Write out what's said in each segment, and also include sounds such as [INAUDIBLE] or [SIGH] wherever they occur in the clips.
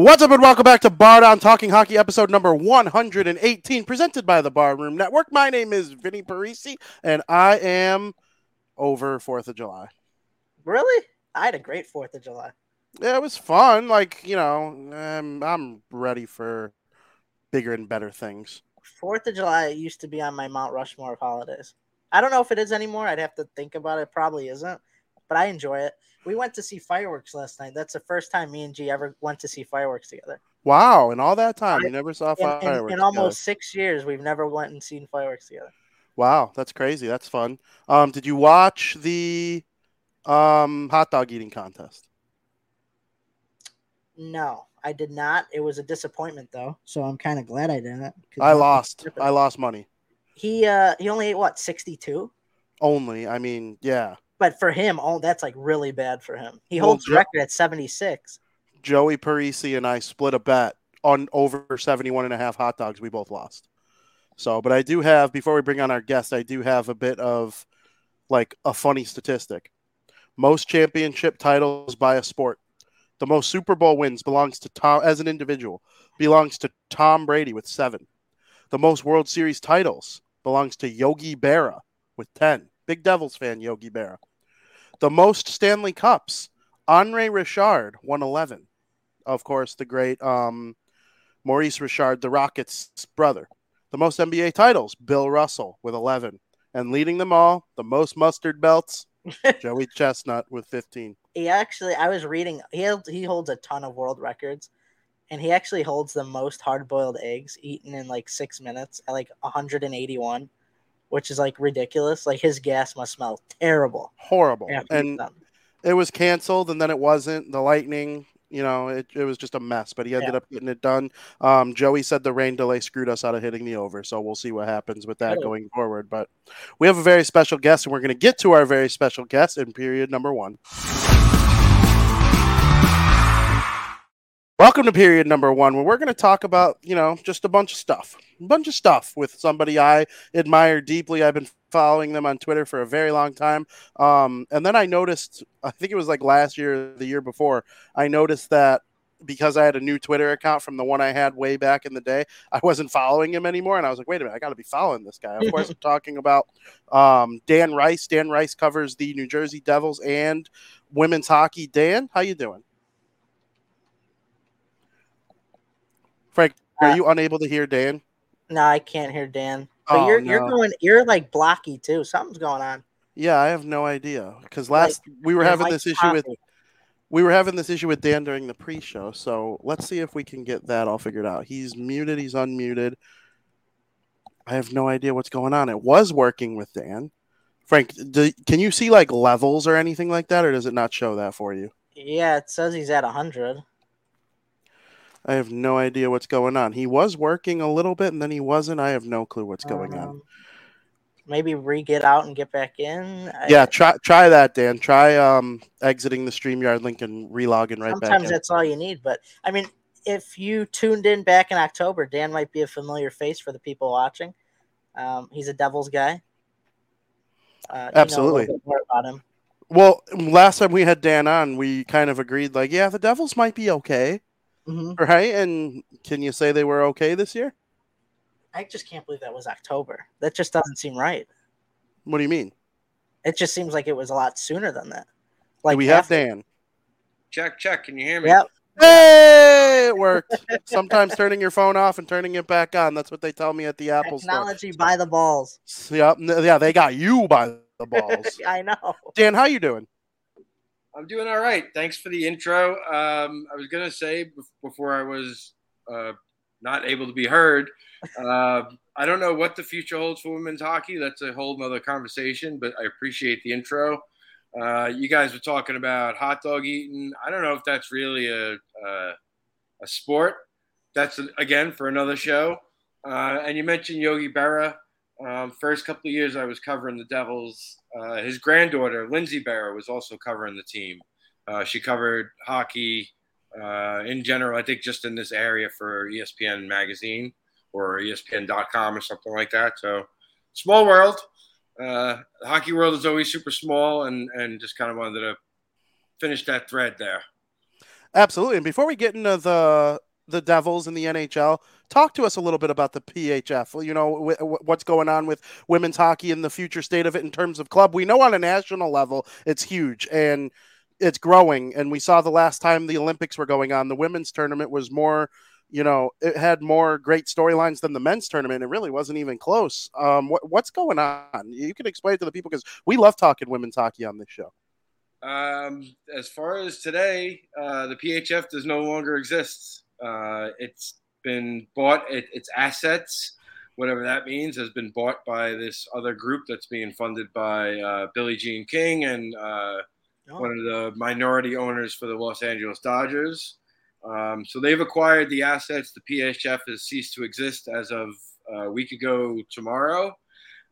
What's up and welcome back to Bar Down Talking Hockey episode number 118 presented by the Barroom Network. My name is Vinny Parisi and I am over 4th of July. Really? I had a great 4th of July. Yeah, it was fun. Like, you know, um, I'm ready for bigger and better things. 4th of July used to be on my Mount Rushmore of holidays. I don't know if it is anymore. I'd have to think about it. Probably isn't, but I enjoy it. We went to see fireworks last night. That's the first time me and G ever went to see fireworks together. Wow! And all that time, you never saw fireworks. in, in almost six years, we've never went and seen fireworks together. Wow, that's crazy. That's fun. Um, did you watch the um hot dog eating contest? No, I did not. It was a disappointment though, so I'm kind of glad I didn't. I lost. I lost money. He uh he only ate what 62, Only. I mean, yeah. But for him, oh that's like really bad for him. He Well, holds the record at 76. Joey Parisi and I split a bet on over 71 and a half hot dogs. We both lost. So, but I do have, before we bring on our guest, I do have a bit of like a funny statistic. Most championship titles by a sport. The most Super Bowl wins belongs to Tom, as an individual, belongs to Tom Brady with seven. The most World Series titles belongs to Yogi Berra with 10. Big Devils fan, Yogi Berra. The most Stanley Cups, Henri Richard won 11 of course, the great um, Maurice Richard, the Rockets' brother. The most NBA titles, Bill Russell with 11. And leading them all, the most mustard belts, [LAUGHS] Joey Chestnut with 15. He actually, I was reading, he held, he holds a ton of world records, and he actually holds the most hard boiled eggs eaten in like six minutes at like 181, which is like ridiculous. Like his gas must smell terrible. Horrible. And it was canceled, and then it wasn't. The Lightning, you know, it, it was just a mess, but he ended Yeah. up getting it done. Um, Joey said the rain delay screwed us out of hitting the over, so we'll see what happens with that Really? going forward. But we have a very special guest, and we're going to get to our very special guest in period number one. Welcome to period number one, where we're going to talk about, you know, just a bunch of stuff, a bunch of stuff with somebody I admire deeply. I've been following them on Twitter for a very long time. Um, and then I noticed, I think it was like last year, the year before, I noticed that because I had a new Twitter account from the one I had way back in the day, I wasn't following him anymore. And I was like, wait a minute, I got to be following this guy. Of [LAUGHS] course, I'm talking about um, Dan Rice. Dan Rice covers the New Jersey Devils and women's hockey. Dan, how you doing? Frank, are Uh, you unable to hear Dan? No, I can't hear Dan. But Oh, you're you're going you're like blocky too. Something's going on. Yeah, I have no idea because last we were having mic's this issue with we were having this issue with Dan during the pre-show. So let's see if we can get that all figured out. He's muted. He's unmuted. I have no idea what's going on. It was working with Dan. Frank, do, can you see like levels or anything like that, or does it not show that for you? Yeah, it says he's at 100. I have no idea what's going on. He was working a little bit, and then he wasn't. I have no clue what's going on. Um, Maybe re get out and get back in. I- Yeah, try try that, Dan. Try um exiting the Streamyard link and relogging right back Sometimes that's all you need. But I mean, if you tuned in back in October, Dan might be a familiar face for the people watching. Um, he's a Devils guy. Uh, you know Absolutely. more about him. Well, last time we had Dan on, we kind of agreed, like, yeah, the Devils might be okay, hmm right? And can you say they were okay this year? I just can't believe that was October. That just doesn't seem right. What do you mean? It just seems like it was a lot sooner than that. Like Do we have after- Dan? Check, check. Can you hear me? Yep. Hey, it worked. Sometimes turning your phone off and turning it back on. That's what they tell me at the Apple store. Technology by the balls. Yep. Yeah, they got you by the [LAUGHS] balls. I know. Dan, how you doing? I'm doing all right. Thanks for the intro. Um, I was gonna say before I was uh, not able to be heard. Uh, I don't know what the future holds for women's hockey. That's a whole nother conversation. But I appreciate the intro. Uh, you guys were talking about hot dog eating. I don't know if that's really a a, a sport. That's again for another show. Uh, and you mentioned Yogi Berra. Um, first couple of years I was covering the Devils. Uh, his granddaughter Lindsay Berra was also covering the team. Uh, she covered hockey uh, in general. I think just in this area for ESPN magazine or ESPN.com or something like that. So small world. Uh, the hockey world is always super small, and and just kind of wanted to finish that thread there. Absolutely. And before we get into the the Devils in the NHL, talk to us a little bit about the PHF. You know, what's going on with women's hockey and the future state of it in terms of club. We know on a national level it's huge and it's growing. And we saw the last time the Olympics were going on, the women's tournament was more you know, it had more great storylines than the men's tournament. It really wasn't even close. Um, what, what's going on? You can explain it to the people because we love talking women's hockey on this show. Um, as far as today, uh, the PHF does no longer exist. Uh, it's been bought. It, its assets, whatever that means, has been bought by this other group that's being funded by uh, Billie Jean King and uh, oh. one of the minority owners for the Los Angeles Dodgers. Um, so they've acquired the assets. The PHF has ceased to exist as of a week ago tomorrow.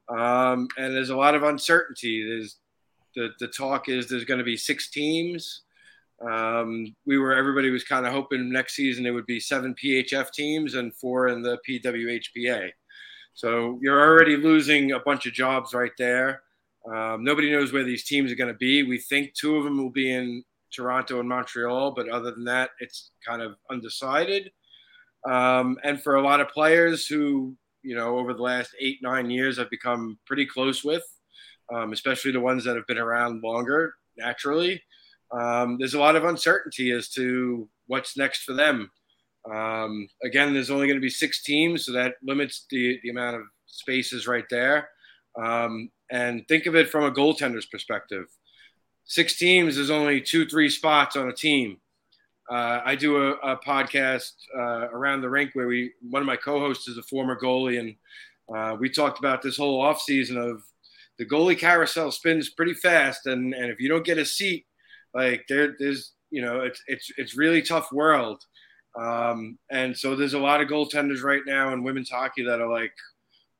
Um, and there's a lot of uncertainty. There's the, the talk is there's going to be six teams. Um, we were everybody was kind of hoping next season it would be seven PHF teams and four in the PWHPA. So you're already losing a bunch of jobs right there. Um, nobody knows where these teams are going to be. We think two of them will be in Toronto and Montreal, but other than that, it's kind of undecided. Um, and for a lot of players who, you know, over the last eight, nine years, I've become pretty close with, um, especially the ones that have been around longer naturally. Um, there's a lot of uncertainty as to what's next for them. Um, again, there's only going to be six teams, so that limits the, the amount of spaces right there. Um, and think of it from a goaltender's perspective. Six teams is only two, three spots on a team. Uh, I do a, a podcast uh, around the rink where we one of my co-hosts is a former goalie, and uh, we talked about this whole offseason of the goalie carousel spins pretty fast, and and if you don't get a seat, like there, there's you know it's it's it's really tough world, um, and so there's a lot of goaltenders right now in women's hockey that are like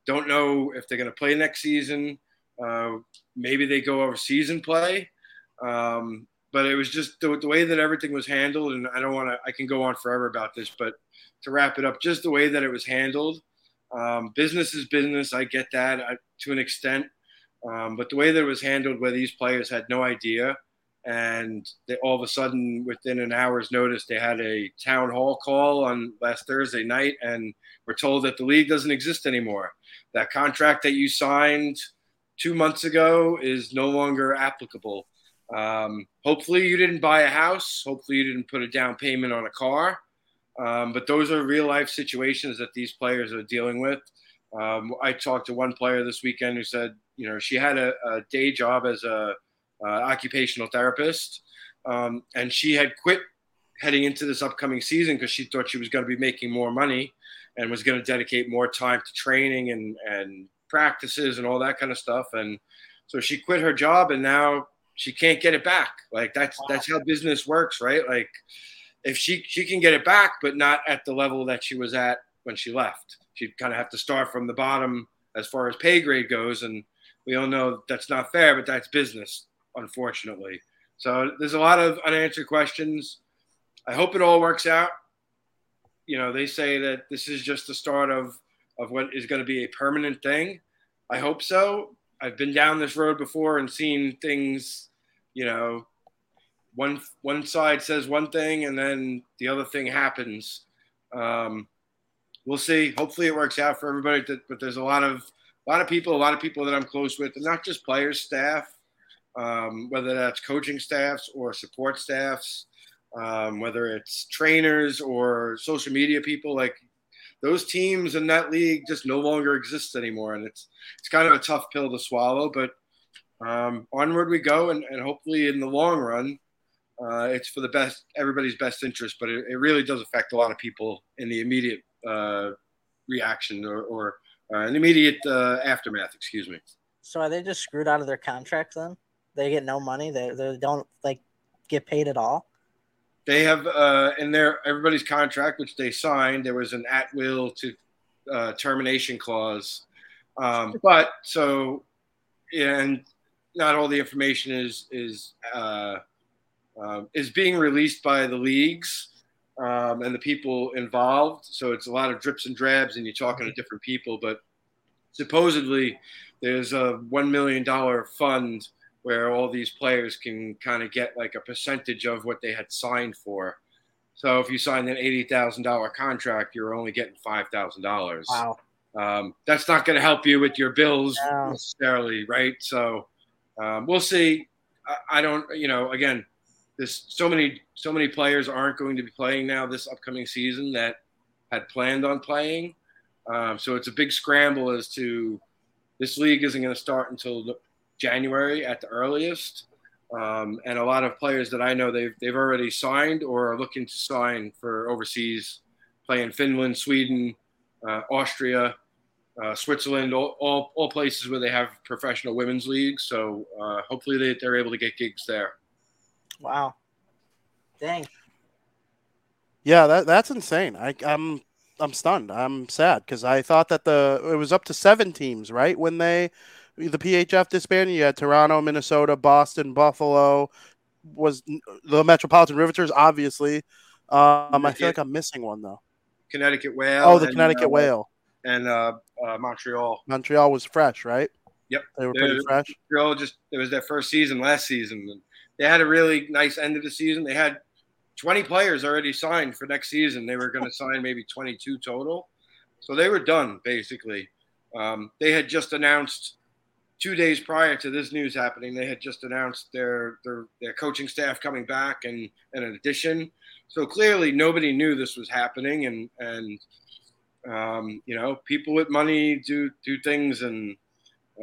don't know if they're going to play next season. Uh, maybe they go overseas and play. Um, but it was just the, the, way that everything was handled, and I don't want to. I can go on forever about this, but to wrap it up, just the way that it was handled. Um, business is business. I get that I, to an extent. Um, but the way that it was handled, where these players had no idea, and they, all of a sudden, within an hour's notice, they had a town hall call on last Thursday night, and were told that the league doesn't exist anymore. That contract that you signed two months ago is no longer applicable. Um, hopefully, you didn't buy a house. Hopefully, you didn't put a down payment on a car. Um, but those are real life situations that these players are dealing with. Um, I talked to one player this weekend who said, you know, she had a, a day job as a uh, occupational therapist, um, and she had quit heading into this upcoming season because she thought she was going to be making more money and was going to dedicate more time to training and and practices and all that kind of stuff. And so she quit her job, and now she can't get it back. Like that's wow. that's how business works, right? Like if she she can get it back, but not at the level that she was at when she left. She'd kind of have to start from the bottom as far as pay grade goes, and we all know that's not fair, but that's business, unfortunately. So there's a lot of unanswered questions. I hope it all works out. You know, they say that this is just the start of of what is going to be a permanent thing. I hope so. I've been down this road before and seen things, you know, one one side says one thing and then the other thing happens. Um, we'll see. Hopefully, it works out for everybody. But there's a lot of a lot of people, a lot of people that I'm close with, and not just players, staff, um, whether that's coaching staffs or support staffs, um, whether it's trainers or social media people. Like those teams in that league just no longer exist anymore, and it's it's kind of a tough pill to swallow. But um, onward we go, and, and hopefully in the long run, uh, it's for the best everybody's best interest. But it, it, really does affect a lot of people in the immediate uh, reaction or, or uh, an immediate uh, aftermath. Excuse me. So are they just screwed out of their contracts then? They get no money. They, they don't like get paid at all they have uh, in their everybody's contract, which they signed, there was an at will to uh, termination clause. Um, but so, and not all the information is is uh, uh, is being released by the leagues um, and the people involved. So it's a lot of drips and drabs, and you're talking to different people. But supposedly, there's a one million dollar fund where all these players can kind of get like a percentage of what they had signed for. So if you signed an eighty thousand dollar contract, you're only getting five thousand dollars. Wow. Um, that's not going to help you with your bills No. necessarily, right? So um, we'll see. I, I don't, you know, again, there's so many so many players aren't going to be playing now this upcoming season that had planned on playing. Um, so it's a big scramble as to this league isn't going to start until January at the earliest. Um, and a lot of players that I know they've they've already signed or are looking to sign for overseas, play in Finland, Sweden, uh, Austria, uh, Switzerland, all, all, all places where they have professional women's leagues. So uh, hopefully they, they're able to get gigs there. Wow. Dang. Yeah, that that's insane. I, I'm I'm stunned. I'm sad because I thought that the it was up to seven teams, right? When they the PHF disbanded, you had Toronto, Minnesota, Boston, Buffalo, was the Metropolitan Riveters, obviously. Um, I feel like I'm missing one though. Connecticut Whale. Oh, the and, Connecticut uh, Whale. and uh, uh, Montreal. Montreal was fresh, right? Yep. They were pretty fresh. Montreal just it was their first season last season. And they had a really nice end of the season. They had 20 players already signed for next season. They were going to sign maybe 22 total, so they were done basically. Um, they had just announced two days prior to this news happening. They had just announced their their, their coaching staff coming back and, and an addition. So clearly nobody knew this was happening, and and um, you know people with money do do things and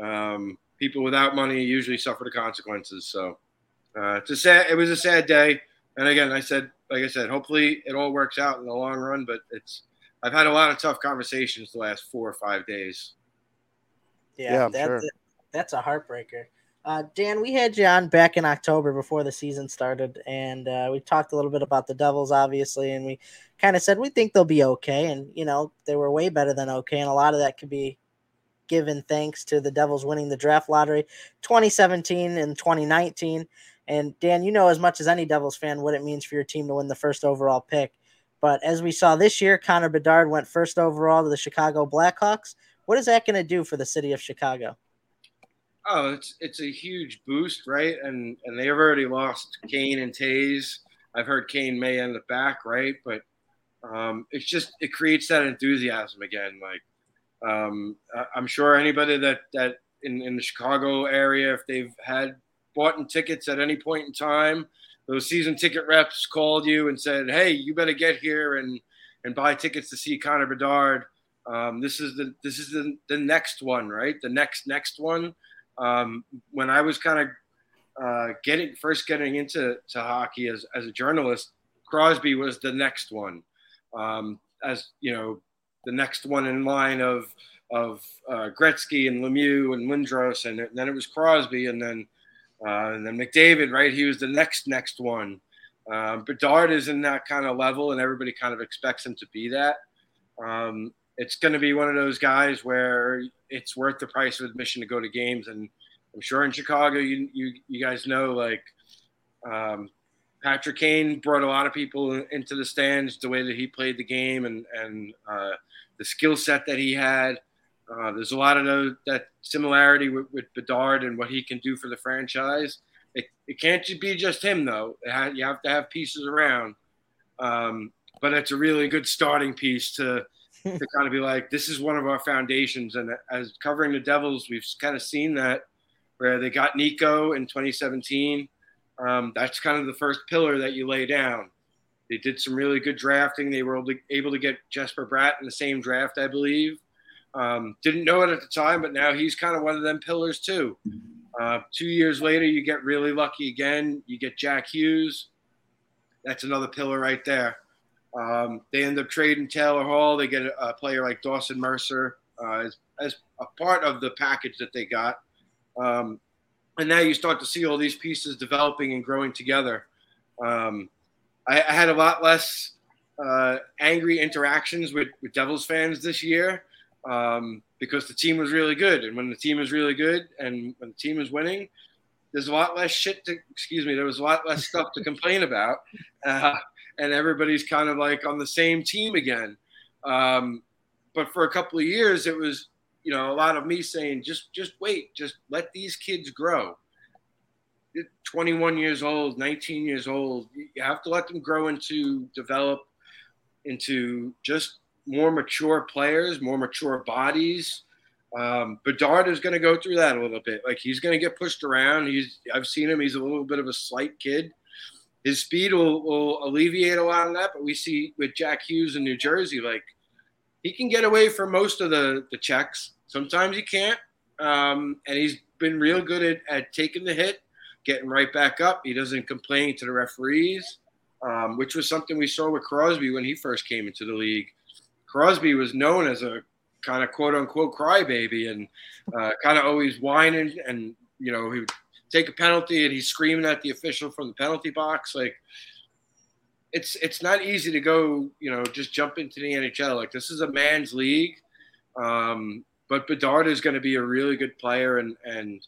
um, people without money usually suffer the consequences. So uh, it's a sad. It was a sad day. And again, I said, like I said, hopefully it all works out in the long run. But it's I've had a lot of tough conversations the last four or five days. Yeah, Yeah, that's sure. a, that's a heartbreaker. Uh, Dan, we had you on back in October before the season started, and uh, we talked a little bit about the Devils, obviously, and we kind of said we think they'll be okay, and you know they were way better than okay, and a lot of that could be given thanks to the Devils winning the draft lottery 2017 and 2019. And Dan, you know as much as any Devils fan what it means for your team to win the first overall pick. But as we saw this year, Connor Bedard went first overall to the Chicago Blackhawks. What is that going to do for the city of Chicago? Oh, it's it's a huge boost, right? And and they've already lost Kane and Toews. I've heard Kane may end up back, right? But um, it's just it creates that enthusiasm again. Like um, I'm sure anybody that that in, in the Chicago area, if they've had bought in tickets at any point in time, those season ticket reps called you and said, "Hey, you better get here and and buy tickets to see Connor Bedard." Um, this is the this is the, the next one, right? The next next one um, when I was kind of uh, getting first getting into to hockey as, as a journalist, Crosby was the next one, um, as you know, the next one in line of of uh, Gretzky and Lemieux and Lindros, and then it was Crosby, and then uh, and then McDavid, right? He was the next next one. Um, Bedard is in that kind of level, and everybody kind of expects him to be that. Um, it's going to be one of those guys where it's worth the price of admission to go to games. And I'm sure in Chicago, you you, you guys know like um, Patrick Kane brought a lot of people into the stands the way that he played the game and and uh, the skill set that he had. Uh, there's a lot of those, that similarity with, with Bedard and what he can do for the franchise. It, it can't be just him though. Ha- you have to have pieces around. Um, but it's a really good starting piece to to kind of be like, this is one of our foundations. And as covering the Devils, we've kind of seen that where they got Nico in 2017. Um, that's kind of the first pillar that you lay down. They did some really good drafting. They were able to, get Jesper Bratt in the same draft, I believe. Um, didn't know it at the time, but now he's kind of one of them pillars too. Uh, two years later, you get really lucky again. You get Jack Hughes. That's another pillar right there. Um, they end up trading Taylor Hall. They get a, a player like Dawson Mercer uh, as, as a part of the package that they got. Um, and now you start to see all these pieces developing and growing together. Um, I, I had a lot less uh, angry interactions with, with Devils fans this year um, because the team was really good. And when the team is really good and when the team is winning, there's a lot less shit to, excuse me, there was a lot less stuff to complain about. Uh, and everybody's kind of like on the same team again. Um, but for a couple of years, it was, you know, a lot of me saying, just, just wait, just let these kids grow. 21 years old, 19 years old. You have to let them grow into develop into just more mature players, more mature bodies. Um, Bedard is going to go through that a little bit. Like he's going to get pushed around. He's I've seen him. He's a little bit of a slight kid. His speed will, will alleviate a lot of that. But we see with Jack Hughes in New Jersey, like he can get away from most of the the checks. Sometimes he can't, um, and he's been real good at, at taking the hit, getting right back up. He doesn't complain to the referees, um, which was something we saw with Crosby when he first came into the league. Crosby was known as a kind of quote unquote crybaby and uh, kind of always whining and you know he would take a penalty and he's screaming at the official from the penalty box. Like it's it's not easy to go you know just jump into the NHL like this is a man's league. Um, but Bedard is going to be a really good player and and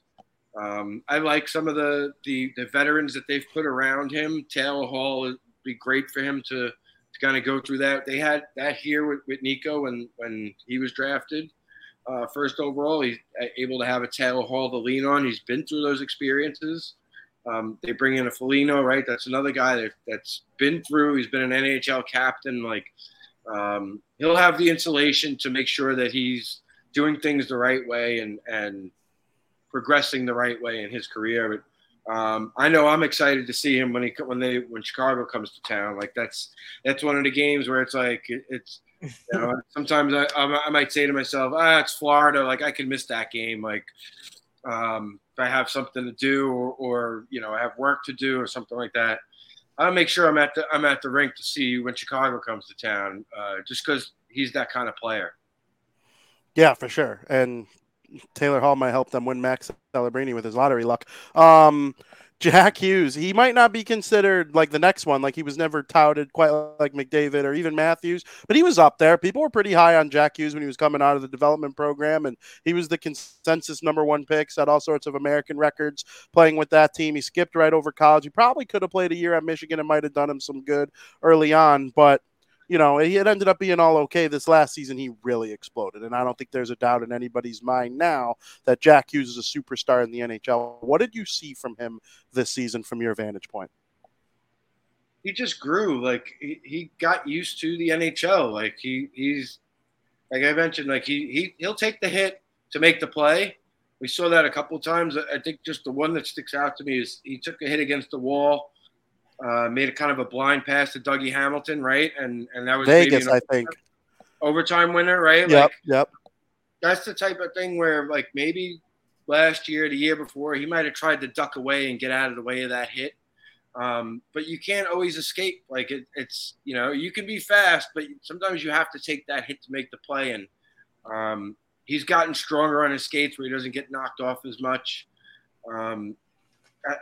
um, I like some of the, the the veterans that they've put around him. Taylor Hall would be great for him to to kind of go through that. They had that here with, with Nico when when he was drafted uh, first overall. He's able to have a Taylor Hall to lean on. He's been through those experiences. Um, they bring in a Foligno, right? That's another guy that, that's been through. He's been an NHL captain. Like um, he'll have the insulation to make sure that he's doing things the right way and and progressing the right way in his career. But um, I know I'm excited to see him when he when they when Chicago comes to town. Like that's that's one of the games where it's like it, it's [LAUGHS] you know sometimes I, I might say to myself, ah, it's Florida. Like I can miss that game. Like um, if I have something to do or, or you know I have work to do or something like that. I'll make sure I'm at the I'm at the rink to see when Chicago comes to town, uh, just because he's that kind of player. Yeah, for sure. And Taylor Hall might help them win Max Celebrini with his lottery luck. Um, Jack Hughes, he might not be considered like the next one, like he was never touted quite like McDavid or even Matthews, but he was up there. People were pretty high on Jack Hughes when he was coming out of the development program, and he was the consensus number one pick, set all sorts of American records playing with that team. He skipped right over college. He probably could have played a year at Michigan and might have done him some good early on, but you know, it ended up being all okay. This last season, he really exploded. And I don't think there's a doubt in anybody's mind now that Jack Hughes is a superstar in the NHL. What did you see from him this season from your vantage point? He just grew. Like, he, he got used to the NHL. Like, he, he's, like I mentioned, like, he, he, he'll take the hit to make the play. We saw that a couple times. I think just the one that sticks out to me is he took a hit against the wall uh, made a kind of a blind pass to Dougie Hamilton, right? And and that was Vegas, I think, overtime winner, right? Yep, like, yep. That's the type of thing where, like, maybe last year, the year before, he might have tried to duck away and get out of the way of that hit. Um, but you can't always escape. Like it, it's you know you can be fast, but sometimes you have to take that hit to make the play. And um, he's gotten stronger on his skates where he doesn't get knocked off as much. Um,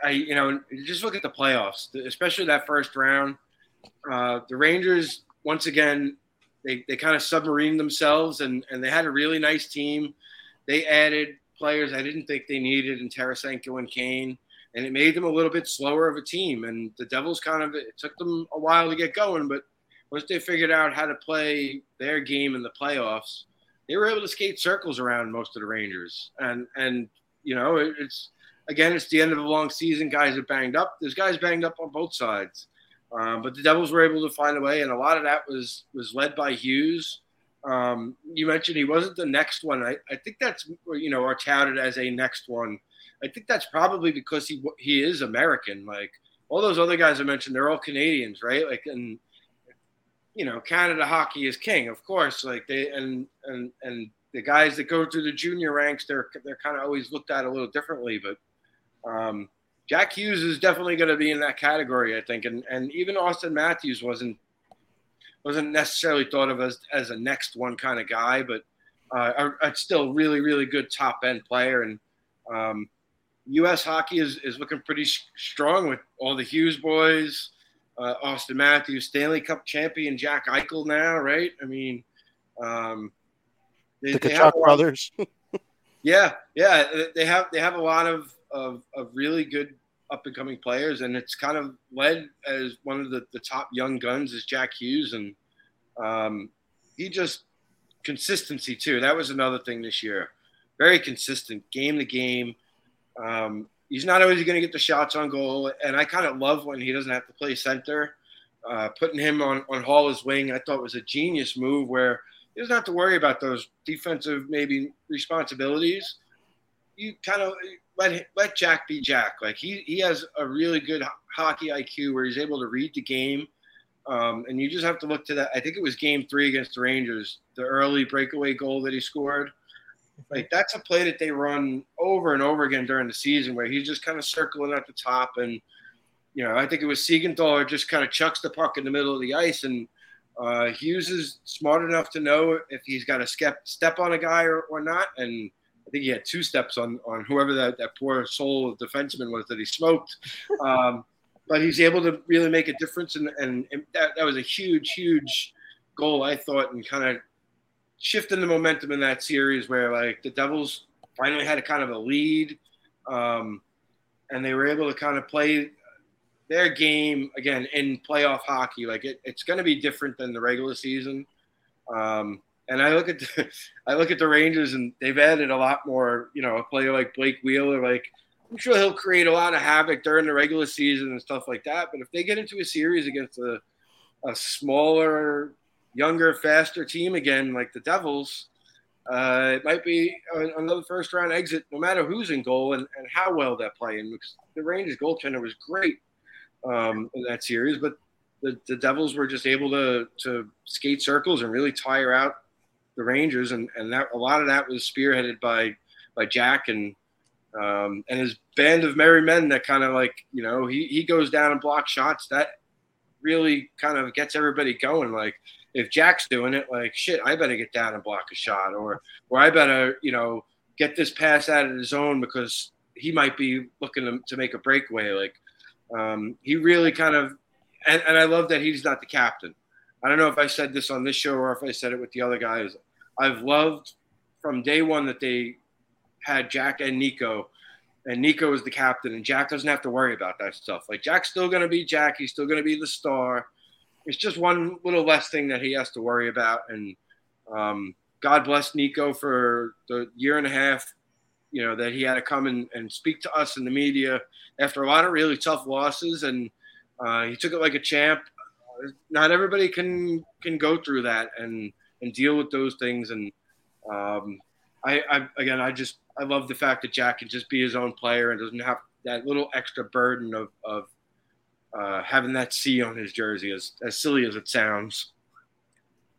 I, you know, just look at the playoffs, especially that first round. Uh, the Rangers, once again, they, they kind of submarined themselves and, and they had a really nice team. They added players I didn't think they needed in Tarasenko and Kane, and it made them a little bit slower of a team. And the Devils kind of, it took them a while to get going, but once they figured out how to play their game in the playoffs, they were able to skate circles around most of the Rangers. And, and you know, it, it's, again, it's the end of a long season. Guys are banged up. There's guys banged up on both sides. Um, but the Devils were able to find a way, and a lot of that was was led by Hughes. Um, you mentioned he wasn't the next one. I, I think that's you know are touted as a next one. I think that's probably because he he is American. Like all those other guys I mentioned, they're all Canadians, right? Like and you know Canada hockey is king, of course. Like they and and and the guys that go through the junior ranks, they're they're kind of always looked at a little differently, but um, Jack Hughes is definitely going to be in that category, I think, and and even Auston Matthews wasn't wasn't necessarily thought of as as a next one kind of guy, but uh, a, a still really really good top end player. And um, U.S. hockey is is looking pretty strong with all the Hughes boys, uh, Auston Matthews, Stanley Cup champion Jack Eichel now, right? I mean, um, they, the Tkachuk brothers. [LAUGHS] yeah, yeah, they have they have a lot of of, of really good up and coming players, and it's kind of led as one of the, the top young guns is Jack Hughes, and um, he just consistency too. That was another thing this year, very consistent game to game. Um, he's not always going to get the shots on goal, and I kind of love when he doesn't have to play center. Uh, putting him on on Haula's wing, I thought was a genius move where he doesn't have to worry about those defensive maybe responsibilities. You kind of let let Jack be Jack. Like he he has a really good hockey IQ where he's able to read the game. Um, and you just have to look to that. I think it was game three against the Rangers, the early breakaway goal that he scored. Like that's a play that they run over and over again during the season where he's just kind of circling at the top. And, you know, I think it was Siegenthaler just kind of chucks the puck in the middle of the ice. And uh, Hughes is smart enough to know if he's got to step, step on a guy or, or not. And I think he had two steps on, on whoever that, that poor soul of defenseman was that he smoked. Um, [LAUGHS] but he's able to really make a difference. And, and, and that, that was a huge, huge goal, I thought, and kind of shifting the momentum in that series where like the Devils finally had a kind of a lead, um, and they were able to kind of play their game again in playoff hockey. Like it, it's going to be different than the regular season. Um, and I look at the, [LAUGHS] I look at the Rangers and they've added a lot more. You know, a player like Blake Wheeler, like I'm sure he'll create a lot of havoc during the regular season and stuff like that. But if they get into a series against a, a smaller younger, faster team again, like the Devils, uh, it might be another first round exit, no matter who's in goal and, and how well they're playing. Because the Rangers goaltender was great um, in that series, but the, the Devils were just able to to skate circles and really tire out the Rangers, and and that a lot of that was spearheaded by by Jack and um, and his band of merry men that kind of like you know he he goes down and blocks shots that really kind of gets everybody going like if Jack's doing it, like shit, I better get down and block a shot, or or I better you know get this pass out of the zone because he might be looking to, to make a breakaway. Like um, he really kind of, and, and I love that he's not the captain. I don't know if I said this on this show or if I said it with the other guys. I've loved from day one that they had Jack and Nico, and Nico is the captain, and Jack doesn't have to worry about that stuff. Like Jack's still going to be Jack. He's still going to be the star it's just one little less thing that he has to worry about. And um, God bless Nico for the year and a half, you know, that he had to come and, and speak to us in the media after a lot of really tough losses. And uh, he took it like a champ. Not everybody can can go through that and and deal with those things. And um, I, I again, I just I love the fact that Jack can just be his own player and doesn't have that little extra burden of, of uh, having that C on his jersey, as as silly as it sounds.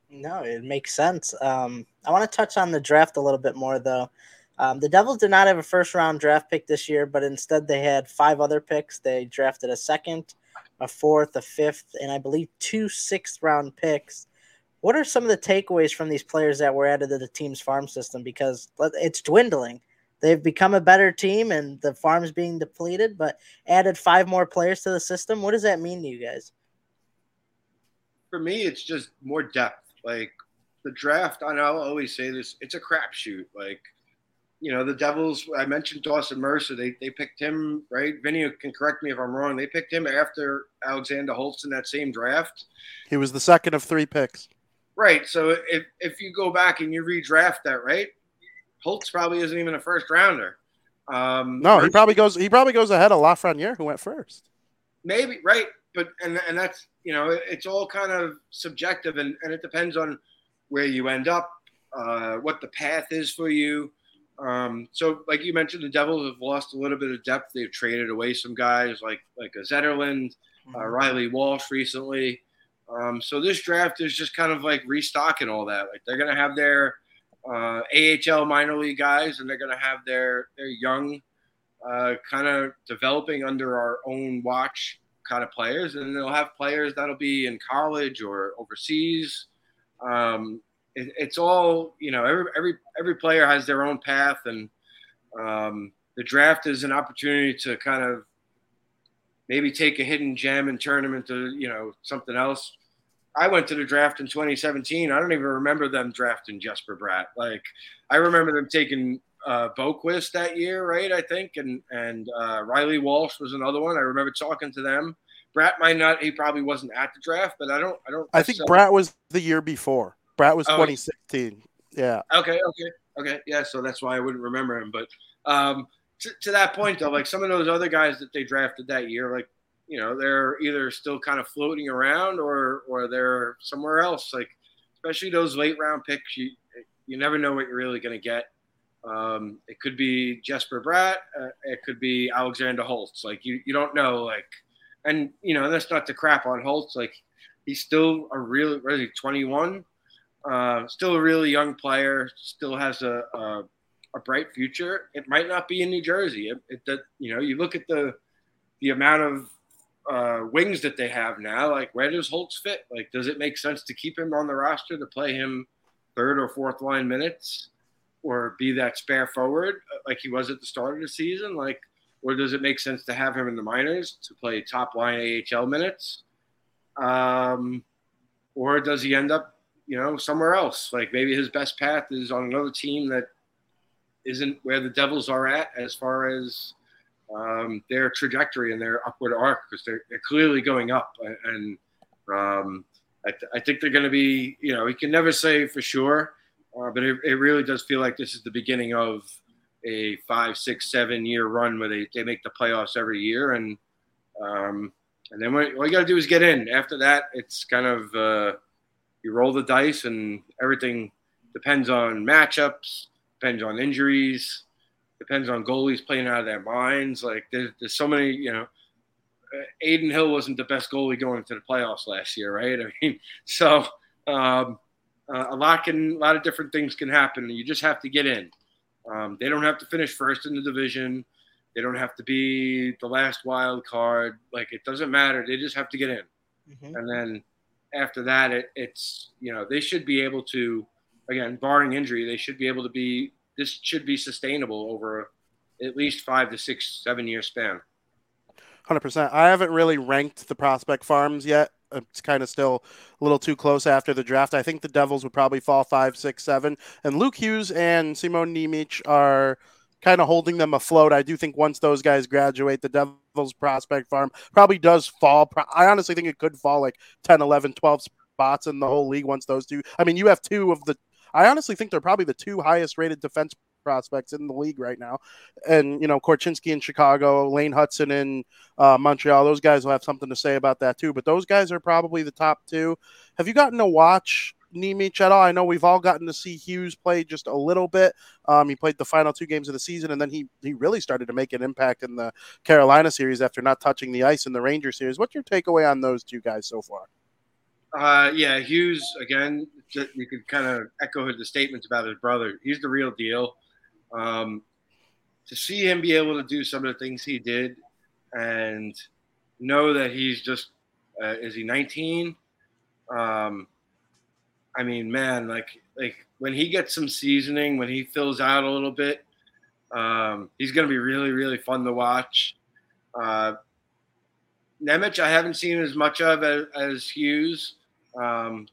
No, it makes sense. Um, I want to touch on the draft a little bit more, though. Um, the Devils did not have a first round draft pick this year, but instead they had five other picks. They drafted a second, a fourth, a fifth, and I believe two sixth round picks. What are some of the takeaways from these players that were added to the team's farm system? Because it's dwindling they've become a better team and the farm's being depleted, but added five more players to the system. What does that mean to you guys? For me, it's just more depth. Like the draft, I know I'll always say this, it's a crapshoot. Like, you know, the Devils, I mentioned Dawson Mercer, they, they picked him, right? Vinny can correct me if I'm wrong. They picked him after Alexander Holtz in that same draft. He was the second of three picks. Right. So if, if you go back and you redraft that, right? Holtz probably isn't even a first rounder. Um, no, he probably goes. He probably goes ahead of Lafreniere, who went first. Maybe right, but and and that's you know it's all kind of subjective, and and it depends on where you end up, uh, what the path is for you. Um, so, like you mentioned, the Devils have lost a little bit of depth. They've traded away some guys like like a Zetterlund, uh, mm-hmm. Reilly Walsh recently. Um, so this draft is just kind of like restocking all that. Like they're gonna have their uh, AHL minor league guys, and they're to have their their young, uh, kind of developing under our own watch kind of players, and they'll have players that'll be in college or overseas. Um, it, it's all you know. Every every every player has their own path, and um, the draft is an opportunity to kind of maybe take a hidden gem and turn them into you know something else I went to the draft in 2017. I don't even remember them drafting Jesper Bratt. Like I remember them taking uh, Boqvist that year, right? I think, and and uh, Reilly Walsh was another one. I remember talking to them. Bratt might not. He probably wasn't at the draft, but I don't. I don't. I think Bratt was the year before. Bratt was oh, 2016. Yeah. Okay. Okay. Okay. Yeah. So that's why I wouldn't remember him. But um, to, to that point though, like some of those other guys that they drafted that year, like you know, they're either still kind of floating around or or they're somewhere else. Like especially those late round picks, you you never know what you're really going to get. Um, it could be Jesper Bratt. Uh, it could be Alexander Holtz. Like you, you don't know. Like, and you know that's not to crap on Holtz. Like he's still a really, really 21, uh, still a really young player. Still has a, a, a bright future. It might not be in New Jersey. It, it you know you look at the the amount of uh, wings that they have now. Like where does Holtz fit? Like does it make sense to keep him on the roster to play him third or fourth line minutes? or be that spare forward uh, like he was at the start of the season? Like, or does it make sense to have him in the minors to play top line AHL minutes? Um, or does he end up, you know, somewhere else? Like maybe his best path is on another team that isn't where the Devils are at as far as um, their trajectory and their upward arc because they're, they're clearly going up. And um, I, th- I think they're going to be, you know, you can never say for sure uh, but it, it really does feel like this is the beginning of a five, six, seven year run where they, they make the playoffs every year. And um, and then what, all you got to do is get in. After that, it's kind of uh, you roll the dice, and everything depends on matchups, depends on injuries, depends on goalies playing out of their minds. Like there's, there's so many, you know. Adin Hill wasn't the best goalie going into the playoffs last year, right? [LAUGHS] I mean, so um, uh, a lot can a lot of different things can happen. You just have to get in. Um, they don't have to finish first in the division. They don't have to be the last wild card. Like it doesn't matter. They just have to get in. Mm-hmm. And then after that, it, it's you know they should be able to again, barring injury, they should be able to be. This should be sustainable over at least five to six, seven year span. Hundred percent. I haven't really ranked the prospect farms yet it's kind of still a little too close after the draft. I think the Devils would probably fall five, six, seven, and Luke Hughes and Simon Nemec are kind of holding them afloat. I do think once those guys graduate, the Devils prospect farm probably does fall. I honestly think it could fall like 10, 11, 12 spots in the whole league once those two. I mean, you have two of the. I honestly think they're probably the two highest rated defense prospects in the league right now. And, you know, Korchinski in Chicago, Lane Hutson in uh, Montreal, those guys will have something to say about that too. But those guys are probably the top two. Have you gotten to watch Nemec at all? I know we've all gotten to see Hughes play just a little bit. Um, he played the final two games of the season, and then he he really started to make an impact in the Carolina series after not touching the ice in the Ranger series. What's your takeaway on those two guys so far? Uh, yeah, Hughes again. You could kind of echo the statements about his brother. He's the real deal. Um, to see him be able to do some of the things he did and know that he's just uh, is he 19 um, i mean man like like when he gets some seasoning when he fills out a little bit um, he's going to be really really fun to watch uh, Nemec I haven't seen as much of as, as Hughes um,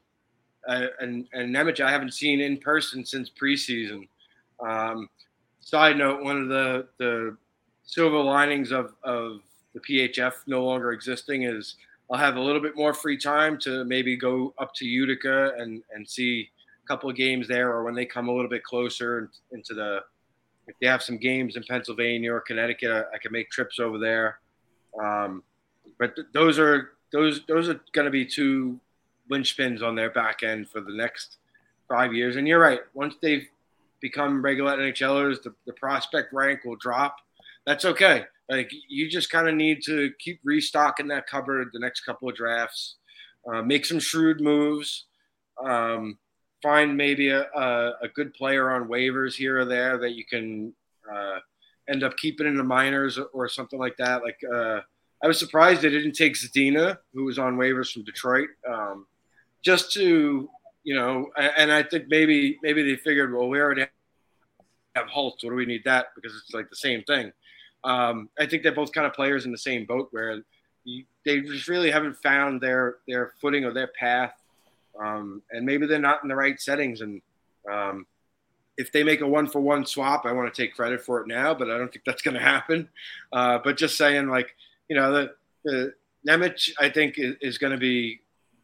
uh, and and Nemec I haven't seen in person since preseason um, side note, one of the the silver linings of of the PHF no longer existing is I'll have a little bit more free time to maybe go up to Utica and and see a couple of games there, or when they come a little bit closer into the if they have some games in Pennsylvania or Connecticut, I, I can make trips over there. Um, but th- those are those those are going to be two linchpins on their back end for the next five years. And you're right. Once they've become regular NHLers, the, the prospect rank will drop. That's okay. Like you just kind of need to keep restocking that cupboard the next couple of drafts, uh, make some shrewd moves, um, find maybe a, a, a, good player on waivers here or there that you can uh, end up keeping in the minors or, or something like that. Like uh, I was surprised they didn't take Zadina, who was on waivers from Detroit, um, just to you know, and I think maybe maybe they figured, well, we already have Holtz. What do we need that? Because it's like the same thing. Um, I think they're both kind of players in the same boat where you, they just really haven't found their their footing or their path, um, and maybe they're not in the right settings. And um, if they make a one for one swap, I want to take credit for it now, but I don't think that's going to happen. Uh, but just saying, like you know, the, the Nemec, I think is, is going to be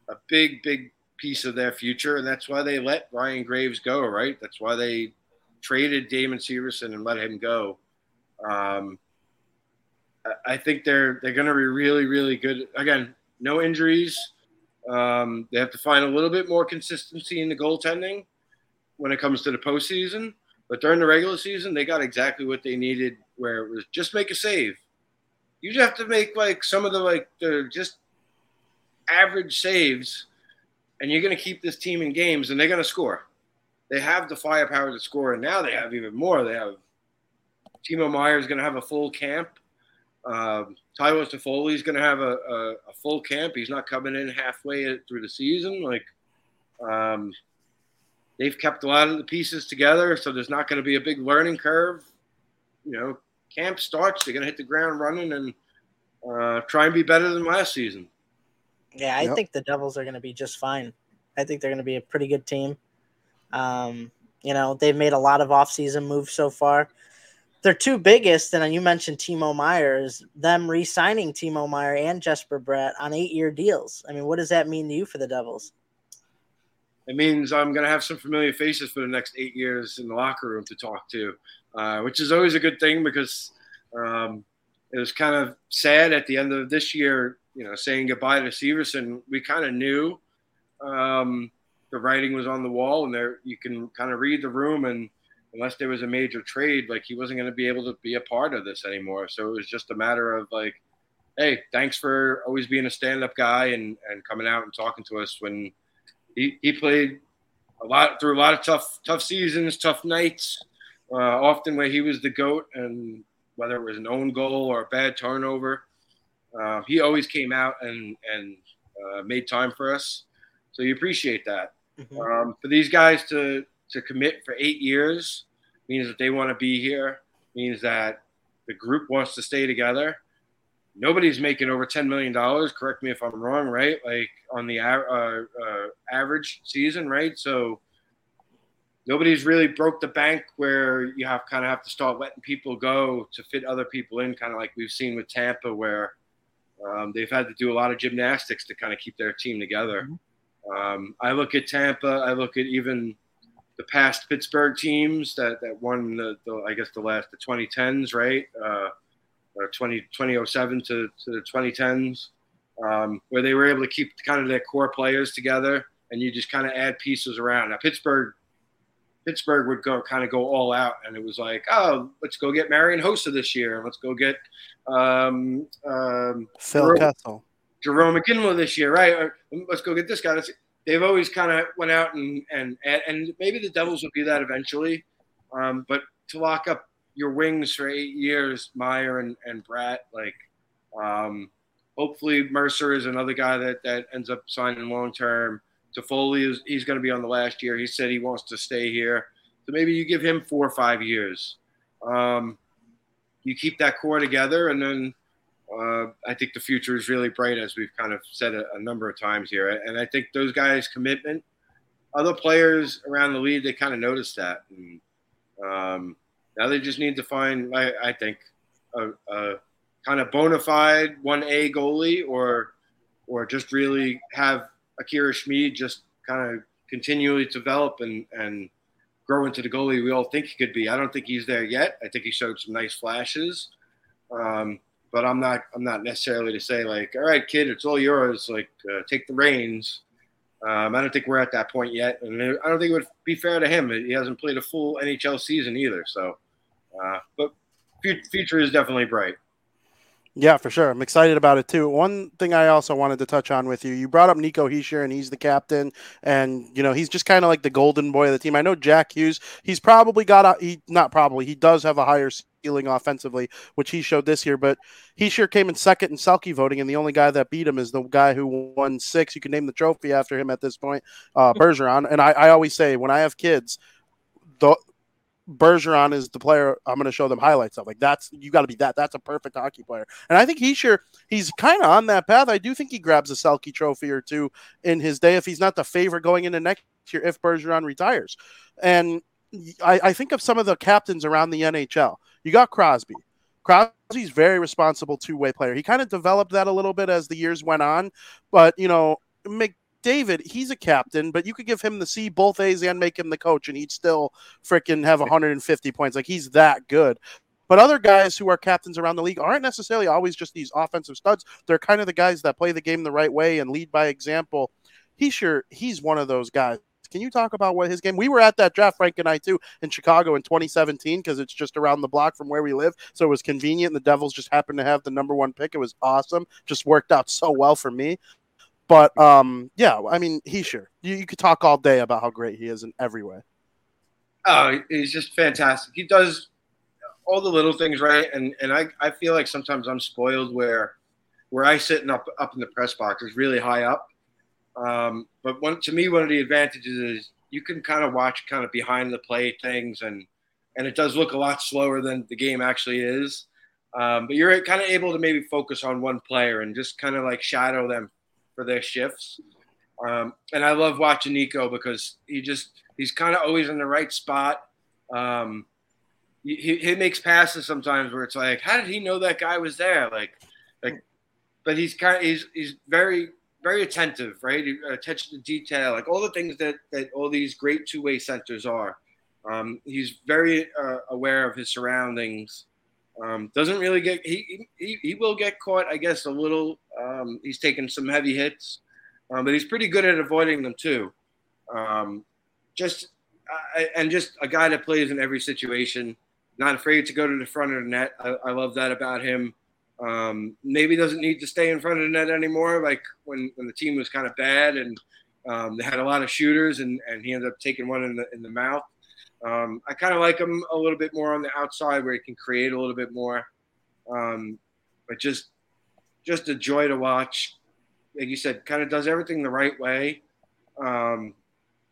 a big, big piece of their future, and that's why they let Ryan Graves go, right? That's why they traded Damon Severson and let him go. Um, I think they're they're going to be really really good. Again, no injuries. Um, they have to find a little bit more consistency in the goaltending when it comes to the postseason. But during the regular season, they got exactly what they needed. Where it was just make a save. You just have to make like some of the like the just average saves, and you're going to keep this team in games, and they're going to score. They have the firepower to score, and now they have even more. They have Timo Meier is going to have a full camp. Um, Tyler Toffoli is going to have a, a, a, full camp. He's not coming in halfway through the season. Like, um, they've kept a lot of the pieces together, so there's not going to be a big learning curve. You know, camp starts, they're going to hit the ground running and uh, try and be better than last season. Yeah, I yep. think the Devils are going to be just fine. I think they're going to be a pretty good team. Um, you know, they've made a lot of offseason moves so far their two biggest, and you mentioned Timo Meier, is them re-signing Timo Meier and Jesper Bratt on eight-year deals. I mean, what does that mean to you for the Devils? It means I'm going to have some familiar faces for the next eight years in the locker room to talk to, uh, which is always a good thing because um, it was kind of sad at the end of this year, you know, saying goodbye to Severson. We kind of knew um, the writing was on the wall, and there you can kind of read the room and – unless there was a major trade, like he wasn't going to be able to be a part of this anymore. So it was just a matter of like, hey, thanks for always being a stand-up guy and and coming out and talking to us when he, he played a lot through a lot of tough tough seasons, tough nights, uh, often where he was the goat, and whether it was an own goal or a bad turnover, uh, he always came out and and uh, made time for us. So you appreciate that. Mm-hmm. Um, for these guys to to commit for eight years means that they want to be here, means that the group wants to stay together. Nobody's making over $10 million. Correct me if I'm wrong, right? Like on the uh, uh, average season, right? So nobody's really broke the bank where you have kind of have to start letting people go to fit other people in, kind of like we've seen with Tampa, where um, they've had to do a lot of gymnastics to kind of keep their team together. Mm-hmm. Um, I look at Tampa. I look at even the past Pittsburgh teams that, that won the, the I guess the last the 2010s right uh, or 20 2007 to, to the 2010s um, where they were able to keep kind of their core players together and you just kind of add pieces around now Pittsburgh Pittsburgh would go kind of go all out and it was like oh let's go get Marian Hossa this year and let's go get um, um, Phil Jarome, Kessel Jarome Iginla this year right let's go get this guy they've always kind of went out and and and maybe the Devils will do that eventually, um, but to lock up your wings for eight years, Meier and and Bratt, like, um, hopefully Mercer is another guy that that ends up signing long term. Toffoli is he's going to be on the last year. He said he wants to stay here, so maybe you give him four or five years. Um, you keep that core together, and then uh, I think the future is really bright, as we've kind of said a, a, number of times here. And I think those guys' commitment, other players around the league, they kind of noticed that. And um, now they just need to find, I, I think, a, a, kind of bona fide one A goalie, or or just really have Akira Schmid just kind of continually develop and and grow into the goalie we all think he could be. I don't think he's there yet. I think he showed some nice flashes. Um, but I'm not I'm not necessarily to say like, all right, kid, it's all yours. Like, uh, take the reins. Um, I don't think we're at that point yet, and I don't think it would be fair to him. He hasn't played a full NHL season either. So, uh, but future is definitely bright. Yeah, for sure. I'm excited about it too. One thing I also wanted to touch on with you, you brought up Nico Hischier, and he's the captain, and you know he's just kind of like the golden boy of the team. I know Jack Hughes, he's probably got a he not probably he does have a higher ceiling offensively, which he showed this year, but Hischier came in second in Selke voting, and the only guy that beat him is the guy who won six. You can name the trophy after him at this point, uh, Bergeron. And I, I always say when I have kids, the Bergeron is the player I'm going to show them highlights of. Like that's you got to be that. That's a perfect hockey player, and I think Hischier he's kind of on that path. I do think he grabs a Selke trophy or two in his day if he's not the favorite going into next year if Bergeron retires. And I, I think of some of the captains around the NHL. You got Crosby. Crosby's very responsible two way player. He kind of developed that a little bit as the years went on, but you know, David, he's a captain, but you could give him the C, both A's, and make him the coach, and he'd still freaking have 150 points. Like he's that good. But other guys who are captains around the league aren't necessarily always just these offensive studs. They're kind of the guys that play the game the right way and lead by example. Hischier he's one of those guys. Can you talk about what his game? We were at that draft, Frank and I too, in Chicago in 2017 because it's just around the block from where we live, so it was convenient. The Devils just happened to have the number one pick. It was awesome. Just worked out so well for me. But um, yeah, I mean, Hischier you, you could talk all day about how great he is in every way. Oh, he's just fantastic. He does all the little things right, and and I, I feel like sometimes I'm spoiled where where I sit up up in the press box is really high up. Um, but one to me, one of the advantages is you can kind of watch kind of behind the play things, and and it does look a lot slower than the game actually is. Um, but you're kind of able to maybe focus on one player and just kind of like shadow them for their shifts. Um, and I love watching Nico because he just he's kind of always in the right spot. Um, he, he makes passes sometimes where it's like, how did he know that guy was there? Like, like, but he's kind of he's he's very very attentive, right? Attention to detail, like all the things that that all these great two way centers are. Um, he's very uh, aware of his surroundings. Um, doesn't really get he, he he will get caught, I guess, a little. Um, he's taken some heavy hits, um, but he's pretty good at avoiding them too. Um, just uh, and just a guy that plays in every situation, not afraid to go to the front of the net. I, I love that about him. Um, maybe doesn't need to stay in front of the net anymore, like when when the team was kind of bad and um, they had a lot of shooters, and and he ended up taking one in the in the mouth. Um, I kind of like him a little bit more on the outside where he can create a little bit more. Um, but just just a joy to watch. Like you said, kind of does everything the right way. Um,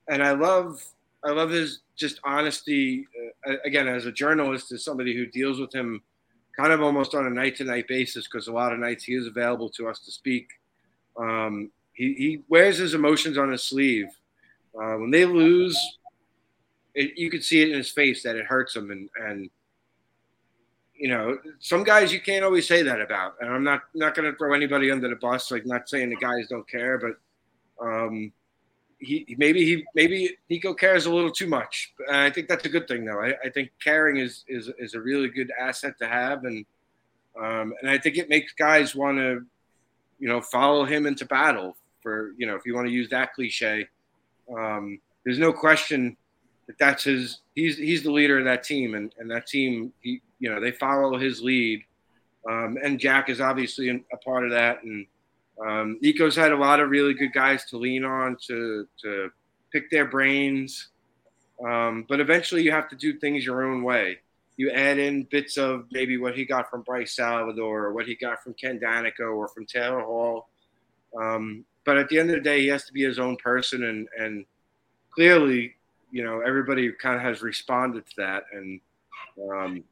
and I love I love his just honesty. Uh, again, as a journalist, as somebody who deals with him kind of almost on a night to night basis, because a lot of nights he is available to us to speak. Um, he, he wears his emotions on his sleeve. Uh, when they lose, it, you could see it in his face that it hurts him, and and you know some guys you can't always say that about. And I'm not not going to throw anybody under the bus, like not saying the guys don't care, but um, he maybe he maybe Nico cares a little too much. And I think that's a good thing, though. I, I think caring is is is a really good asset to have, and um, and I think it makes guys want to, you know, follow him into battle. For you know, if you want to use that cliche, um, there's no question that's his. He's he's the leader of that team, and and that team, he you know, they follow his lead. Um, and Jack is obviously a part of that, and um, Nico's had a lot of really good guys to lean on to to pick their brains. Um, but eventually, you have to do things your own way. You add in bits of maybe what he got from Bryce Salvador, or what he got from Ken Daneyko, or from Taylor Hall. Um, but at the end of the day, he has to be his own person, and and clearly, you know, everybody kind of has responded to that. And um,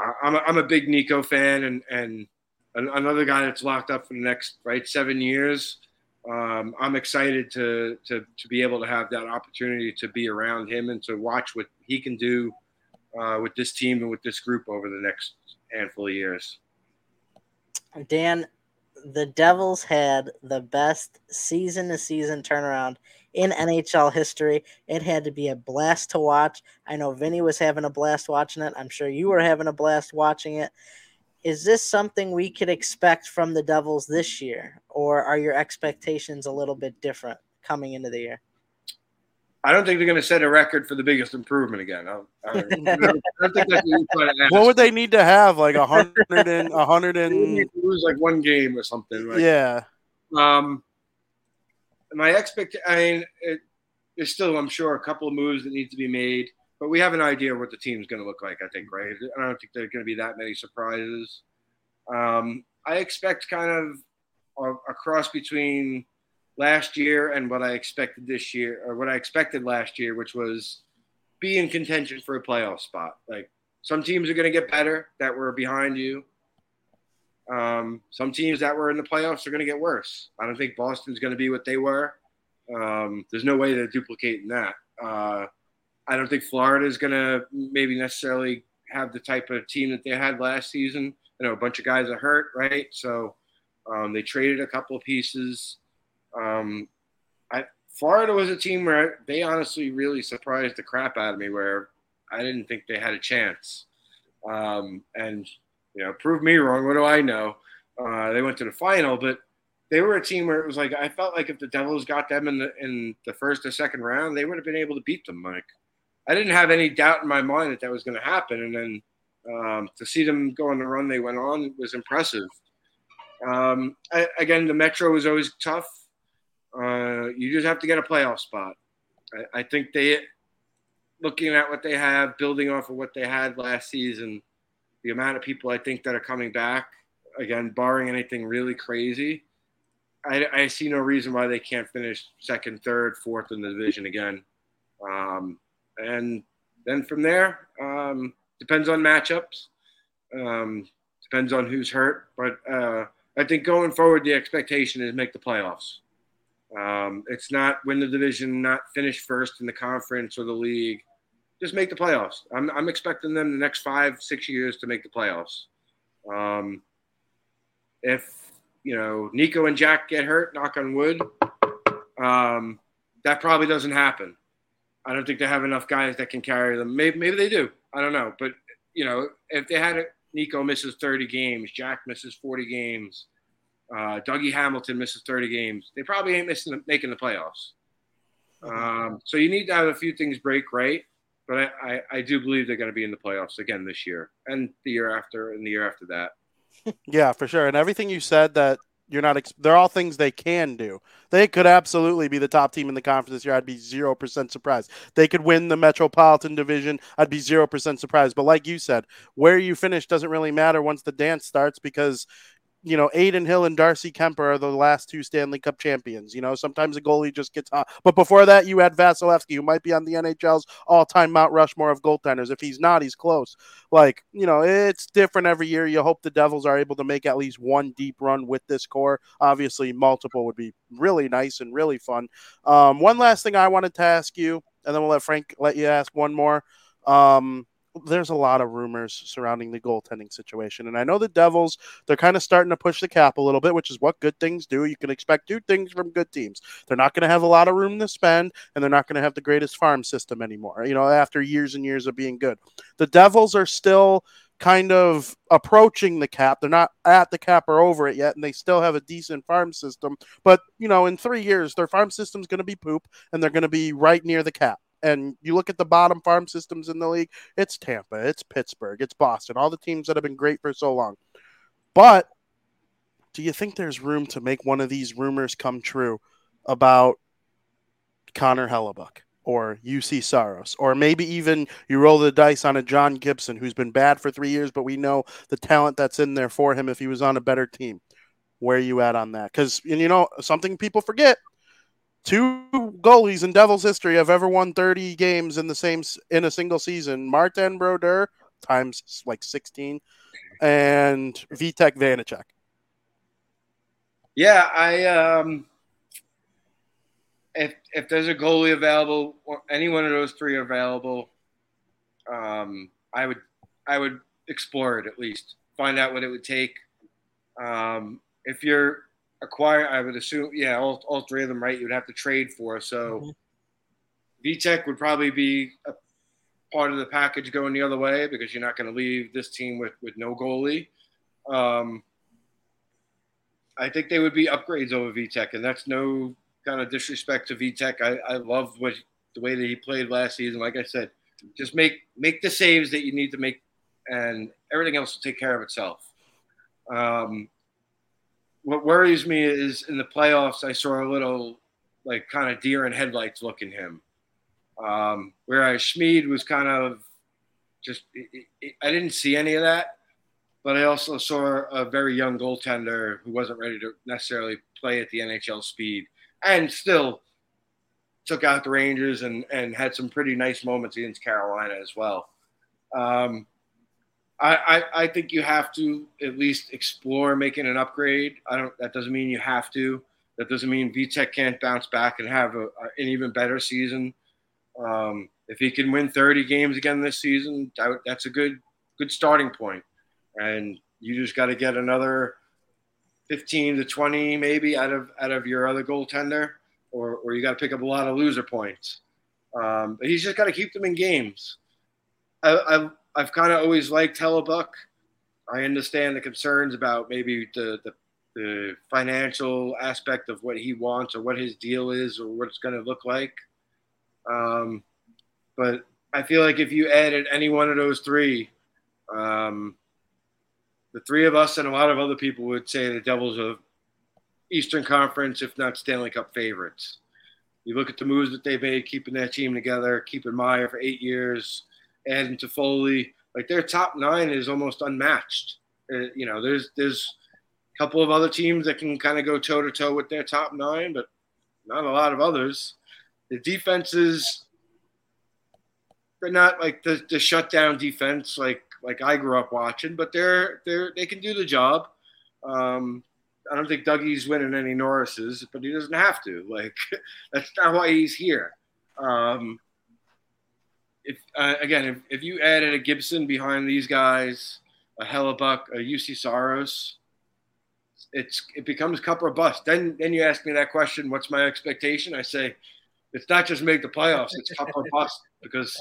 I, I'm a, I'm a big Nico fan, and and another guy that's locked up for the next right seven years. Um, I'm excited to, to to be able to have that opportunity to be around him and to watch what he can do uh, with this team and with this group over the next handful of years. Dan, the Devils had the best season to season turnaround in NHL history. It had to be a blast to watch. I know Vinny was having a blast watching it. I'm sure you were having a blast watching it. Is this something we could expect from the Devils this year, or are your expectations a little bit different coming into the year? I don't think they're going to set a record for the biggest improvement again. I, I, I [LAUGHS] think that's what, what would they need to have? Like a hundred and a hundred and lose like one game or something. Like, yeah. Um, my expect. I mean, it, there's still, I'm sure, a couple of moves that need to be made but we have an idea what the team's going to look like. I think, right? I don't think there's going to be that many surprises. Um, I expect kind of a, a, cross between last year and what I expected this year, or what I expected last year, which was be in contention for a playoff spot. Like some teams are going to get better that were behind you. Um, some teams that were in the playoffs are going to get worse. I don't think Boston's going to be what they were. Um, there's no way they're duplicating that. Uh, I don't think Florida is going to maybe necessarily have the type of team that they had last season. You know, a bunch of guys are hurt, right? So um, they traded a couple of pieces. Um, I, Florida was a team where they honestly really surprised the crap out of me, where I didn't think they had a chance. Um, and you know, prove me wrong. What do I know? Uh, they went to the final, but they were a team where it was like I felt like if the Devils got them in the in the first or second round, they would have been able to beat them. Like I didn't have any doubt in my mind that that was going to happen, and then um, to see them go on the run they went on was impressive. Um, I, again, the Metro is always tough. Uh, you just have to get a playoff spot. I, I think they, looking at what they have, building off of what they had last season, the amount of people I think that are coming back, again, barring anything really crazy, I, I see no reason why they can't finish second, third, fourth in the division again. Um, and then from there, um, depends on matchups, um, depends on who's hurt. But uh, I think going forward, the expectation is make the playoffs. Um, it's not win the division, not finish first in the conference or the league. Just make the playoffs. I'm, I'm expecting them the next five, six years to make the playoffs. Um, if you know Nico and Jack get hurt, knock on wood, um, that probably doesn't happen. I don't think they have enough guys that can carry them. Maybe, maybe they do. I don't know. But you know, if they had a, Nico misses 30 games, Jack misses 40 games, uh, Dougie Hamilton misses 30 games, they probably ain't missing making the playoffs. Um, so you need to have a few things break right. But I, I, I do believe they're going to be in the playoffs again this year and the year after and the year after that. [LAUGHS] yeah, for sure. And everything you said that you're not. Ex- they're all things they can do. They could absolutely be the top team in the conference this year. I'd be zero percent surprised. They could win the Metropolitan Division. I'd be zero percent surprised. But like you said, where you finish doesn't really matter once the dance starts because you know, Adin Hill and Darcy Kuemper are the last two Stanley Cup champions. You know, sometimes a goalie just gets hot. But before that, you had Vasilevskiy, who might be on the NHL's all time Mount Rushmore of goaltenders. If he's not, he's close. Like, you know, it's different every year. You hope the Devils are able to make at least one deep run with this core. Obviously, multiple would be really nice and really fun. Um, one last thing I wanted to ask you, and then we'll let Frank let you ask one more. Um, there's a lot of rumors surrounding the goaltending situation. And I know the Devils, they're kind of starting to push the cap a little bit, which is what good things do. You can expect two things from good teams. They're not going to have a lot of room to spend, and they're not going to have the greatest farm system anymore, you know, after years and years of being good. The Devils are still kind of approaching the cap. They're not at the cap or over it yet, and they still have a decent farm system. But, you know, in three years, their farm system's going to be poop, and they're going to be right near the cap and you look at the bottom farm systems in the league, it's Tampa, it's Pittsburgh, it's Boston, all the teams that have been great for so long. But do you think there's room to make one of these rumors come true about Connor Hellebuyck or Juuse Saros, or maybe even you roll the dice on a John Gibson who's been bad for three years, but we know the talent that's in there for him if he was on a better team. Where are you at on that? Because you know something people forget two goalies in Devils history have ever won 30 games in the same in a single season. Martin Brodeur times like 16 and Vitek Vanecek. Yeah, I um if if there's a goalie available or any one of those three available, um I would I would explore it at least. Find out what it would take. Um if you're acquire. I would assume, yeah, all, all three of them, right? You'd have to trade for. So mm-hmm. Vitek would probably be a part of the package going the other way because you're not going to leave this team with with no goalie. Um, I think they would be upgrades over Vitek, and that's no kind of disrespect to Vitek. I, I love what the way that he played last season. Like I said, just make make the saves that you need to make, and everything else will take care of itself. Um, what worries me is in the playoffs, I saw a little like kind of deer in headlights look in him. Um, whereas Schmid was kind of just, it, it, I didn't see any of that, but I also saw a very young goaltender who wasn't ready to necessarily play at the NHL speed and still took out the Rangers and, and had some pretty nice moments against Carolina as well. Um, I, I, I think you have to at least explore making an upgrade. I don't. That doesn't mean you have to. That doesn't mean Vitek can't bounce back and have a, an even better season. Um, if he can win 30 games again this season, that, that's a good good starting point. And you just got to get another 15 to 20 maybe out of out of your other goaltender, or or you got to pick up a lot of loser points. Um, but he's just got to keep them in games. I, I I've kind of always liked Hellebuyck. I understand the concerns about maybe the, the the financial aspect of what he wants or what his deal is or what it's going to look like. Um, but I feel like if you added any one of those three, um, the three of us and a lot of other people would say the Devils are Eastern Conference, if not Stanley Cup favorites. You look at the moves that they made, keeping that team together, keeping Meier for eight years, adding Foley, Like their top nine is almost unmatched. Uh, you know, there's there's a couple of other teams that can kind of go toe to toe with their top nine, but not a lot of others. The defenses, they're not like the, the shutdown defense like like I grew up watching, but they're they're they can do the job. Um, I don't think Dougie's winning any Norrises, but he doesn't have to. Like [LAUGHS] that's not why he's here. Um, if uh, again, if, if you added a Gibson behind these guys, a Hellebuyck, a Juuse Saros, it's it becomes cup or bust. Then then you ask me that question, what's my expectation? I say it's not just make the playoffs, it's cup or bust because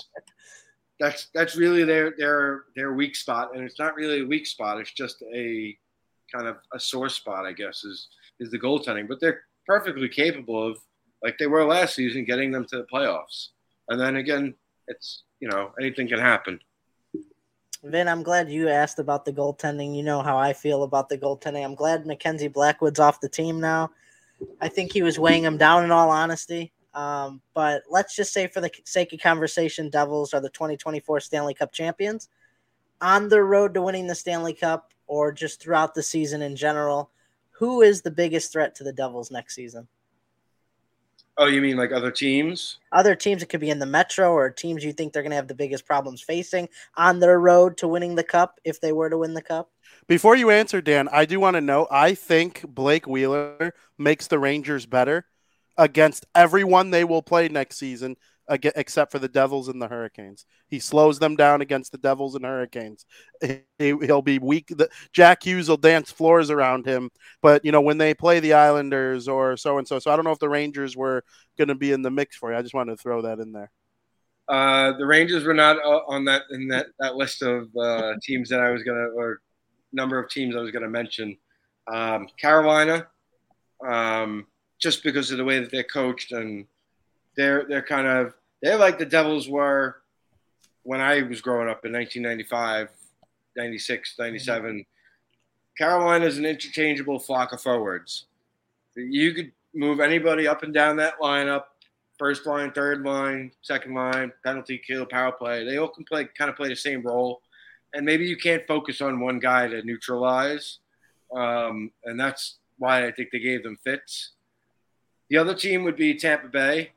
that's that's really their their their weak spot, and it's not really a weak spot. It's just a kind of a sore spot, I guess, is is the goaltending. But they're perfectly capable of, like they were last season, getting them to the playoffs. And then again, it's you know anything can happen. Vin, I'm glad you asked about the goaltending. You know how I feel about the goaltending. I'm glad Mackenzie Blackwood's off the team now. I think he was weighing him down in all honesty. Um, but let's just say, for the sake of conversation, Devils are the 2024 Stanley Cup champions. On the road to winning the Stanley Cup, or just throughout the season in general, who is the biggest threat to the Devils next season? Oh, you mean like other teams? Other teams, it could be in the Metro or teams you think they're going to have the biggest problems facing on their road to winning the Cup if they were to win the Cup? Before you answer, Dan, I do want to know I think Blake Wheeler makes the Rangers better against everyone they will play next season except for the Devils and the Hurricanes. He slows them down against the Devils and Hurricanes. [LAUGHS] He, will be weak. Jack Hughes will dance floors around him. But, you know, when they play the Islanders or so and so, so I don't know if the Rangers were going to be in the mix for you. I just wanted to throw that in there. Uh, the Rangers were not uh, on that in that, that list of uh, teams that I was going to, or number of teams I was going to mention. Um, Carolina, um, just because of the way that they're coached and – they're they're kind of they're like the Devils were when I was growing up in 1995, 96, 97. Mm-hmm. Carolina is an interchangeable flock of forwards. You could move anybody up and down that lineup, first line, third line, second line, penalty kill, power play. They all can play kind of play the same role, and maybe you can't focus on one guy to neutralize, um, and that's why I think they gave them fits. The other team would be Tampa Bay.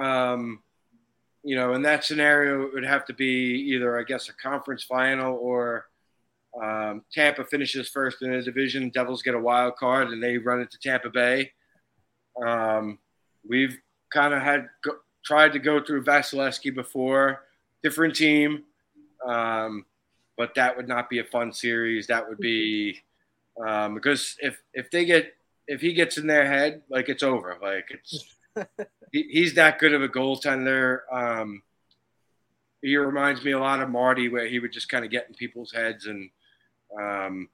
Um, you know, in that scenario, it would have to be either, I guess, a conference final or um, Tampa finishes first in the division. Devils get a wild card and they run into Tampa Bay. Um, we've kind of had go, tried to go through Vasilevskiy before, different team, um, but that would not be a fun series. That would be um, because if if they get if he gets in their head, like it's over. Like it's he, he's that good of a goaltender. Um, he reminds me a lot of Marty, where he would just kind of get in people's heads, and um,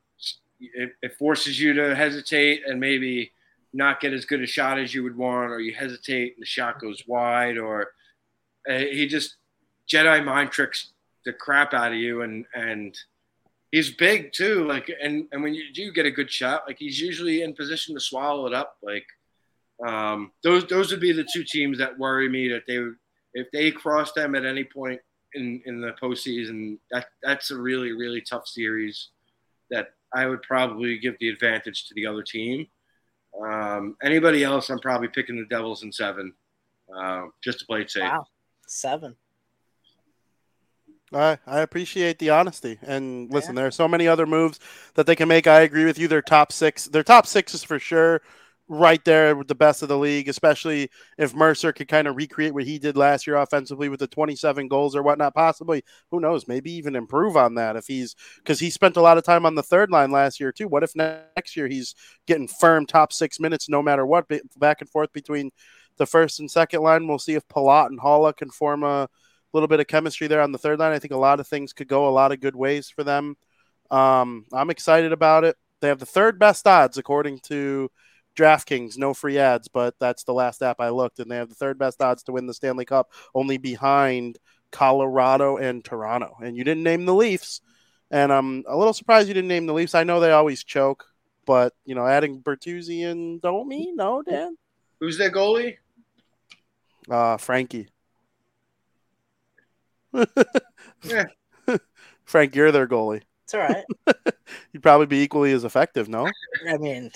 it, it, forces you to hesitate and maybe not get as good a shot as you would want, or you hesitate and the shot goes wide, or uh, he just Jedi mind tricks the crap out of you, and and he's big too. Like, and and when you do get a good shot, like he's usually in position to swallow it up, like um, those those would be the two teams that worry me that they if they cross them at any point in in the postseason. That that's a really really tough series that I would probably give the advantage to the other team. Um, anybody else, I'm probably picking the Devils in seven, uh, just to play it safe. Wow, seven. I I appreciate the honesty. And listen, yeah. there are so many other moves that they can make. I agree with you. Their top six, their top six is for sure right there with the best of the league, especially if Mercer could kind of recreate what he did last year offensively with the 27 goals or whatnot. Possibly, who knows? Maybe even improve on that if he's because he spent a lot of time on the third line last year too. What if next year he's getting firm top six minutes no matter what, back and forth between the first and second line? We'll see if Palat and Haula can form a little bit of chemistry there on the third line. I think a lot of things could go a lot of good ways for them. Um, I'm excited about it. They have the third best odds according to DraftKings. No free ads, but that's the last app I looked, and they have the third best odds to win the Stanley Cup, only behind Colorado and Toronto. And you didn't name the Leafs, and I'm a little surprised you didn't name the Leafs. I know they always choke, but you know, adding Bertuzzi and Domi, no, Dan. Who's their goalie? Uh, Frankie. Yeah. [LAUGHS] Frank, you're their goalie. It's all right. [LAUGHS] You'd probably be equally as effective, no? I mean,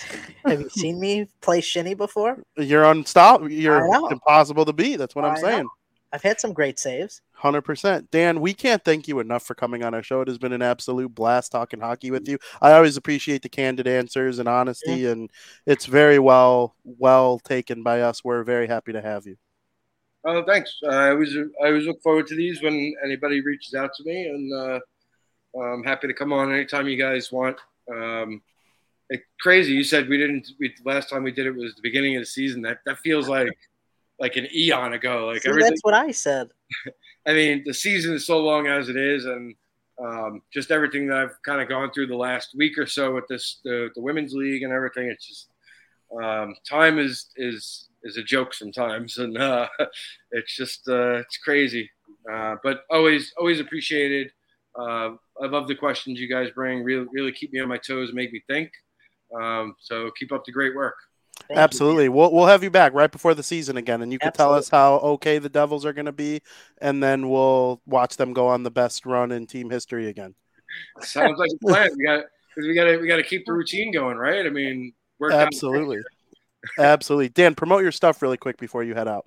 have you seen me play shinny before? You're unstoppable. I You're impossible to beat. That's what I'm I know. saying. I've had some great saves. Hundred percent, Dan. We can't thank you enough for coming on our show. It has been an absolute blast talking hockey with you. I always appreciate the candid answers and honesty, and it's very well well taken by us. We're very happy to have you. Oh, thanks. Uh, I always I always look forward to these when anybody reaches out to me, and uh, I'm happy to come on anytime you guys want. Um, it, crazy, you said we didn't. We, last time we did it was the beginning of the season. That that feels like like an eon ago. Like See, everything. that's what I said. [LAUGHS] I mean, the season is so long as it is, and um, just everything that I've kind of gone through the last week or so with this the, the women's league and everything. It's just um, time is is is a joke sometimes, [LAUGHS] and uh, it's just uh, it's crazy. Uh, but always always appreciated. Uh, I love the questions you guys bring. Really really keep me on my toes, and make me think. Um, so keep up the great work. Thank you. Absolutely, we'll we'll have you back right before the season again, and you can tell us how okay the Devils are going to be, and then we'll watch them go on the best run in team history again. Sounds like a [LAUGHS] plan. We got because we got to we got to keep the routine going, right? I mean, work Absolutely, absolutely. Dan, promote your stuff really quick before you head out.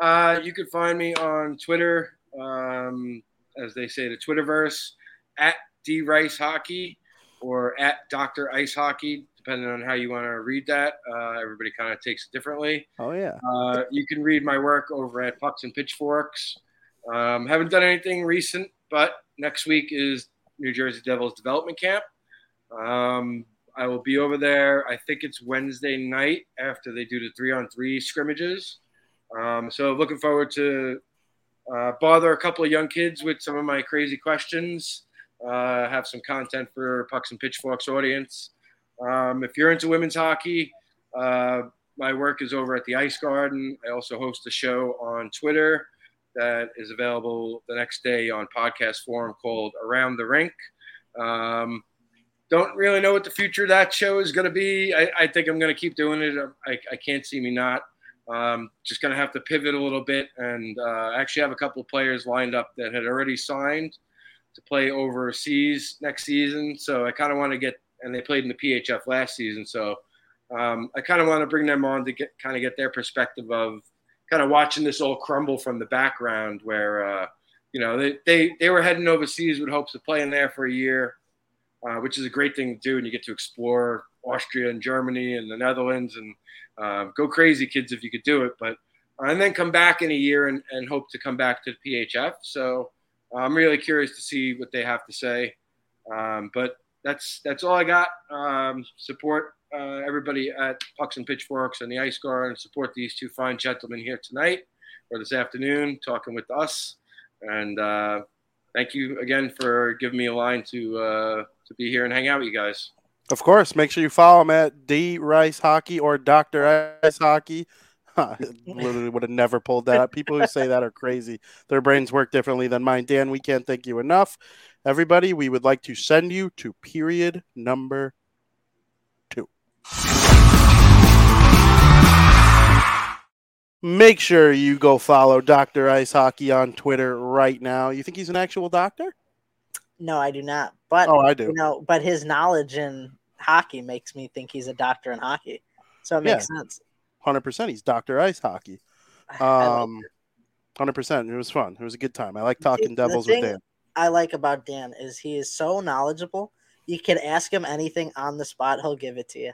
Uh, you can find me on Twitter, um, as they say, the Twitterverse, at D Rice Hockey or at Doctor Ice Hockey, depending on how you want to read that. Uh, everybody kind of takes it differently. Oh yeah, Uh, you can read my work over at Pucks and Pitchforks. Um, haven't done anything recent, but next week is New Jersey Devils development camp. Um, I will be over there. I think it's Wednesday night after they do the three on three scrimmages. Um, so looking forward to uh, bother a couple of young kids with some of my crazy questions. Uh, have some content for Pucks and Pitchforks audience. Um, if you're into women's hockey, uh, my work is over at the Ice Garden. I also host a show on Twitter that is available the next day on podcast form called Around the Rink. Um, don't really know what the future of that show is going to be. I, I think I'm going to keep doing it. I, I can't see me not. Um, just going to have to pivot a little bit and uh, actually have a couple of players lined up that had already signed to play overseas next season. So I kind of want to get, and they played in the PHF last season. So um, I kind of want to bring them on to get kind of get their perspective of kind of watching this all crumble from the background where, uh, you know, they, they, they were heading overseas with hopes of playing there for a year, uh, which is a great thing to do. And you get to explore Austria and Germany and the Netherlands and uh, go crazy, kids, if you could do it. But and then come back in a year and, and hope to come back to the PHF. So I'm really curious to see what they have to say. Um, but that's that's all I got. Um, support uh, everybody at Pucks and Pitchforks and the Ice Guard, and support these two fine gentlemen here tonight or this afternoon, talking with us. And uh, thank you again for giving me a line to uh, to be here and hang out with you guys. Of course. Make sure you follow him at D Rice Hockey or Doctor Ice Hockey. [LAUGHS] I literally would have never pulled that up. People who say that are crazy. Their brains work differently than mine. Dan, we can't thank you enough. Everybody, we would like to send you to period number two. Make sure you go follow Dr. Ice Hockey on Twitter right now. You think he's an actual doctor? No, I do not. But Oh, I do. you know, but his knowledge in hockey makes me think he's a doctor in hockey. So it makes sense. 100%. He's Dr. Ice Hockey. [SIGHS] Um, 100%. It was fun. It was a good time. I like talking the Devils with Dan. I like about Dan is he is so knowledgeable. You can ask him anything on the spot, he'll give it to you.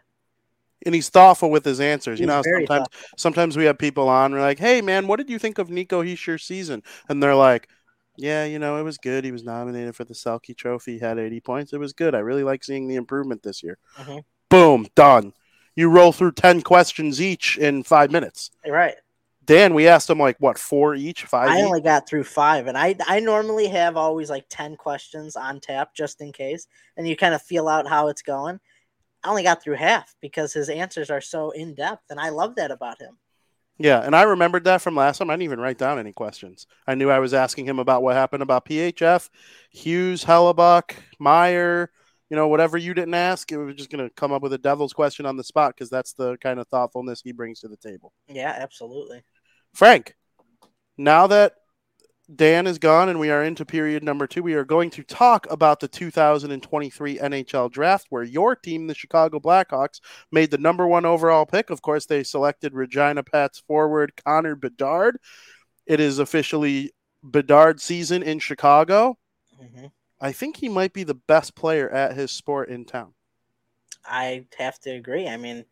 And he's thoughtful with his answers. you know, sometimes sometimes we have people on, we're like, hey, man, what did you think of Nico Hischier's season? And they're like, yeah, you know, it was good. He was nominated for the Selke Trophy. He had 80 points. It was good. I really like seeing the improvement this year. Mhm. Boom, done. You roll through 10 questions each in five minutes. Right. Dan, we asked him like what four each, five. I each? only got through five, and I I normally have always like ten questions on tap just in case, and you kind of feel out how it's going. I only got through half because his answers are so in depth, and I love that about him. Yeah, and I remembered that from last time. I didn't even write down any questions. I knew I was asking him about what happened about PHF, Hughes, Hellebuyck, Meier, you know, whatever you didn't ask, it was just going to come up with a devil's question on the spot because that's the kind of thoughtfulness he brings to the table. Yeah, absolutely. Frank, now that Dan is gone and we are into period number two, we are going to talk about the 2023 NHL draft where your team, the Chicago Blackhawks, made the number one overall pick. Of course, they selected Regina Pats forward Connor Bedard. It is officially Bedard season in Chicago. hmm I think he might be the best player at his sport in town. I have to agree. I mean,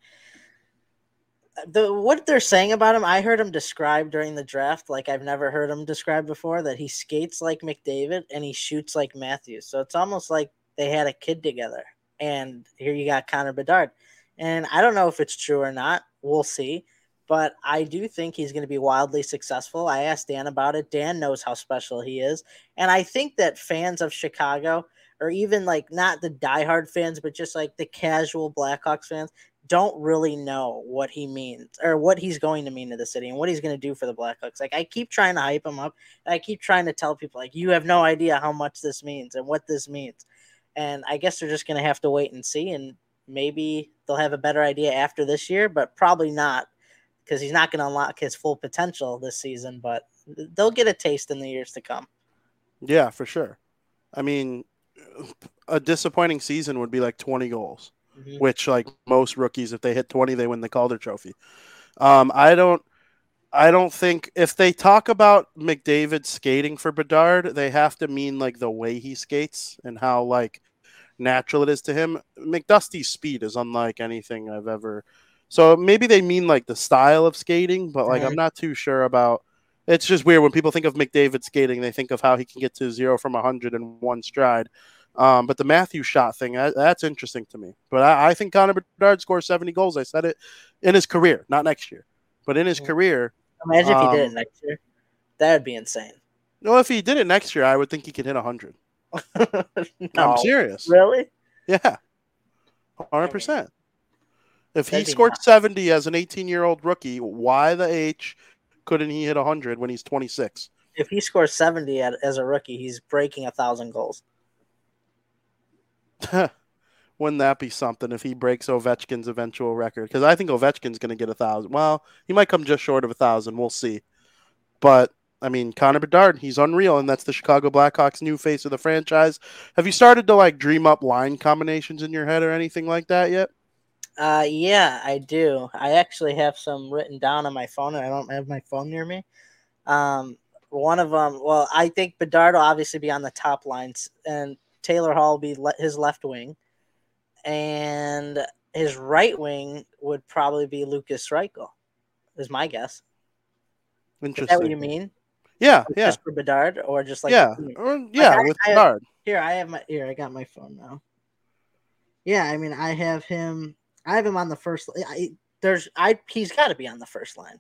the what they're saying about him, I heard him described during the draft like I've never heard him described before. That he skates like McDavid and he shoots like Matthews. So it's almost like they had a kid together. And here you got Connor Bedard, and I don't know if it's true or not. We'll see. But I do think he's going to be wildly successful. I asked Dan about it. Dan knows how special he is. And I think that fans of Chicago, or even like not the diehard fans, but just like the casual Blackhawks fans, don't really know what he means or what he's going to mean to the city and what he's going to do for the Blackhawks. Like I keep trying to hype him up. I keep trying to tell people like you have no idea how much this means and what this means. And I guess they're just going to have to wait and see and maybe they'll have a better idea after this year, but probably not because he's not going to unlock his full potential this season, but they'll get a taste in the years to come. Yeah, for sure. I mean, a disappointing season would be like 20 goals. Mhm. which like most rookies, if they hit 20, they win the Calder Trophy. Um, I don't, I don't think if they talk about McDavid skating for Bedard, they have to mean like the way he skates and how like natural it is to him. McDusty's speed is unlike anything I've ever. So maybe they mean like the style of skating, but like I'm Mhm. not too sure about. It's just weird when people think of McDavid skating, they think of how he can get to zero from 100 in one stride. Um, but the Matthew shot thing, that, that's interesting to me. But I, I think Connor Bedard scores 70 goals. I said it in his career, not next year, but in his career. Imagine if he did it Um, next year. That would be insane. No, if he did it next year, I would think he could hit 100. [LAUGHS] no, I'm serious. really? Yeah, 100%. If he scored nuts. 70 as an 18 year old rookie, why the H couldn't he hit 100 when he's 26? If he scores seventy at, as a rookie, he's breaking a thousand goals. [LAUGHS] Wouldn't that be something if he breaks Ovechkin's eventual record? Because I think Ovechkin's going to get a thousand. Well, he might come just short of a thousand. We'll see. But I mean, Connor Bedard, he's unreal, and that's the Chicago Blackhawks' new face of the franchise. Have you started to like dream up line combinations in your head or anything like that yet? Uh, yeah, I do. I actually have some written down on my phone, and I don't have my phone near me. Um, one of them, well, I think Bedard will obviously be on the top lines, and Taylor Hall be le- his left wing, and his right wing would probably be Lukas Reichel, is my guess. Is Interesting. that what you mean? Yeah, yeah, Just for Bedard, or just like yeah, or, yeah. I- with I- Bedard, Here, I have my here. I got my phone now. Yeah, I mean, I have him. I have him on the first. I, there's, I he's got to be on the first line.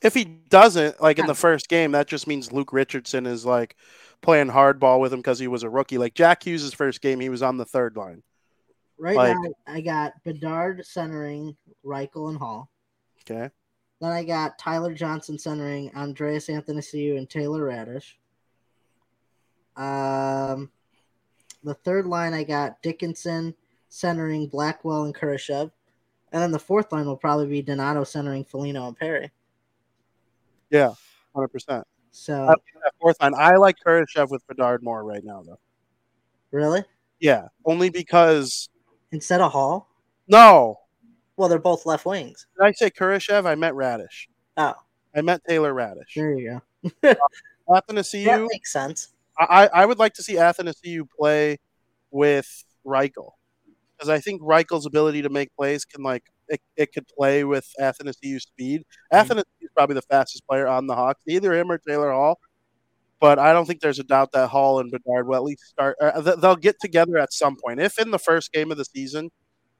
If he doesn't, like in the first game, that just means Luke Richardson is like playing hardball with him because he was a rookie. Like Jack Hughes' first game, he was on the third line. Right Like- now, I got Bedard centering Reichel and Hall. Okay. Then I got Tyler Johnson centering Andreas Athanasiu and Taylor Raddysh. Um, the third line I got Dickinson centering Blackwell and Kurashev. And then the fourth line will probably be Donato centering Foligno and Perry. Yeah, hundred percent. So That fourth line, I like Kurashev with Bedard more right now, though. really, Yeah, only because instead of Hall, no, well, they're both left wings. did I say Kurashev? I meant Raddysh. Oh, I meant Taylor Raddysh. there you go. [LAUGHS] Uh, that Athanasiu, That makes sense. I, I would like to see Athanasiu play with Reichel because I think Reichel's ability to make plays can like it, it could play with Athanasiu's speed. Mhm. Athanasiu is probably the fastest player on the Hawks, either him or Taylor Hall. But I don't think there's a doubt that Hall and Bedard will at least start. Uh, th- they'll get together at some point. If in the first game of the season,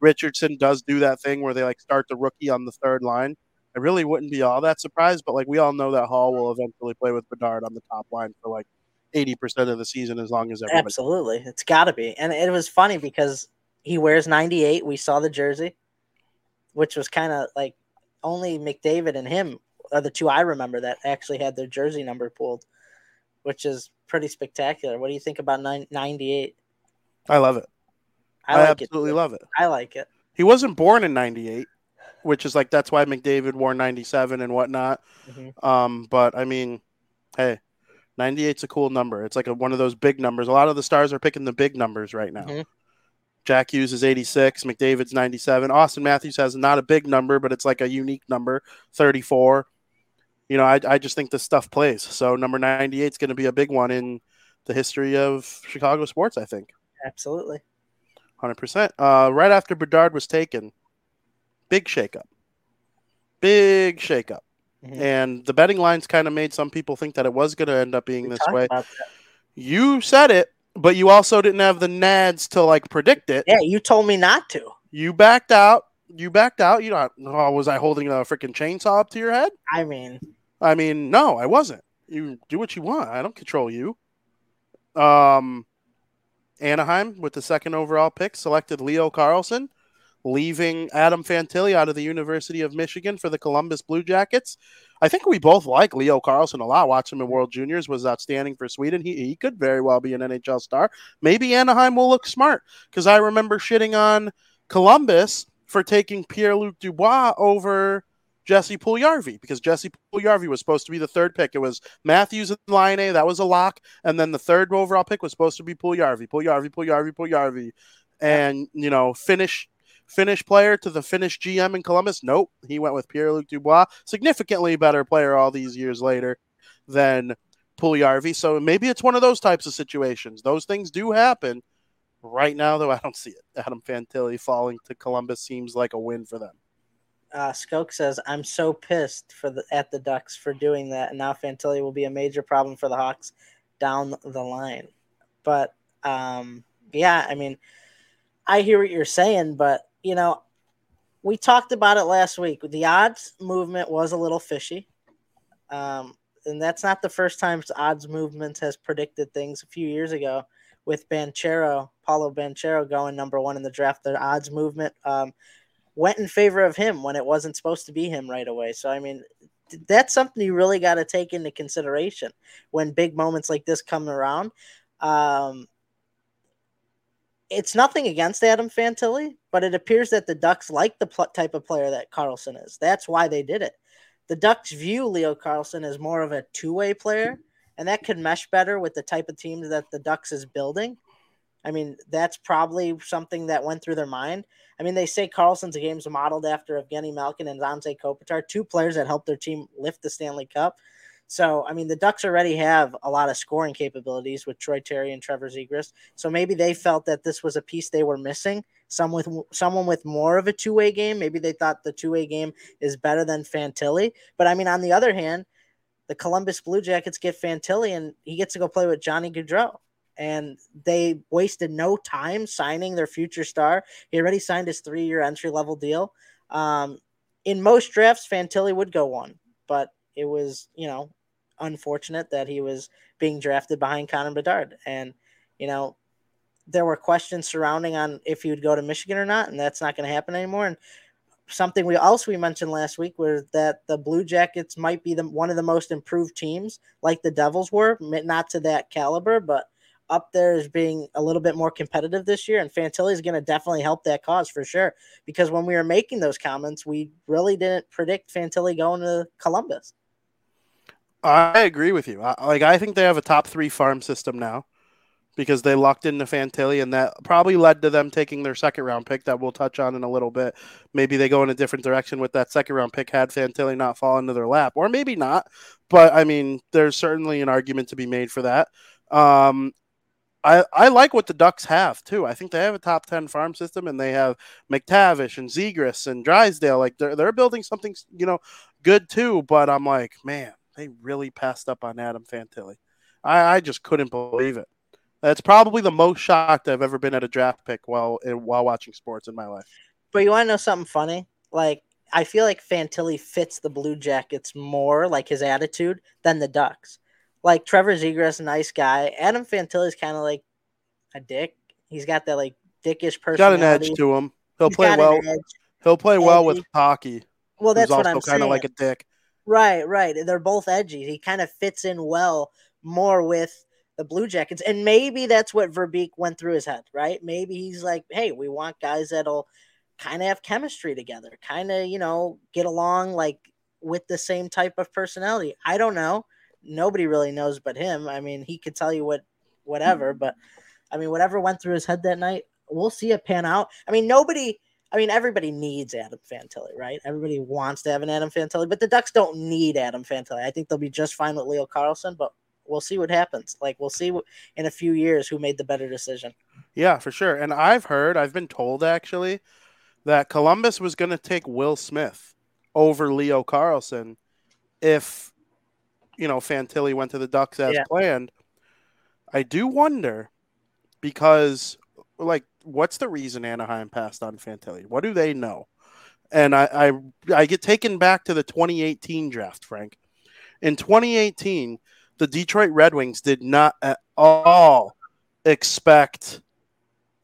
Richardson does do that thing where they like start the rookie on the third line, I really wouldn't be all that surprised. But like we all know that Hall will eventually play with Bedard on the top line for like eighty percent of the season, as long as everybody. Absolutely, it's got to be. And it was funny because he wears ninety eight. We saw the jersey, which was kind of like only McDavid and him are the two I remember that actually had their jersey number pulled, which is pretty spectacular. What do you think about 98? I love it. I, I, like absolutely it. love it. I like it. He wasn't born in '98, which is like that's why McDavid wore '97 and whatnot. Mhm. Um, but I mean, hey, 98's a cool number. It's like a, one of those big numbers. A lot of the stars are picking the big numbers right now. Mhm. Jack Hughes is 86, McDavid's 97. Auston Matthews has not a big number, but it's like a unique number, 34. You know, I, I just think this stuff plays. So number 98 is going to be a big one in the history of Chicago sports, I think. Absolutely. 100%. Uh, right after Bedard was taken, big shakeup. Big shakeup. Mhm. And the betting lines kind of made some people think that it was going to end up being We this way. You said it, but you also didn't have the nads to like predict it. Yeah, you told me not to. You backed out. You backed out. You don't. Oh, was I holding a freaking chainsaw up to your head? I mean, I mean, no, I wasn't. You do what you want. I don't control you. Um, Anaheim with the second overall pick selected Leo Carlsson, leaving Adam Fantilli out of the University of Michigan for the Columbus Blue Jackets. I think we both like Leo Carlsson a lot. Watch him in World Juniors was outstanding for Sweden. He he could very well be an NHL star. Maybe Anaheim will look smart because I remember shitting on Columbus for taking Pierre Luc Dubois over Jesse Puljujarvi because Jesse Puljujarvi was supposed to be the third pick. It was Matthews and Laine, that was a lock, and then the third overall pick was supposed to be Puljujarvi, Puljujarvi, Puljujarvi, Puljujarvi, and you know Finnish Finnish player to the Finnish GM in Columbus. Nope, he went with Pierre Luc Dubois, significantly better player all these years later than Puljujarvi. So maybe it's one of those types of situations. Those things do happen. Right now, though, [LAUGHS] I don't see it. Adam Fantilli falling to Columbus seems like a win for them. uh, Skoke says, "I'm so pissed for the at the Ducks for doing that, and now Fantilli will be a major problem for the Hawks down the line." But um, yeah, I mean, I hear what you're saying, but you know, we talked about it last week. The odds movement was a little fishy, um, and that's not the first time odds movement has predicted things. A few years ago, with Banchero, Paolo Banchero going number one in the draft, the odds movement. Um, went in favor of him when it wasn't supposed to be him right away. So I mean, that's something you really got to take into consideration when big moments like this come around. Um, it's nothing against Adam Fantilli, but it appears that the Ducks like the pl- type of player that Carlsson is. That's why they did it. The Ducks view Leo Carlsson as more of a two-way player, and that could mesh better with the type of team that the Ducks is building. I mean, that's probably something that went through their mind. I mean, they say Carlsson's game's modeled after Evgeny Malkin and Dante Kopitar, two players that helped their team lift the Stanley Cup. So, I mean, the Ducks already have a lot of scoring capabilities with Troy Terry and Trevor Zegras. So maybe they felt that this was a piece they were missing. Some with someone with more of a two-way game. Maybe they thought the two-way game is better than Fantilli. But I mean, on the other hand, the Columbus Blue Jackets get Fantilli, and he gets to go play with Johnny Gaudreau and they wasted no time signing their future star. He already signed his three year entry level deal. Um, in most drafts, Fantilli would go one, but it was, you know, unfortunate that he was being drafted behind Connor Bedard. And, you know, there were questions surrounding on if he would go to Michigan or not, and that's not going to happen anymore. And something we also we mentioned last week was that the Blue Jackets might be the one of the most improved teams, like the Devils were, not to that caliber, but up there as being a little bit more competitive this year. And Fantilli is going to definitely help that cause for sure. Because when we were making those comments, we really didn't predict Fantilli going to Columbus. I agree with you. I, like I think they have a top three farm system now because they locked into Fantilli, and that probably led to them taking their second round pick that we'll touch on in a little bit. Maybe they go in a different direction with that second round pick had Fantilli not fall into their lap, or maybe not. But I mean, there's certainly an argument to be made for that. Um, I, I like what the Ducks have too. I think they have a top ten farm system, and they have McTavish and Zegras and Drysdale. Like they're they're building something you know good too. But I'm like, man, they really passed up on Adam Fantilli. I, I just couldn't believe it. That's probably the most shocked I've ever been at a draft pick while while watching sports in my life. But you want to know something funny? Like I feel like Fantilli fits the Blue Jackets more, like his attitude, than the Ducks. Like Trevor Zegras, nice guy. Adam Fantilli is kind of like a dick. He's got that like dickish Got personality. an edge to him. He'll He's play well. He'll play well with hockey. Well, that's what I'm saying. kind of like a dick. Right, right. They're both edgy. He kind of fits in well more with the Blue Jackets. And maybe that's what Verbeek went through his head, right? Maybe he's like, hey, we want guys that'll kind of have chemistry together, kind of, you know, get along like with the same type of personality. I don't know. Nobody really knows but him. I mean, he could tell you what whatever, mm-hmm. but I mean, whatever went through his head that night, we'll see it pan out. I mean, nobody I mean, everybody needs Adam Fantilli, right? Everybody wants to have an Adam Fantilli, but the Ducks don't need Adam Fantilli. I think they'll be just fine with Leo Carlsson, but we'll see what happens. Like, we'll see in a few years who made the better decision. Yeah, for sure. And I've heard, I've been told actually, that Columbus was going to take Will Smith over Leo Carlsson if, you know, Fantilli went to the Ducks as Yeah. planned. I do wonder because, like, what's the reason Anaheim passed on Fantilli? What do they know? And I, I, I get taken back to the 2018 draft, Frank. In 2018, the Detroit Red Wings did not at all expect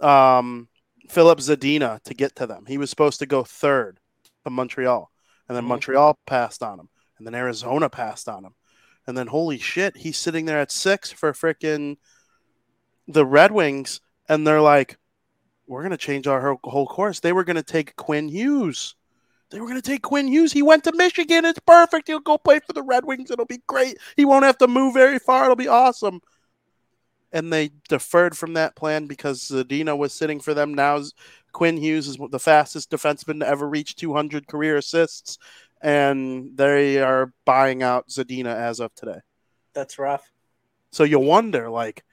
um, Filip Zadina to get to them. He was supposed to go third to Montreal, and then Mhm. Montreal passed on him, and then Arizona passed on him, and then holy shit, he's sitting there at six for freaking the Red Wings, and they're like, "We're gonna change our whole- course." They were gonna take Quinn Hughes. They were going to take Quinn Hughes. He went to Michigan. It's perfect. He'll go play for the Red Wings. It'll be great. He won't have to move very far. It'll be awesome. And they deferred from that plan because Zadina was sitting for them. Now Quinn Hughes is the fastest defenseman to ever reach 200 career assists, and they are buying out Zadina as of today. That's rough. So you wonder, like,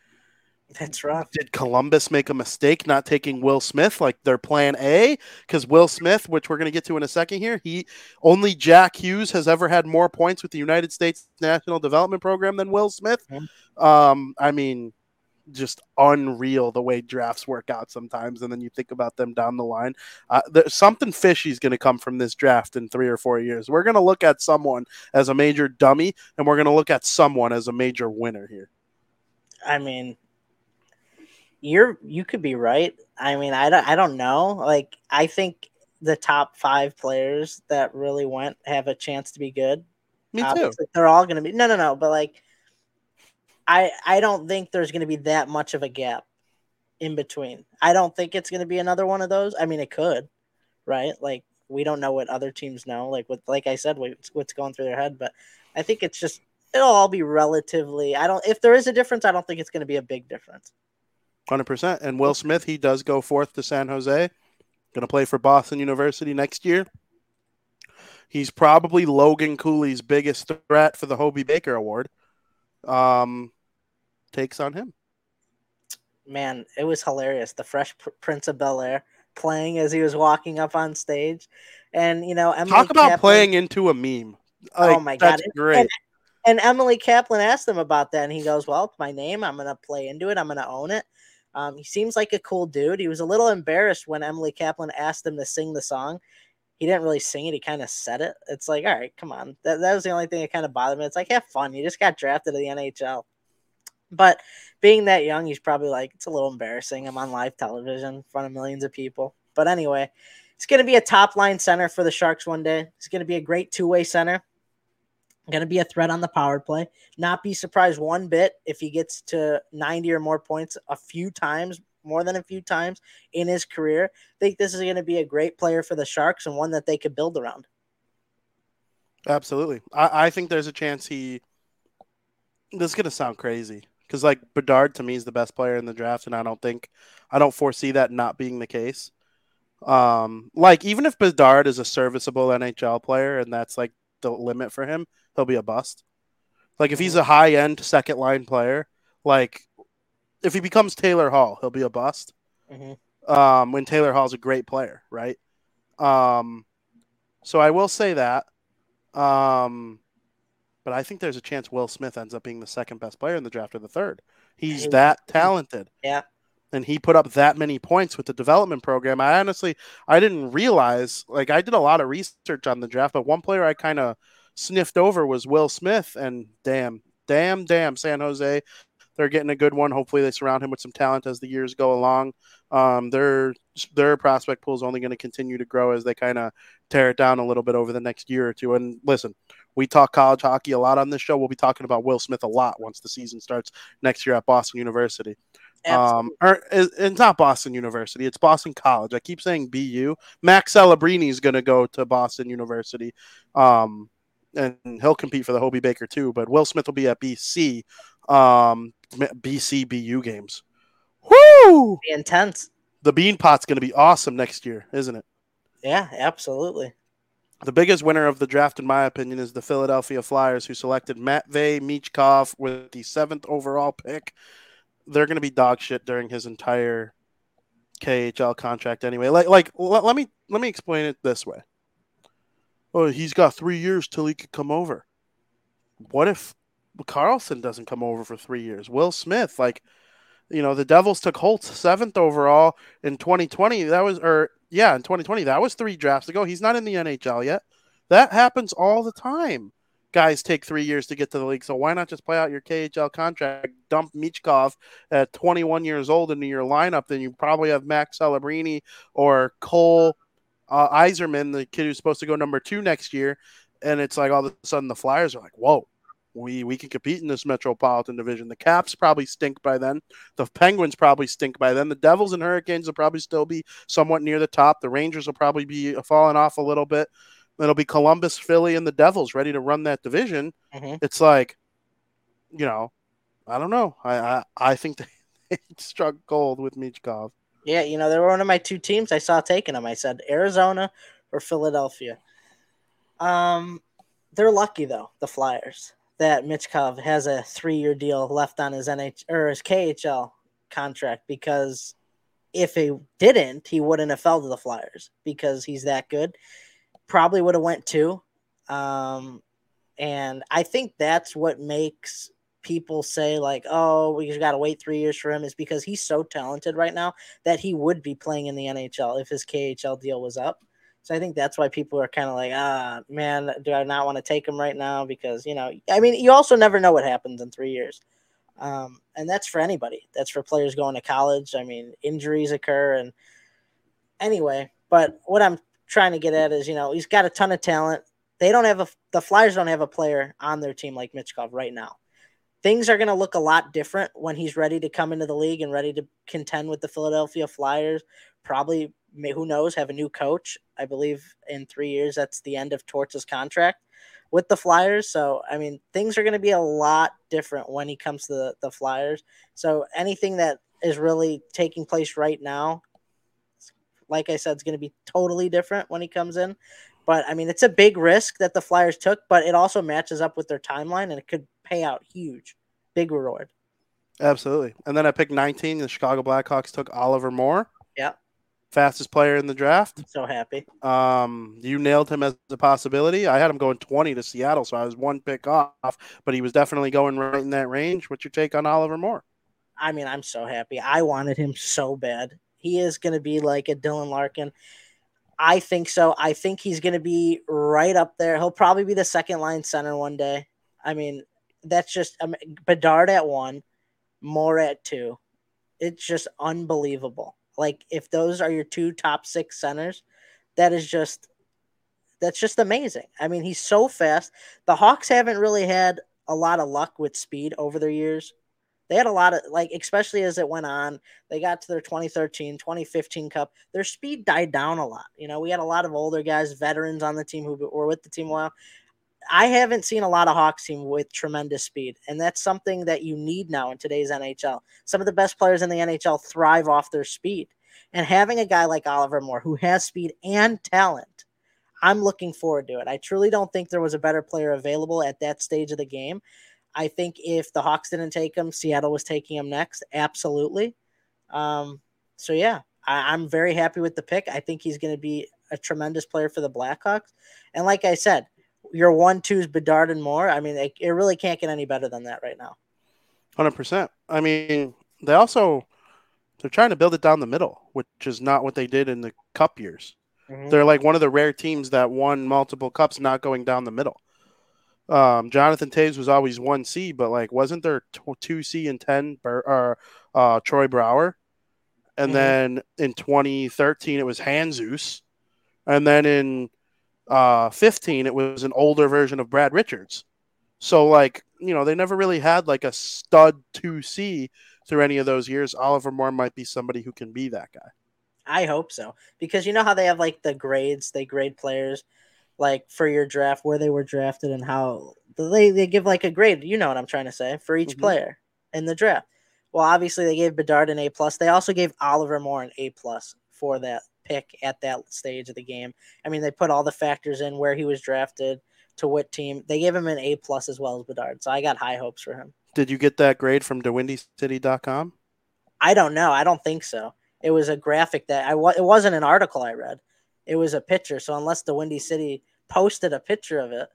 That's rough. did Columbus make a mistake not taking Will Smith like their plan A? Because Will Smith, which we're going to get to in a second here, he only Jack Hughes has ever had more points with the United States National Development Program than Will Smith. Um, I mean, just unreal the way drafts work out sometimes, and then you think about them down the line. Uh, there's something fishy is going to come from this draft in three or four years. We're going to look at someone as a major dummy, and we're going to look at someone as a major winner here. I mean, you're you could be right. I mean, I don't I don't know. Like I think the top five players that really went have a chance to be good. Me too. Obviously, They're all going to be no, no, no. But like, I I don't think there's going to be that much of a gap in between. I don't think it's going to be another one of those. I mean, it could, right? Like we don't know what other teams know. Like with like I said, what's, what's going through their head. But I think it's just it'll all be relatively. I don't. If there is a difference, I don't think it's going to be a big difference. Hundred percent. And Will Smith, he does go forth to San Jose. Going to play for Boston University next year. He's probably Logan Cooley's biggest threat for the Hobey Baker Award. Um, takes on him. Man, it was hilarious. The Fresh Prince of Bel Air playing as he was walking up on stage, and you know, Emily Talk about Kaplan- playing into a meme. Oh Like, my God. that's great. And Emily Kaplan asked him about that, and he goes, "Well, it's my name. I'm gonna play into it. I'm gonna own it." Um, he seems like a cool dude. He was a little embarrassed when Emily Kaplan asked him to sing the song. He didn't really sing it. He kind of said it. It's like, all right, come on. That, that was the only thing that kind of bothered me. It's like, have fun. You just got drafted to the NHL. But being that young, he's probably like, it's a little embarrassing. I'm on live television in front of millions of people. But anyway, he's going to be a top line center for the Sharks one day. He's going to be a great two way center. Going to be a threat on the power play. Not be surprised one bit if he gets to 90 or more points a few times, more than a few times in his career. think this is going to be a great player for the Sharks and one that they could build around. Absolutely. I, I think there's a chance he. This is gonna sound crazy because like Bedard to me is the best player in the draft, and I don't think I don't foresee that not being the case. Um, like even if Bedard is a serviceable NHL player and that's like the limit for him, he'll be a bust. Like if he's a high end second line player, like if he becomes Taylor Hall, he'll be a bust. Mhm. Um, when Taylor Hall's a great player, right? Um, so I will say that. Um, but I think there's a chance Will Smith ends up being the second best player in the draft or the third. He's that talented. Yeah. and he put up that many points with the development program. I honestly I didn't realize like I did a lot of research on the draft, but one player I kind of sniffed over was Will Smith, and damn, damn, damn, San Jose. They're getting a good one. Hopefully, they surround him with some talent as the years go along. Um, their their prospect pool is only going to continue to grow as they kind of tear it down a little bit over the next year or two. And listen, we talk college hockey a lot on this show. We'll be talking about Will Smith a lot once the season starts next year at Boston University. Um, or it's not Boston University, it's Boston College. I keep saying BU. Max Celebrini is going to go to Boston University. Um, and he'll compete for the Hobey Baker too. But Will Smith will be at BC, um, BC BU games. Woo! Be intense. The Beanpot's going to be awesome next year, isn't it? Yeah, absolutely. The biggest winner of the draft, in my opinion, is the Philadelphia Flyers, who selected Matvey Michkov with the seventh overall pick. They're going to be dog shit during his entire KHL contract anyway. Like, like let, let me let me explain it this way. Oh, he's got three years till he could come over. What if Carlsson doesn't come over for three years? Will Smith, like, you know, the Devils took Holtz seventh overall in 2020. That was, or yeah, in 2020, that was three drafts ago. He's not in the NHL yet. That happens all the time. Guys take three years to get to the league, so why not just play out your KHL contract, dump Michkov at 21 years old into your lineup? Then you probably have Max Celebrini or Cole uh, Eiserman, the kid who's supposed to go number two next year, and it's like all of a sudden the Flyers are like, whoa, we we can compete in this Metropolitan Division. The Caps probably stink by then. The Penguins probably stink by then. The Devils and Hurricanes will probably still be somewhat near the top. The Rangers will probably be falling off a little bit. It'll be Columbus, Philly, and the Devils ready to run that division. Mm-hmm. It's like, you know, I don't know. I I, I think they [LAUGHS] struck gold with Michkov. Yeah, you know, they were one of my two teams I saw taking them. I said Arizona or Philadelphia. Um, they're lucky though, the Flyers, that Michkov has a three-year deal left on his NH or his KHL contract because if he didn't, he wouldn't have fell to the Flyers because he's that good. Probably would have went two. Um, and I think that's what makes people say like, "Oh, we just got to wait three years for him," is because he's so talented right now that he would be playing in the NHL if his KHL deal was up. So I think that's why people are kind of like, "Ah, man, do I not want to take him right now?" Because you know, I mean, you also never know what happens in three years, um, and that's for anybody. That's for players going to college. I mean, injuries occur, and anyway. But what I'm trying to get at is, you know, he's got a ton of talent. They don't have a the Flyers don't have a player on their team like Michkov right now things are going to look a lot different when he's ready to come into the league and ready to contend with the Philadelphia Flyers. Probably, who knows, have a new coach. I believe in three years, that's the end of Torts' contract with the Flyers. So, I mean, things are going to be a lot different when he comes to the, the Flyers. So, anything that is really taking place right now, like I said, is going to be totally different when he comes in. But I mean, it's a big risk that the Flyers took, but it also matches up with their timeline and it could pay out huge, big reward. Absolutely. And then I picked 19. The Chicago Blackhawks took Oliver Moore. Yeah. Fastest player in the draft. I'm so happy. Um, you nailed him as a possibility. I had him going 20 to Seattle, so I was one pick off, but he was definitely going right in that range. What's your take on Oliver Moore? I mean, I'm so happy. I wanted him so bad. He is going to be like a Dylan Larkin. I think so. I think he's going to be right up there. He'll probably be the second line center one day. I mean, that's just um, Bedard at one, Moore at two. It's just unbelievable. Like if those are your two top six centers, that is just that's just amazing. I mean, he's so fast. The Hawks haven't really had a lot of luck with speed over their years. They had a lot of like, especially as it went on, they got to their 2013, 2015 cup. Their speed died down a lot. You know, we had a lot of older guys, veterans on the team who were with the team a while. I haven't seen a lot of Hawks team with tremendous speed, and that's something that you need now in today's NHL. Some of the best players in the NHL thrive off their speed, and having a guy like Oliver Moore who has speed and talent, I'm looking forward to it. I truly don't think there was a better player available at that stage of the game. I think if the Hawks didn't take him, Seattle was taking him next. Absolutely. Um, so yeah, I, I'm very happy with the pick. I think he's going to be a tremendous player for the Blackhawks. And like I said, your one twos Bedard and Moore. I mean, it, it really can't get any better than that right now. Hundred percent. I mean, they also They're trying to build it down the middle, which is not what they did in the cup years. Mhm. They're like one of the rare teams that won multiple cups, not going down the middle. Um, Jonathan Toews was always one C, but like, wasn't there two C and ten? Or uh, Troy Brouwer, and Mhm. then in 2013 it was Handzus, and then in uh, 15 it was an older version of Brad Richards. So like, you know, they never really had like a stud two C through any of those years. Oliver Moore might be somebody who can be that guy. I hope so because you know how they have like the grades, they grade players like for your draft where they were drafted and how they they give like a grade. You know what I'm trying to say for each Mhm. player in the draft. Well, obviously they gave Bedard an A plus. They also gave Oliver Moore an A plus for that pick at that stage of the game. I mean, they put all the factors in where he was drafted to what team. They gave him an A plus as well as Bedard. So I got high hopes for him. Did you get that grade from DeWindyCity.com? I don't know. I don't think so. It was a graphic that I it wasn't an article I read. It was a picture. So unless the Windy City posted a picture of it,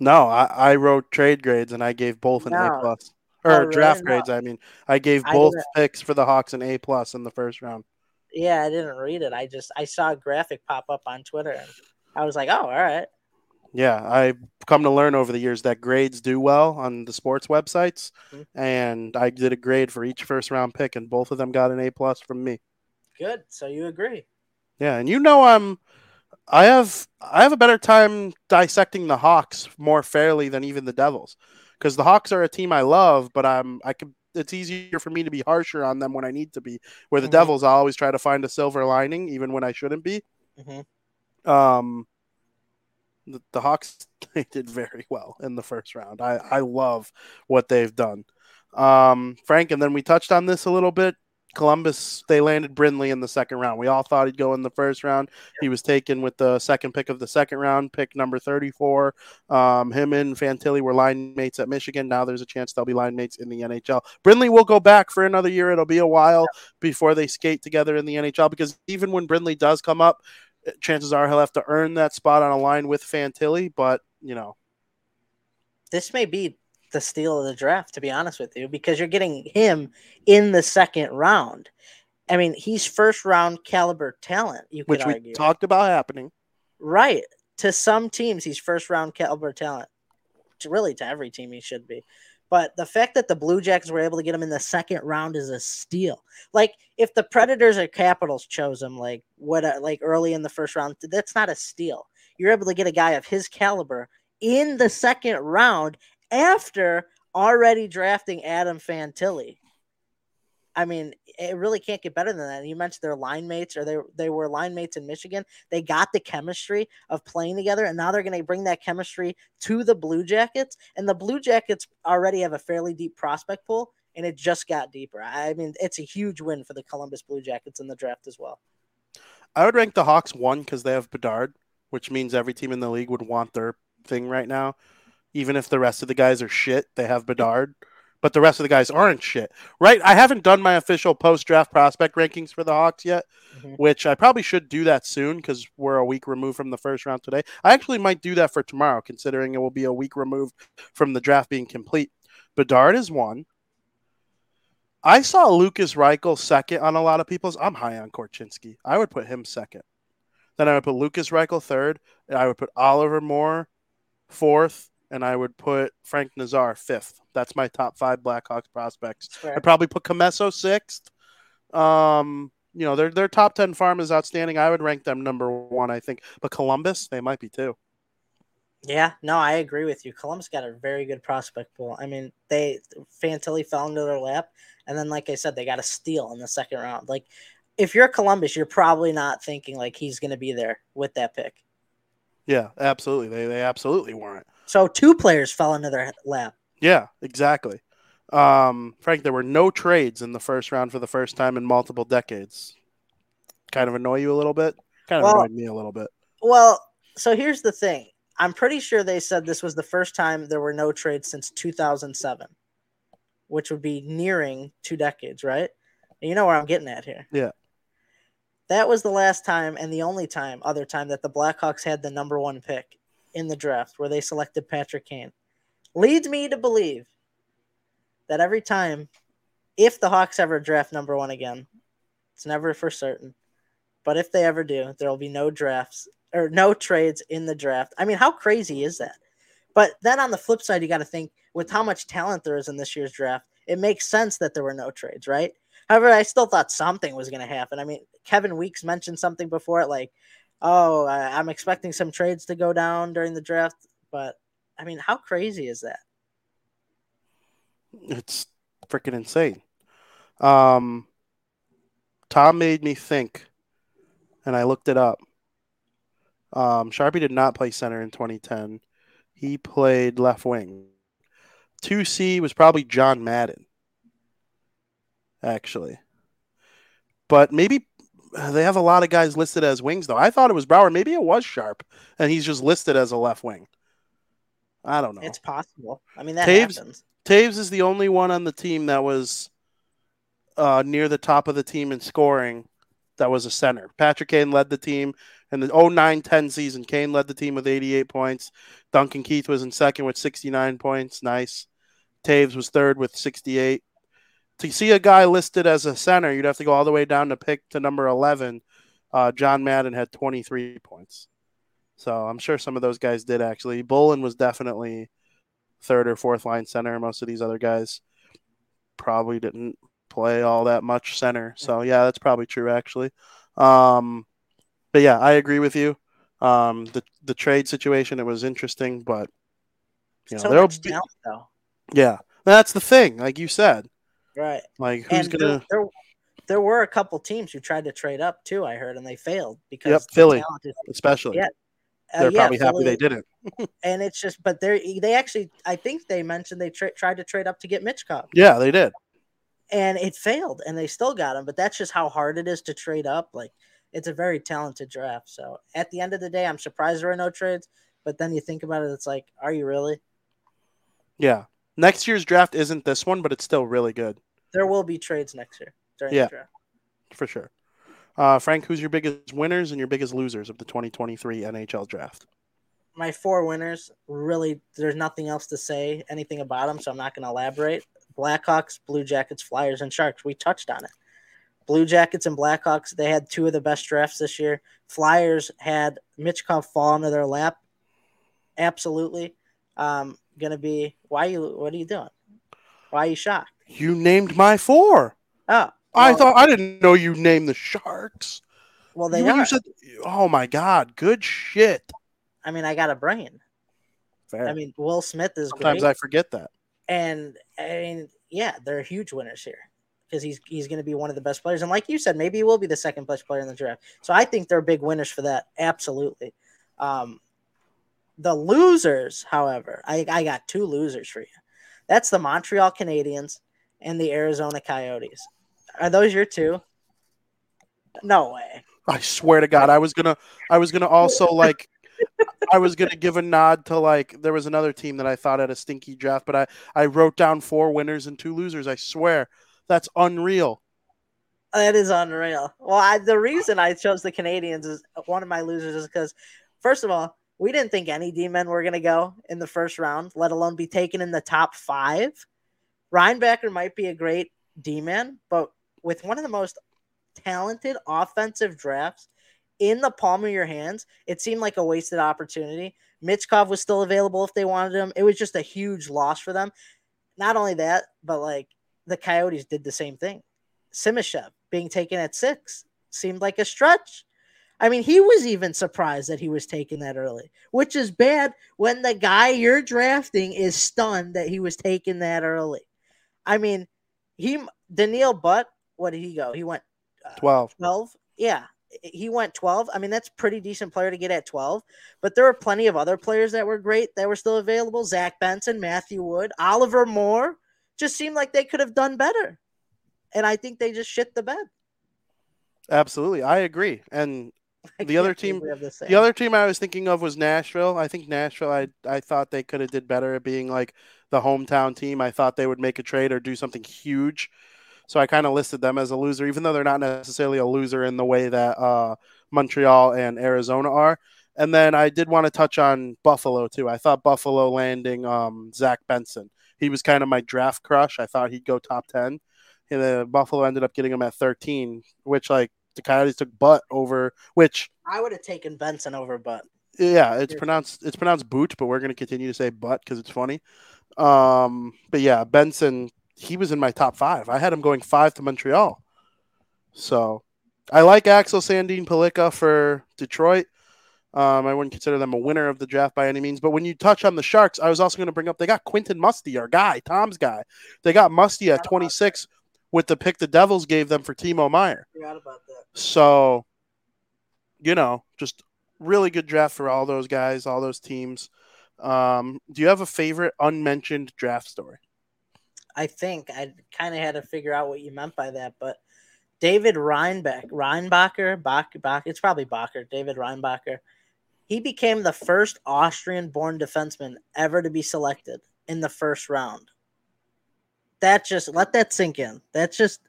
No, I, I wrote trade grades and I gave both an A No. plus. Oh, Or really? draft No. grades, I mean. I gave both didn't- picks for the Hawks an A plus in the first round. yeah, I didn't read it. I just I saw a graphic pop up on Twitter and I was like, oh, all right. Yeah, I've come to learn over the years that grades do well on the sports websites. Mhm. And I did a grade for each first round pick, and both of them got an A plus from me. Good. So you agree. Yeah, and you know I'm I have I have a better time dissecting the Hawks more fairly than even the Devils. Because the Hawks are a team I love, but I'm I can it's easier for me to be harsher on them when I need to be. Where the Mhm. Devils I always try to find a silver lining even when I shouldn't be. Mhm. Um the, the Hawks [LAUGHS] they did very well in the first round. I, I love what they've done. Um Frank, and then we touched on this a little bit. Columbus, they landed Brindley in the second round. We all thought he'd go in the first round. He was taken with the second pick of the second round, pick number 34. Um, him and Fantilli were line mates at Michigan. Now there's a chance they'll be line mates in the NHL. Brindley will go back for another year. It'll be a while before they skate together in the NHL because even when Brindley does come up, chances are he'll have to earn that spot on a line with Fantilli. But, you know, This may be the steal of the draft, to be honest with you, because you're getting him in the second round. I mean, he's first round caliber talent, you which we argue. talked about happening. Right. To some teams, he's first round caliber talent. To really, to every team, he should be. But the fact that the Blue Jackets were able to get him in the second round is a steal. Like if the Predators or Capitals chose him, like what, uh, like early in the first round, that's not a steal. You're able to get a guy of his caliber in the second round after already drafting Adam Fantilli. I mean, it really can't get better than that. You mentioned their line mates, or they they were line mates in Michigan. They got the chemistry of playing together, and now they're going to bring that chemistry to the Blue Jackets. And the Blue Jackets already have a fairly deep prospect pool, and it just got deeper. I mean, it's a huge win for the Columbus Blue Jackets in the draft as well. I would rank the Hawks one because they have Bedard, which means every team in the league would want their thing right now. Even if the rest of the guys are shit, they have Bedard. But the rest of the guys aren't shit, right? I haven't done my official post draft prospect rankings for the Hawks yet, Mhm. which I probably should do that soon because we're a week removed from the first round today. I actually might do that for tomorrow, considering it will be a week removed from the draft being complete. Bedard is one. I saw Lukas Reichel second on a lot of people's. I'm high on Korchinski. I would put him second. Then I would put Lukas Reichel third. And I would put Oliver Moore fourth. And I would put Frank Nazar fifth. That's my top five Blackhawks prospects. I'd probably put Commesso sixth. Um, you know, their their top ten farm is outstanding. I would rank them number one, I think. But Columbus, they might be too. Yeah, no, I agree with you. Columbus got a very good prospect pool. I mean, they Fantilli fell into their lap, and then, like I said, they got a steal in the second round. Like, if you're Columbus, you're probably not thinking like he's going to be there with that pick. Yeah, absolutely. They they absolutely weren't. So two players fell into their lap. Yeah, exactly. Um, Frank, there were no trades in the first round for the first time in multiple decades. Kind of annoy you a little bit. Kind of Well- annoyed me a little bit. Well, so here's the thing. I'm pretty sure they said this was the first time there were no trades since 2007, which would be nearing two decades, right? And you know where I'm getting at here. Yeah. That was the last time and the only time, other time, that the Blackhawks had the number one pick in the draft where they selected Patrick Kane. Leads me to believe that every time if the Hawks ever draft number one again, it's never for certain. But if they ever do, there will be no drafts or no trades in the draft. I mean, how crazy is that? But then on the flip side, you got to think with how much talent there is in this year's draft, it makes sense that there were no trades, right? However, I still thought something was going to happen. I mean, Kevin Weeks mentioned something before, like, oh, I'm expecting some trades to go down during the draft. But I mean, how crazy is that? It's freaking insane. Um, Tom made me think, and I looked it up. Um, Sharpie did not play center in 2010. He played left wing. 2C was probably John Madden, actually. But maybe they have a lot of guys listed as wings, though. I thought it was Brouwer. Maybe it was Sharp, and he's just listed as a left wing. I don't know. It's possible. I mean, that Toews, happens. Toews is the only one on the team that was uh, near the top of the team in scoring that was a center. Patrick Kane led the team in the 09 10 season. Kane led the team with 88 points. Duncan Keith was in second with 69 points. Nice. Toews was third with 68. To see a guy listed as a center, you'd have to go all the way down to pick to number 11. Uh, John Madden had 23 points. So I'm sure some of those guys did actually. Bolland was definitely third or fourth line center. Most of these other guys probably didn't play all that much center. So yeah, that's probably true actually. Um, but yeah, I agree with you. Um, the the trade situation it was interesting, but you know so there'll be, though. yeah, that's the thing. Like you said, Right. like who's and gonna there, there, there were a couple teams who tried to trade up too. I heard, and they failed because Yep, Philly. is- especially Yeah, uh, they're yeah, probably happy they didn't. [LAUGHS] And it's just, but they they actually, I think they mentioned they tra- tried to trade up to get Michkov, Yeah, they did. and it failed, and they still got him. But that's just how hard it is to trade up. Like it's a very talented draft. So at the end of the day, I'm surprised there are no trades. But then you think about it, it's like, are you really? Yeah. Next year's draft isn't this one, but it's still really good There will be trades next year during Yeah. the draft. for sure. Uh, Frank, who's your biggest winners and your biggest losers of the 2023 NHL draft? my four winners really there's nothing else to say anything about them so i'm not going to elaborate blackhawks blue jackets flyers and sharks we touched on it blue jackets and blackhawks they had two of the best drafts this year flyers had michkov fall into their lap absolutely um gonna be why you what are you doing why are you shocked You named my four. oh I thought I didn't know you named the Sharks. well they You- you said- oh my god, good shit. i mean i got a brain Fair. i mean will smith is Sometimes great I forget that. and I mean, yeah, they're huge winners here because he's he's going to be one of the best players. And like you said, maybe he will be the second best player in the draft. So I think they're big winners for that. Absolutely. Um, the losers, however, I, I got two losers for you. That's the Montreal Canadiens and the Arizona Coyotes. Are those your two? No way. I swear to God, I was gonna, I was gonna also like, I was gonna give a nod to like, there was another team that I thought had a stinky draft, but I, I wrote down four winners and two losers. I swear, that's unreal. That is unreal. Well, I, the reason I chose the Canadiens is one of my losers is because, first of all, we didn't think any D men were going to go in the first round, let alone be taken in the top five. Reinbacher might be a great D man, but with one of the most talented offensive drafts in the palm of your hands, it seemed like a wasted opportunity. Michkov was still available if they wanted him. It was just a huge loss for them. Not only that, but like the Coyotes did the same thing. Simashev being taken at six seemed like a stretch. I mean, he was even surprised that he was taken that early, which is bad when the guy you're drafting is stunned that he was taken that early. I mean, he Daniil Butt, what did he go? He went uh, 12. 12. Yeah, he went 12. I mean, that's pretty decent player to get at 12. But there were plenty of other players that were great that were still available. Zach Benson, Matthew Wood, Oliver Moore just seemed like they could have done better. And I think they just shit the bed. Absolutely, I agree. And I The other team- the the other team I was thinking of was Nashville. I think Nashville. I I thought they could have did better at being like the hometown team. I thought they would make a trade or do something huge. So I kind of listed them as a loser, even though they're not necessarily a loser in the way that uh, Montreal and Arizona are. And then I did want to touch on Buffalo too. I thought Buffalo landing um, Zach Benson. He was kind of my draft crush. I thought he'd go top ten. And the Buffalo ended up getting him at 13, which like the Coyotes took Butt over, which I would have taken Benson over Butt. yeah, it's pronounced it's pronounced boot, but we're gonna continue to say butt because it's funny. Um, but yeah, Benson, he was in my top five. I had him going five to Montreal. So I like Axel Sandin Pellikka for Detroit. Um, I wouldn't consider them a winner of the draft by any means. But when you touch on the Sharks, I was also going to bring up they got Quentin Musty, our guy, Tom's guy. They got Musty at 26 with the pick the Devils gave them for Timo Meier. Forgot about that. So, you know, just really good draft for all those guys, all those teams. Um, do you have a favorite unmentioned draft story? I think I kind of had to figure out what you meant by that, but David Reinbach, Reinbacher, Bach, Bach, it's probably Bacher, David Reinbacher. He became the first Austrian-born defenseman ever to be selected in the first round. That just let that sink in. That's just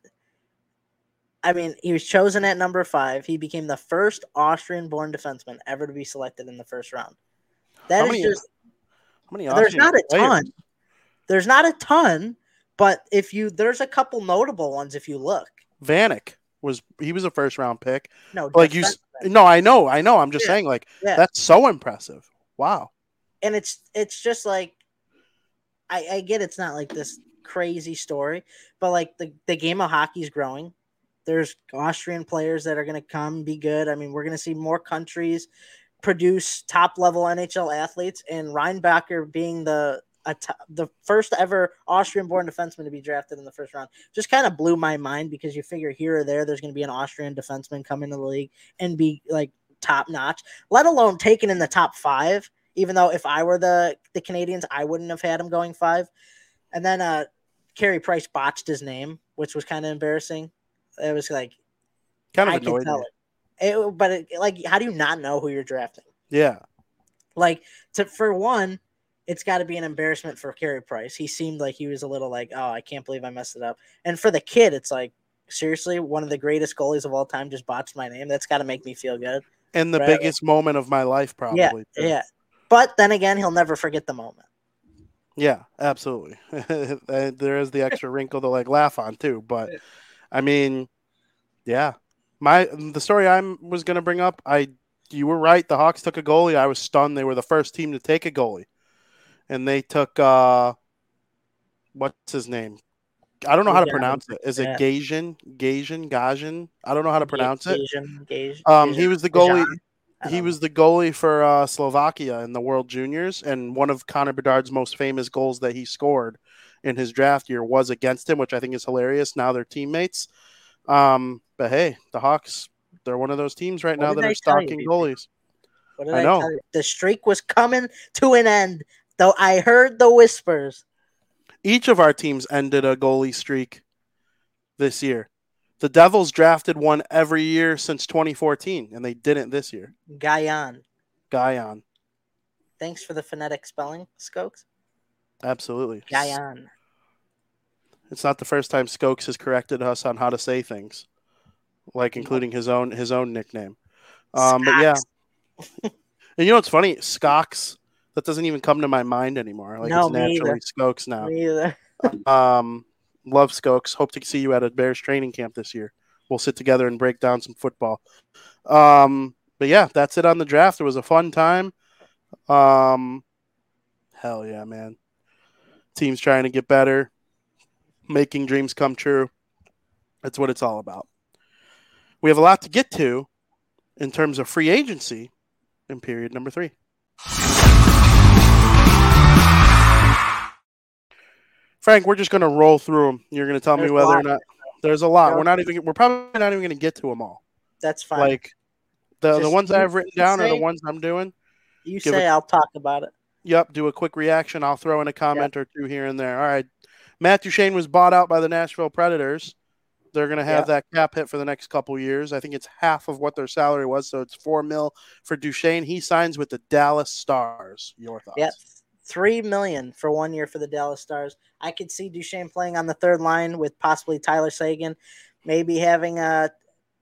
I mean, he was chosen at number 5. He became the first Austrian-born defenseman ever to be selected in the first round. That How is many- just How many? there's not a oh, players? ton. There's not a ton, but if you there's a couple notable ones if you look. Vanek was he was a first round pick. No, Like you, no, I know, I know. I'm just Yeah. saying, like Yeah. that's so impressive. Wow. and it's it's just like I, I get it's not like this crazy story, but like the, the game of hockey is growing. There's Austrian players that are going to come be good. I mean, we're going to see more countries produce top level NHL athletes, and Reinbacher being the t- the first ever Austrian born defenseman to be drafted in the first round just kind of blew my mind because you figure here or there there's going to be an Austrian defenseman come into the league and be like top notch, let alone taken in the top five even though if I were the the Canadiens, I wouldn't have had him going five. And then uh Carey Price botched his name, which was kind of embarrassing. It was like Kind of I could annoyed tell me. it. It but it, like, how do you not know who you're drafting? Yeah. Like, to for one, it's got to be an embarrassment for Carey Price. He seemed like he was a little like, oh, I can't believe I messed it up. And for the kid, it's like, seriously, one of the greatest goalies of all time just botched my name. That's got to make me feel good. And the Right. biggest moment of my life, probably. yeah, too. yeah. But then again, he'll never forget the moment. Yeah, absolutely. [LAUGHS] There is the extra wrinkle to like laugh on too, but I mean, yeah. My the story I was going to bring up, I you were right. The Hawks took a goalie. I was stunned. They were the first team to take a goalie, and they took uh, what's his name? I don't know how to pronounce it. Is it. Gajan? Gajan? Gajan? I don't know how to pronounce it. Asian, Um, he was the goalie. He was the goalie for uh, Slovakia in the World Juniors, and one of Connor Bedard's most famous goals that he scored in his draft year was against him, which I think is hilarious. Now they're teammates. Um, but hey, the Hawks, they're one of those teams right What now that are stocking goalies. I I, know. you? The streak was coming to an end, though I heard the whispers. Each of our teams ended a goalie streak this year. The Devils drafted one every year since 2014, and they didn't this year. Guyan. Guyon, Thanks for the phonetic spelling, Skokes. absolutely. Guyan. It's not the first time Skokes has corrected us on how to say things, like including his own his own nickname. Um, but yeah, [LAUGHS] and you know what's funny? Skox. That doesn't even come to my mind anymore. Like No, it's naturally either. Skokes now. Me either. [LAUGHS] Um, love Skokes. Hope to see you at a Bears training camp this year. We'll sit together and break down some football. Um, but yeah, that's it on the draft. It was a fun time. Um, hell yeah, man. Teams trying to get better, making dreams come true. That's what it's all about. We have a lot to get to in terms of free agency in period number three. Frank, we're just going to roll through them. You're going to tell There's me whether or not there's a lot. We're not even. We're probably not even going to get to them all. That's fine. Like the the ones I have written down are the ones I'm doing. you say, I'll talk about it. Yep, do a quick reaction. I'll throw in a comment or two here and there. All right. Matt Duchene was bought out by the Nashville Predators. They're going to have that cap hit for the next couple years. I think it's half of what their salary was, so it's four mil for Duchene. He signs with the Dallas Stars. Your thoughts? Yep. Three million for one year for the Dallas Stars. I could see Duchene playing on the third line with possibly Tyler Seguin, maybe having a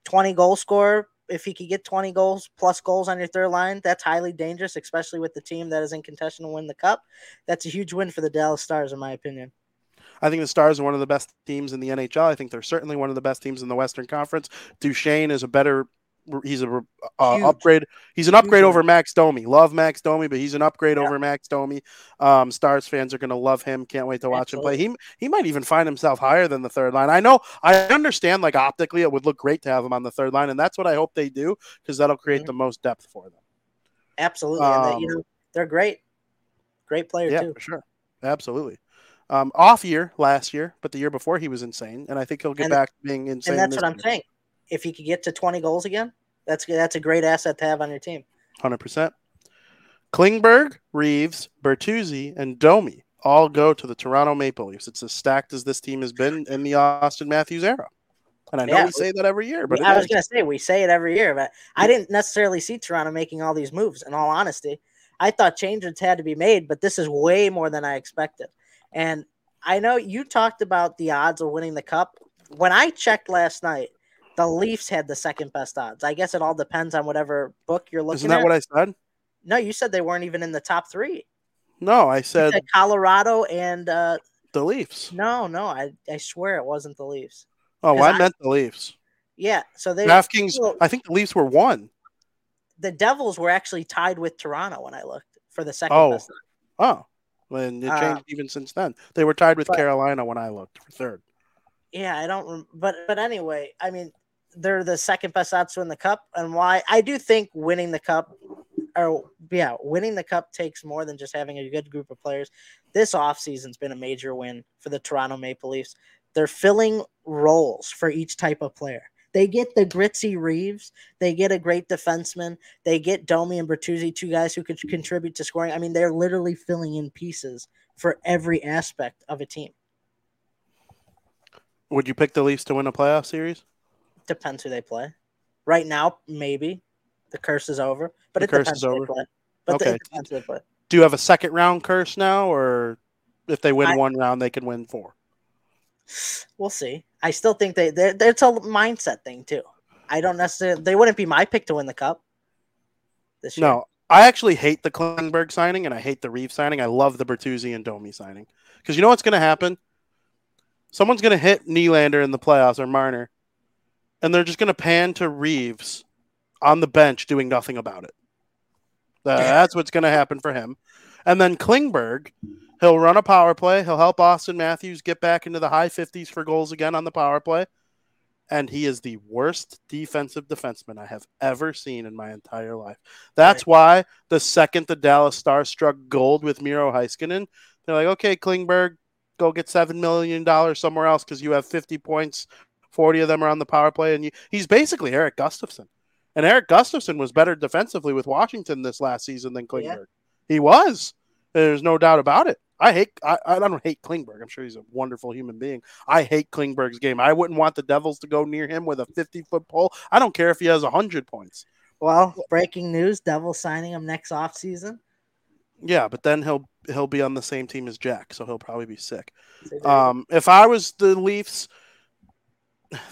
20 goal scorer. If he could get 20 goals plus goals on your third line, that's highly dangerous, especially with the team that is in contention to win the cup. That's a huge win for the Dallas Stars, in my opinion. I think the Stars are one of the best teams in the NHL. I think they're certainly one of the best teams in the Western Conference. Duchene is a better he's a uh, upgrade. He's an upgrade Huge. over Max Domi. Love Max Domi, but he's an upgrade Yeah. over Max Domi. Um, Stars fans are going to love him. Can't wait to watch him play. He he might even find himself higher than the third line. I know. I understand. Like optically, it would look great to have him on the third line, and that's what I hope they do because that'll create Mhm. the most depth for them. Absolutely. and they, you Um, know, they're great. Great player Yeah, too. for sure. Absolutely. Um, off year last year, but the year before he was insane, and I think he'll get And- back to being insane. And that's what I'm year. saying. If he could get to 20 goals again, that's that's a great asset to have on your team. Hundred percent. Klingberg, Reaves, Bertuzzi, and Domi all go to the Toronto Maple Leafs. It's as stacked as this team has been in the Auston Matthews era. And I know Yeah. we say that every year, but I was going to say we say it every year, but I didn't necessarily see Toronto making all these moves. In all honesty, I thought changes had to be made, but this is way more than I expected. And I know you talked about the odds of winning the cup. When I checked last night, the Leafs had the second best odds. I guess it all depends on whatever book you're looking at. Isn't that at. what I said? no, you said they weren't even in the top three. No, I said said Colorado and uh, the Leafs. no, no, I, I swear it wasn't the Leafs. Oh, 'Cause I I- meant the Leafs. Yeah, so they DraftKings. well, I think the Leafs were one. the Devils were actually tied with Toronto when I looked for the second Oh. best. Oh, and it Uh, changed even since then. They were tied with but- Carolina when I looked for third. Yeah, I don't. But but anyway, I mean, they're the second best odds to win the cup, and why I do think winning the cup, or yeah, winning the cup takes more than just having a good group of players. This offseason's been a major win for the Toronto Maple Leafs. They're filling roles for each type of player. They get the gritzy Reaves. They get a great defenseman. They get Domi and Bertuzzi, two guys who could contribute to scoring. I mean, they're literally filling in pieces for every aspect of a team. Would you pick the Leafs to win a playoff series? Depends who they play. Right now, maybe the curse is over, but The it curse depends is who they over? play. But Okay. it depends who they play. Do you have a second round curse now, or if they win I- one round, they can win four? We'll see. I still think they it's a mindset thing too. I don't necessarily. They wouldn't be my pick to win the cup this year. No, I actually hate the Klingberg signing and I hate the Reeve signing. I love the Bertuzzi and Domi signing because you know what's going to happen? Someone's going to hit Nylander in the playoffs or Marner, and they're just going to pan to Reaves on the bench doing nothing about it. That's what's going to happen for him. And then Klingberg, he'll run a power play. He'll help Auston Matthews get back into the high 50s for goals again on the power play. And he is the worst defensive defenseman I have ever seen in my entire life. That's why the second the Dallas Stars struck gold with Miro Heiskanen, they're like, okay, Klingberg, go get $7 million somewhere else because you have 50 points. 40 of them are on the power play. And you, he's basically Erik Gustafsson. And Erik Gustafsson was better defensively with Washington this last season than Klingberg. Yeah. He was. There's no doubt about it. I hate. I, I don't hate Klingberg. I'm sure he's a wonderful human being. I hate Klingberg's game. I wouldn't want the Devils to go near him with a 50 foot pole. I don't care if he has 100 points. Well, breaking news: Devil signing him next offseason. Yeah, but then he'll he'll be on the same team as Jack, so he'll probably be sick. So there you go. Um, if I was the Leafs,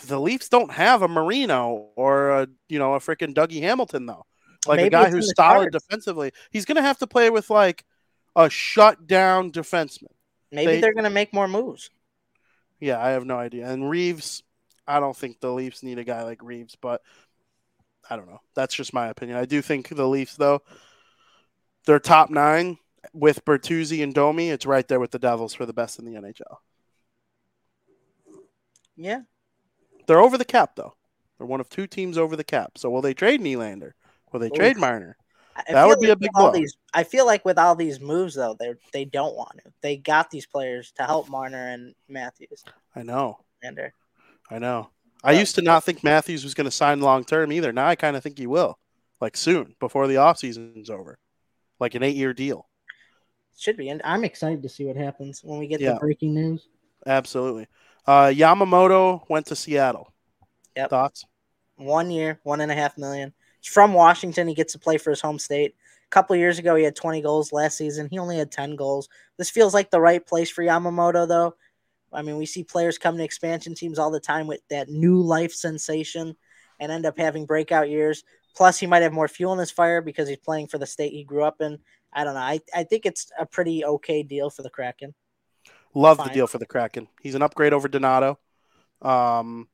the Leafs don't have a Marino or a you know a freaking Dougie Hamilton though, like Maybe a guy who's solid cards. defensively. He's gonna have to play with like a shut down defenseman. Maybe they- they, are going to make more moves. Yeah, I have no idea. And Reaves, I don't think the Leafs need a guy like Reaves, but I don't know. That's just my opinion. I do think the Leafs, though, their top nine with Bertuzzi and Domi, it's right there with the Devils for the best in the NHL. Yeah, They're over the cap, though. They're one of two teams over the cap. So will they trade Nylander? Will they oh. trade Oof. Marner? I- That would be a like big with all blow. These, I feel like with all these moves, though, they they don't want to. They got these players to help Marner and Matthews. I know. Lander. I know. I Yeah. used to not think Matthews was going to sign long term either. Now I kind of think he will, like soon, before the offseason's over, like an eight year deal. Should be, and I'm excited to see what happens when we get Yeah. the breaking news. Absolutely. Uh, Yamamoto went to Seattle. Yep. Thoughts? One year, one and a half million. He's from Washington. He gets to play for his home state. A couple years ago, he had 20 goals. Last season, he only had 10 goals. This feels like the right place for Yamamoto, though. I mean, we see players come to expansion teams all the time with that new life sensation and end up having breakout years. Plus, he might have more fuel in his fire because he's playing for the state he grew up in. I don't know. I, I think it's a pretty okay deal for the Kraken. Love Fine. the deal for the Kraken. He's an upgrade over Donato. Um,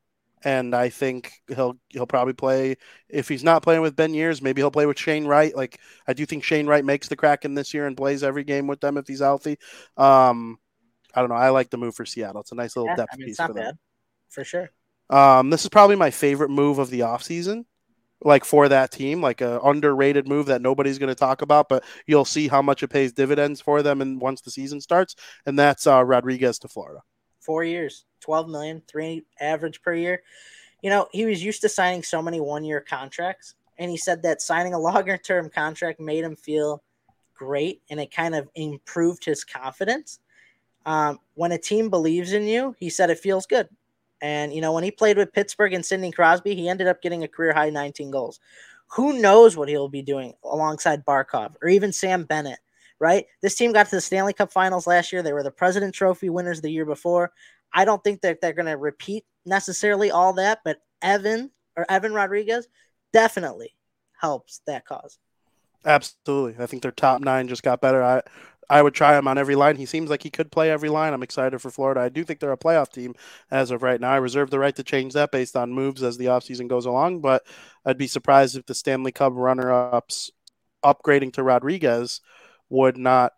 and I think he'll he'll probably play if he's not playing with Beniers, maybe he'll play with Shane Wright. Like I do think Shane Wright makes the Kraken this year and plays every game with them if he's healthy. Um, I don't know. I like the move for Seattle. It's a nice little Yeah, depth I mean, piece it's not for them. bad, for sure. Um, this is probably my favorite move of the offseason. Like for that team, like a underrated move that nobody's going to talk about, but you'll see how much it pays dividends for them, and once the season starts, and that's uh, Rodrigues to Florida. Four years, twelve million, three average per year. You know, he was used to signing so many one-year contracts, and he said that signing a longer-term contract made him feel great, and it kind of improved his confidence. Um, when a team believes in you, he said it feels good. And you know, when he played with Pittsburgh and Sidney Crosby, he ended up getting a career high 19 goals. Who knows what he'll be doing alongside Barkov or even Sam Bennett, right? This team got to the Stanley Cup finals last year. They were the President Trophy winners the year before. I don't think that they're going to repeat necessarily all that, but Evan or Evan Rodrigues definitely helps that cause. Absolutely. I think their top nine just got better. I I would try him on every line. He seems like he could play every line. I'm excited for Florida. I do think they're a playoff team as of right now. I reserve the right to change that based on moves as the offseason goes along, but I'd be surprised if the Stanley Cup runner ups upgrading to Rodrigues would not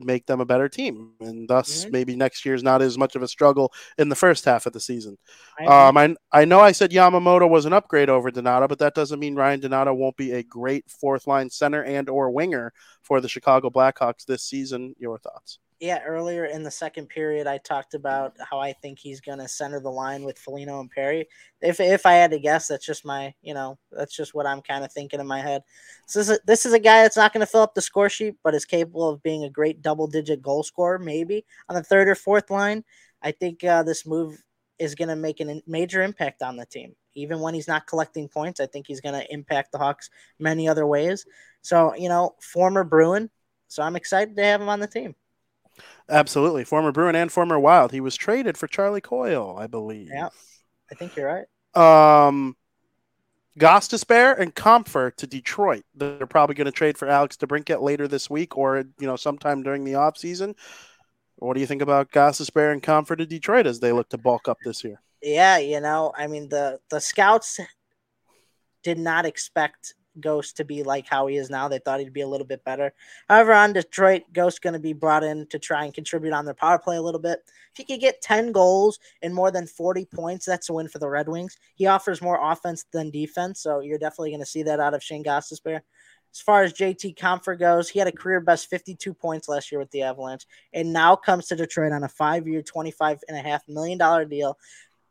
make them a better team. And thus Mhm. maybe next year's not as much of a struggle in the first half of the season. I. Um, I I know I said Yamamoto was an upgrade over Donato, but that doesn't mean Ryan Donato won't be a great fourth line center and or winger for the Chicago Blackhawks this season. Your thoughts? Yeah, earlier in the second period, I talked about how I think he's going to center the line with Foligno and Perry. If if I had to guess, that's just my, you know, that's just what I'm kind of thinking in my head. So this is a, this is a guy that's not going to fill up the score sheet, but is capable of being a great double digit goal scorer, maybe on the third or fourth line. I think uh, this move is going to make a major impact on the team. Even when he's not collecting points, I think he's going to impact the Hawks many other ways. So, you know, former Bruin. So I'm excited to have him on the team. Absolutely, former Bruin and former Wild. He was traded for Charlie Coyle, I believe. Yeah. I think you're right. Um, Gostisbehere and Compher to Detroit. They're probably going to trade for Alex DeBrincat later this week or you know sometime during the offseason. What do you think about Gostisbehere and Compher to Detroit as they look to bulk up this year? Yeah, you know, I mean the the scouts did not expect Ghost to be like how he is now. They thought he'd be a little bit better. However, on Detroit, Ghost's going to be brought in to try and contribute on their power play a little bit. If he could get 10 goals and more than 40 points, that's a win for the Red Wings. He offers more offense than defense, so you're definitely going to see that out of Shane Gostisbehere. As far as JT Compher goes, he had a career best 52 points last year with the Avalanche and now comes to Detroit on a five year, $25.5 million deal.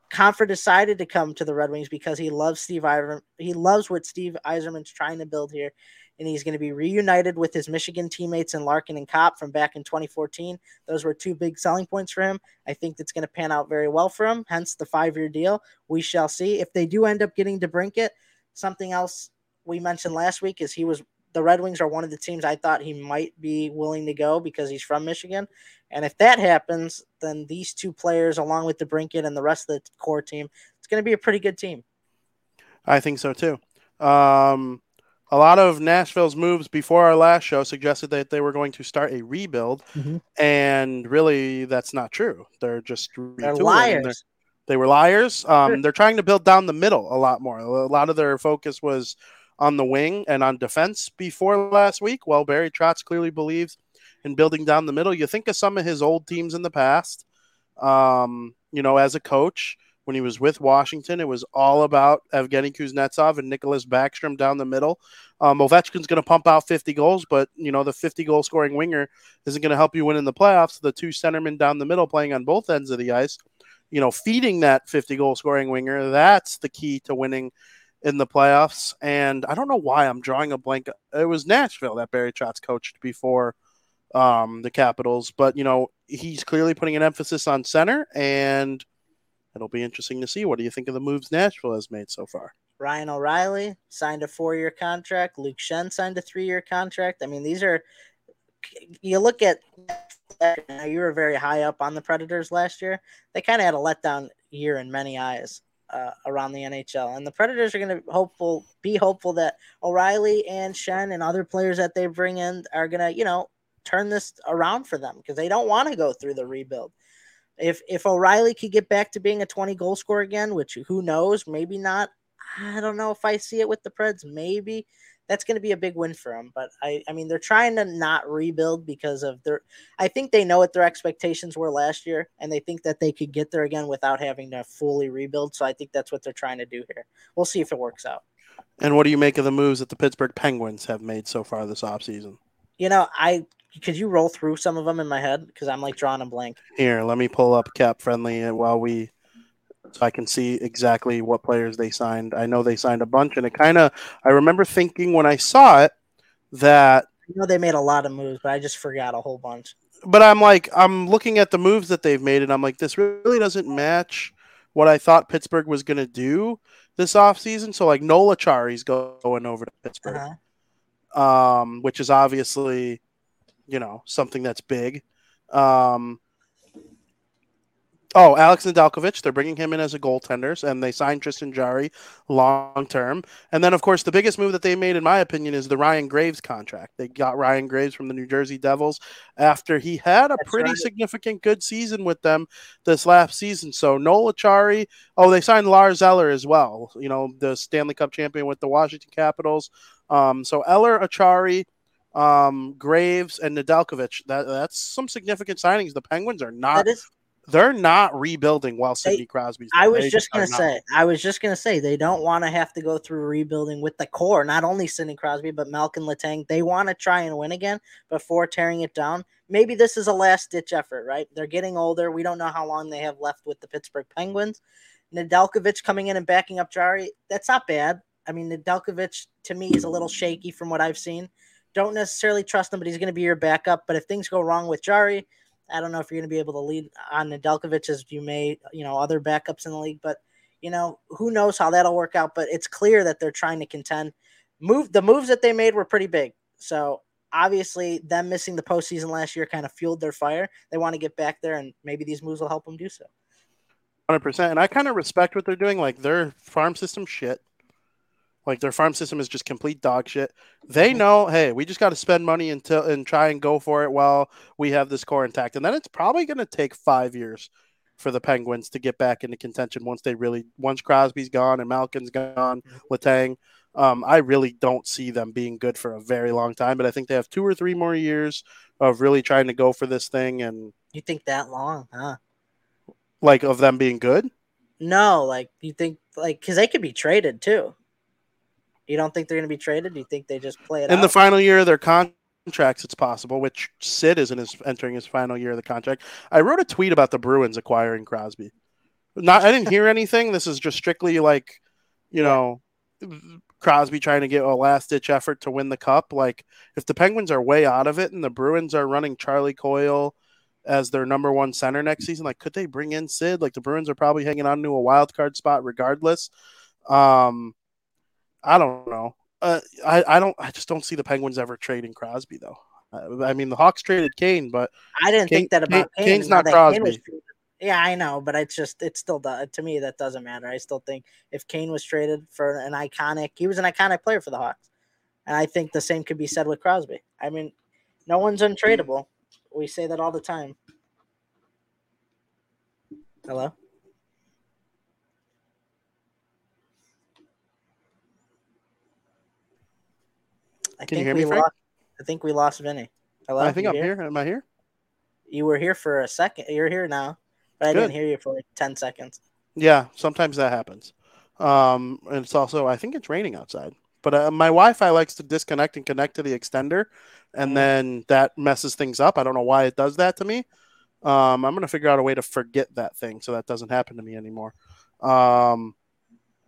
Compher decided to come to the Red Wings because he loves Steve Yzerman. He loves what Steve Yzerman's trying to build here, and he's going to be reunited with his Michigan teammates in Larkin and Copp from back in 2014. Those were two big selling points for him. I think that's going to pan out very well for him. Hence the five-year deal. We shall see if they do end up getting DeBrincat. Something else we mentioned last week is he was the Red Wings are one of the teams I thought he might be willing to go because he's from Michigan. And if that happens, then these two players, along with DeBrincat and the rest of the core team, it's going to be a pretty good team. I think so too. Um, a lot of Nashville's moves before our last show suggested that they were going to start a rebuild, Mhm. and really, that's not true. They're just They're retooling, and they're- liars. They were liars. Um, Sure. they're trying to build down the middle a lot more. A lot of their focus was on the wing and on defense before last week. Well, Barry Trotz clearly believes in building down the middle. You think of some of his old teams in the past. Um, you know, as a coach, when he was with Washington, it was all about Evgeny Kuznetsov and Nicklas Backstrom down the middle. Um, Ovechkin's going to pump out 50 goals, but you know the 50 goal scoring winger isn't going to help you win in the playoffs. The two centermen down the middle playing on both ends of the ice, you know, feeding that 50 goal scoring winger, that's the key to winning in the playoffs. And I don't know why I'm drawing a blank. It was Nashville that Barry Trotz coached before um, the Capitals, but you know he's clearly putting an emphasis on center, and it'll be interesting to see. What do you think of the moves Nashville has made so far? Ryan O'Reilly signed a four-year contract. Luke Schenn signed a three-year contract. I mean, these are you look at you were very high up on the Predators last year. They kind of had a letdown year in many eyes uh, around the NHL, and the Predators are going to hopeful be hopeful that O'Reilly and Schenn and other players that they bring in are going to you know turn this around for them because they don't want to go through the rebuild. If if O'Reilly could get back to being a 20 goal scorer again, which who knows, maybe not. I don't know if I see it with the Preds. Maybe that's going to be a big win for them. But I, I mean, they're trying to not rebuild because of their. I think they know what their expectations were last year, and they think that they could get there again without having to fully rebuild. So I think that's what they're trying to do here. We'll see if it works out. And what do you make of the moves that the Pittsburgh Penguins have made so far this offseason? You know, I could you roll through some of them in my head because I'm like drawing a blank. Here, let me pull up cap friendly while we so I can see exactly what players they signed. I know they signed a bunch, and it kind of I remember thinking when I saw it that I know they made a lot of moves, but I just forgot a whole bunch. But I'm like I'm looking at the moves that they've made, and I'm like, this really doesn't match what I thought Pittsburgh was going to do this offseason. So like Noel Acciari's going over to Pittsburgh, uh-huh. um, which is obviously you know something that's big. Um, Oh, Alex Nedeljkovic. They're bringing him in as a goaltender, and they signed Tristan Jarry long term. And then, of course, the biggest move that they made, in my opinion, is the Ryan Graves contract. They got Ryan Graves from the New Jersey Devils after he had a That's pretty right. significant good season with them this last season. So Noel Acciari. Oh, they signed Lars Eller as well. You know, the Stanley Cup champion with the Washington Capitals. Um, so Eller, Acciari, um, Graves, and Nedeljkovic. That that's some significant signings. The Penguins are not they're not rebuilding while Sidney Crosby's. I was just gonna say, I was just gonna say they don't want to have to go through rebuilding with the core. Not only Sidney Crosby, but Malkin Letang. They want to try and win again before tearing it down. Maybe this is a last ditch effort, right? They're getting older. We don't know how long they have left with the Pittsburgh Penguins. Nedeljkovic coming in and backing up Jarry. That's not bad. I mean, Nedeljkovic to me is a little shaky from what I've seen. Don't necessarily trust him, but he's going to be your backup. But if things go wrong with Jarry, I don't know if you're going to be able to lead on Nedeljkovic as you may, you know, other backups in the league, but you know, who knows how that'll work out. But it's clear that they're trying to contend. Move the moves that they made were pretty big. So obviously, them missing the postseason last year kind of fueled their fire. They want to get back there, and maybe these moves will help them do so. Hundred percent, and I kind of respect what they're doing. Like their farm system shit. Like their farm system is just complete dog shit. They mm-hmm. know, hey, we just got to spend money until and try and go for it while we have this core intact. And then it's probably going to take five years for the Penguins to get back into contention once they really once Crosby's gone and Malkin's gone, mm-hmm. Um, I really don't see them being good for a very long time, but I think they have two or three more years of really trying to go for this thing. And you think that long, huh? Like of them being good? No, like you think like because they could be traded too. You don't think they're going to be traded? Do you think they just play it in out? the final year of their contracts? It's possible. Which Sid isn't his, entering his final year of the contract. I wrote a tweet about the Bruins acquiring Crosby. Not, I didn't hear [LAUGHS] anything. This is just strictly like, you know, Crosby trying to get a last ditch effort to win the cup. Like, if the Penguins are way out of it and the Bruins are running Charlie Coyle as their number one center next season, like, could they bring in Sid? Like, the Bruins are probably hanging on to a wild card spot regardless. Um, I don't know. Uh, I I don't. I just don't see the Penguins ever trading Crosby though. Uh, I mean, the Hawks traded Kane, but I didn't Kane, think that about Kane. Kane's not Crosby. Kane yeah, I know, but it's just it's still does to me that doesn't matter. I still think if Kane was traded for an iconic, he was an iconic player for the Hawks, and I think the same could be said with Crosby. I mean, no one's untradeable. We say that all the time. Hello. I Can you think hear we me, lost. I think we lost Vinny. Hello. I think you I'm here? here? Am I here? You were here for a second. You're here now, but I Good. didn't hear you for like ten seconds. Yeah, sometimes that happens. Um, and it's also I think it's raining outside, but uh, my Wi-Fi likes to disconnect and connect to the extender, and Mhm. then that messes things up. I don't know why it does that to me. Um, I'm gonna figure out a way to forget that thing so that doesn't happen to me anymore. Um,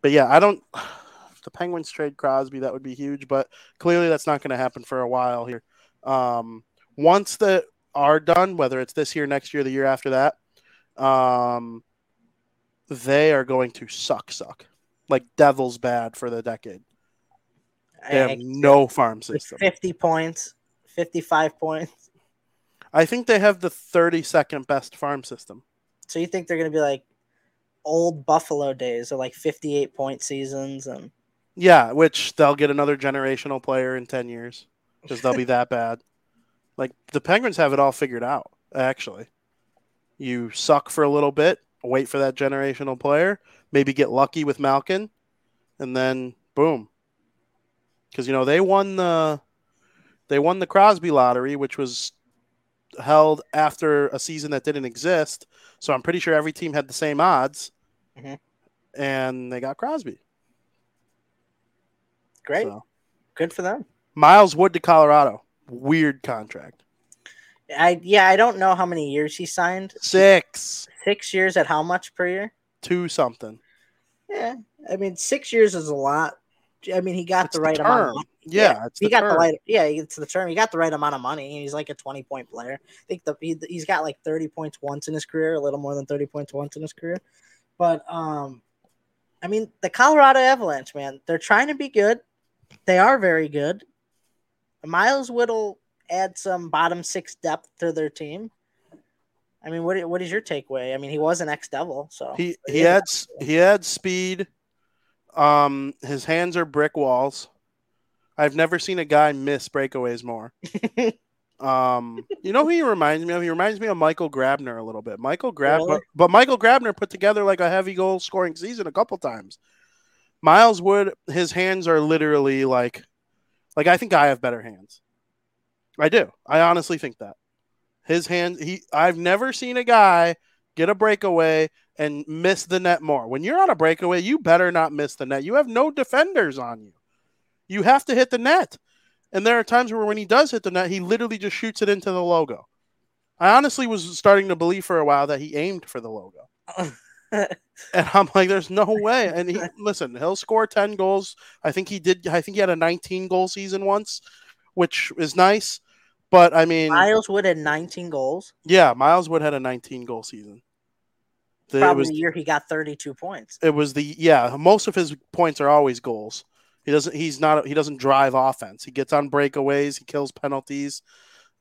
but yeah, I don't. If the Penguins trade Crosby, that would be huge, but clearly that's not going to happen for a while here. Um, once the are done, whether it's this year, next year, the year after that, um, they are going to suck, suck like devils bad for the decade. They have no farm system. Fifty points, fifty-five points. I think they have the 32nd best farm system. So you think they're gonna be like old Buffalo days, or like fifty-eight point seasons, and Yeah, which they'll get another generational player in 10 years because they'll be that bad. [LAUGHS] Like the Penguins have it all figured out, actually. You suck for a little bit, wait for that generational player, maybe get lucky with Malkin, and then boom. Because you know they won the they won the Crosby lottery, which was held after a season that didn't exist. So I'm pretty sure every team had the same odds, Mhm. and they got Crosby. Great. So. Good for them. Miles Wood to Colorado, weird contract, I yeah, I don't know how many years he signed. six, Six years at how much per year? two something. Yeah, I mean six years is a lot. I mean he got It's the the right amount. Of term. Yeah, it's he the got the right. Yeah, it's the term. He got the right amount of money. He's like a twenty point player. I think the he's got like thirty points once in his career, a little more than thirty points once in his career. But um, I mean the Colorado Avalanche, man, they're trying to be good. They are very good. Miles Whittle add some bottom six depth to their team. I mean, what what is your takeaway? I mean, he was an ex Devil, so He he yeah. had s- he had speed. Um, his hands are brick walls. I've never seen a guy miss breakaways more. [LAUGHS] Um, you know who he reminds me of? He reminds me of Michael Grabner a little bit. Michael Grab, Really? but, but Michael Grabner put together like a heavy goal scoring season a couple times. Miles Wood, his hands are literally like, like I think I have better hands. I do. I honestly think that his hands. He. I've never seen a guy get a breakaway and miss the net more. When you're on a breakaway, you better not miss the net. You have no defenders on you. You have to hit the net. And there are times where when he does hit the net, he literally just shoots it into the logo. I honestly was starting to believe for a while that he aimed for the logo. [LAUGHS] [LAUGHS] And I'm like, there's no way. And he [LAUGHS] listen, he'll score 10 goals. I think he did I think he had a 19 goal season once, which is nice. But I mean, Miles Wood had 19 goals. yeah, Miles Wood had a 19 goal season. The- Probably was the year he got 32 points. it was the yeah, most of his points are always goals. He doesn't he's not he doesn't drive offense. He gets on breakaways, he kills penalties.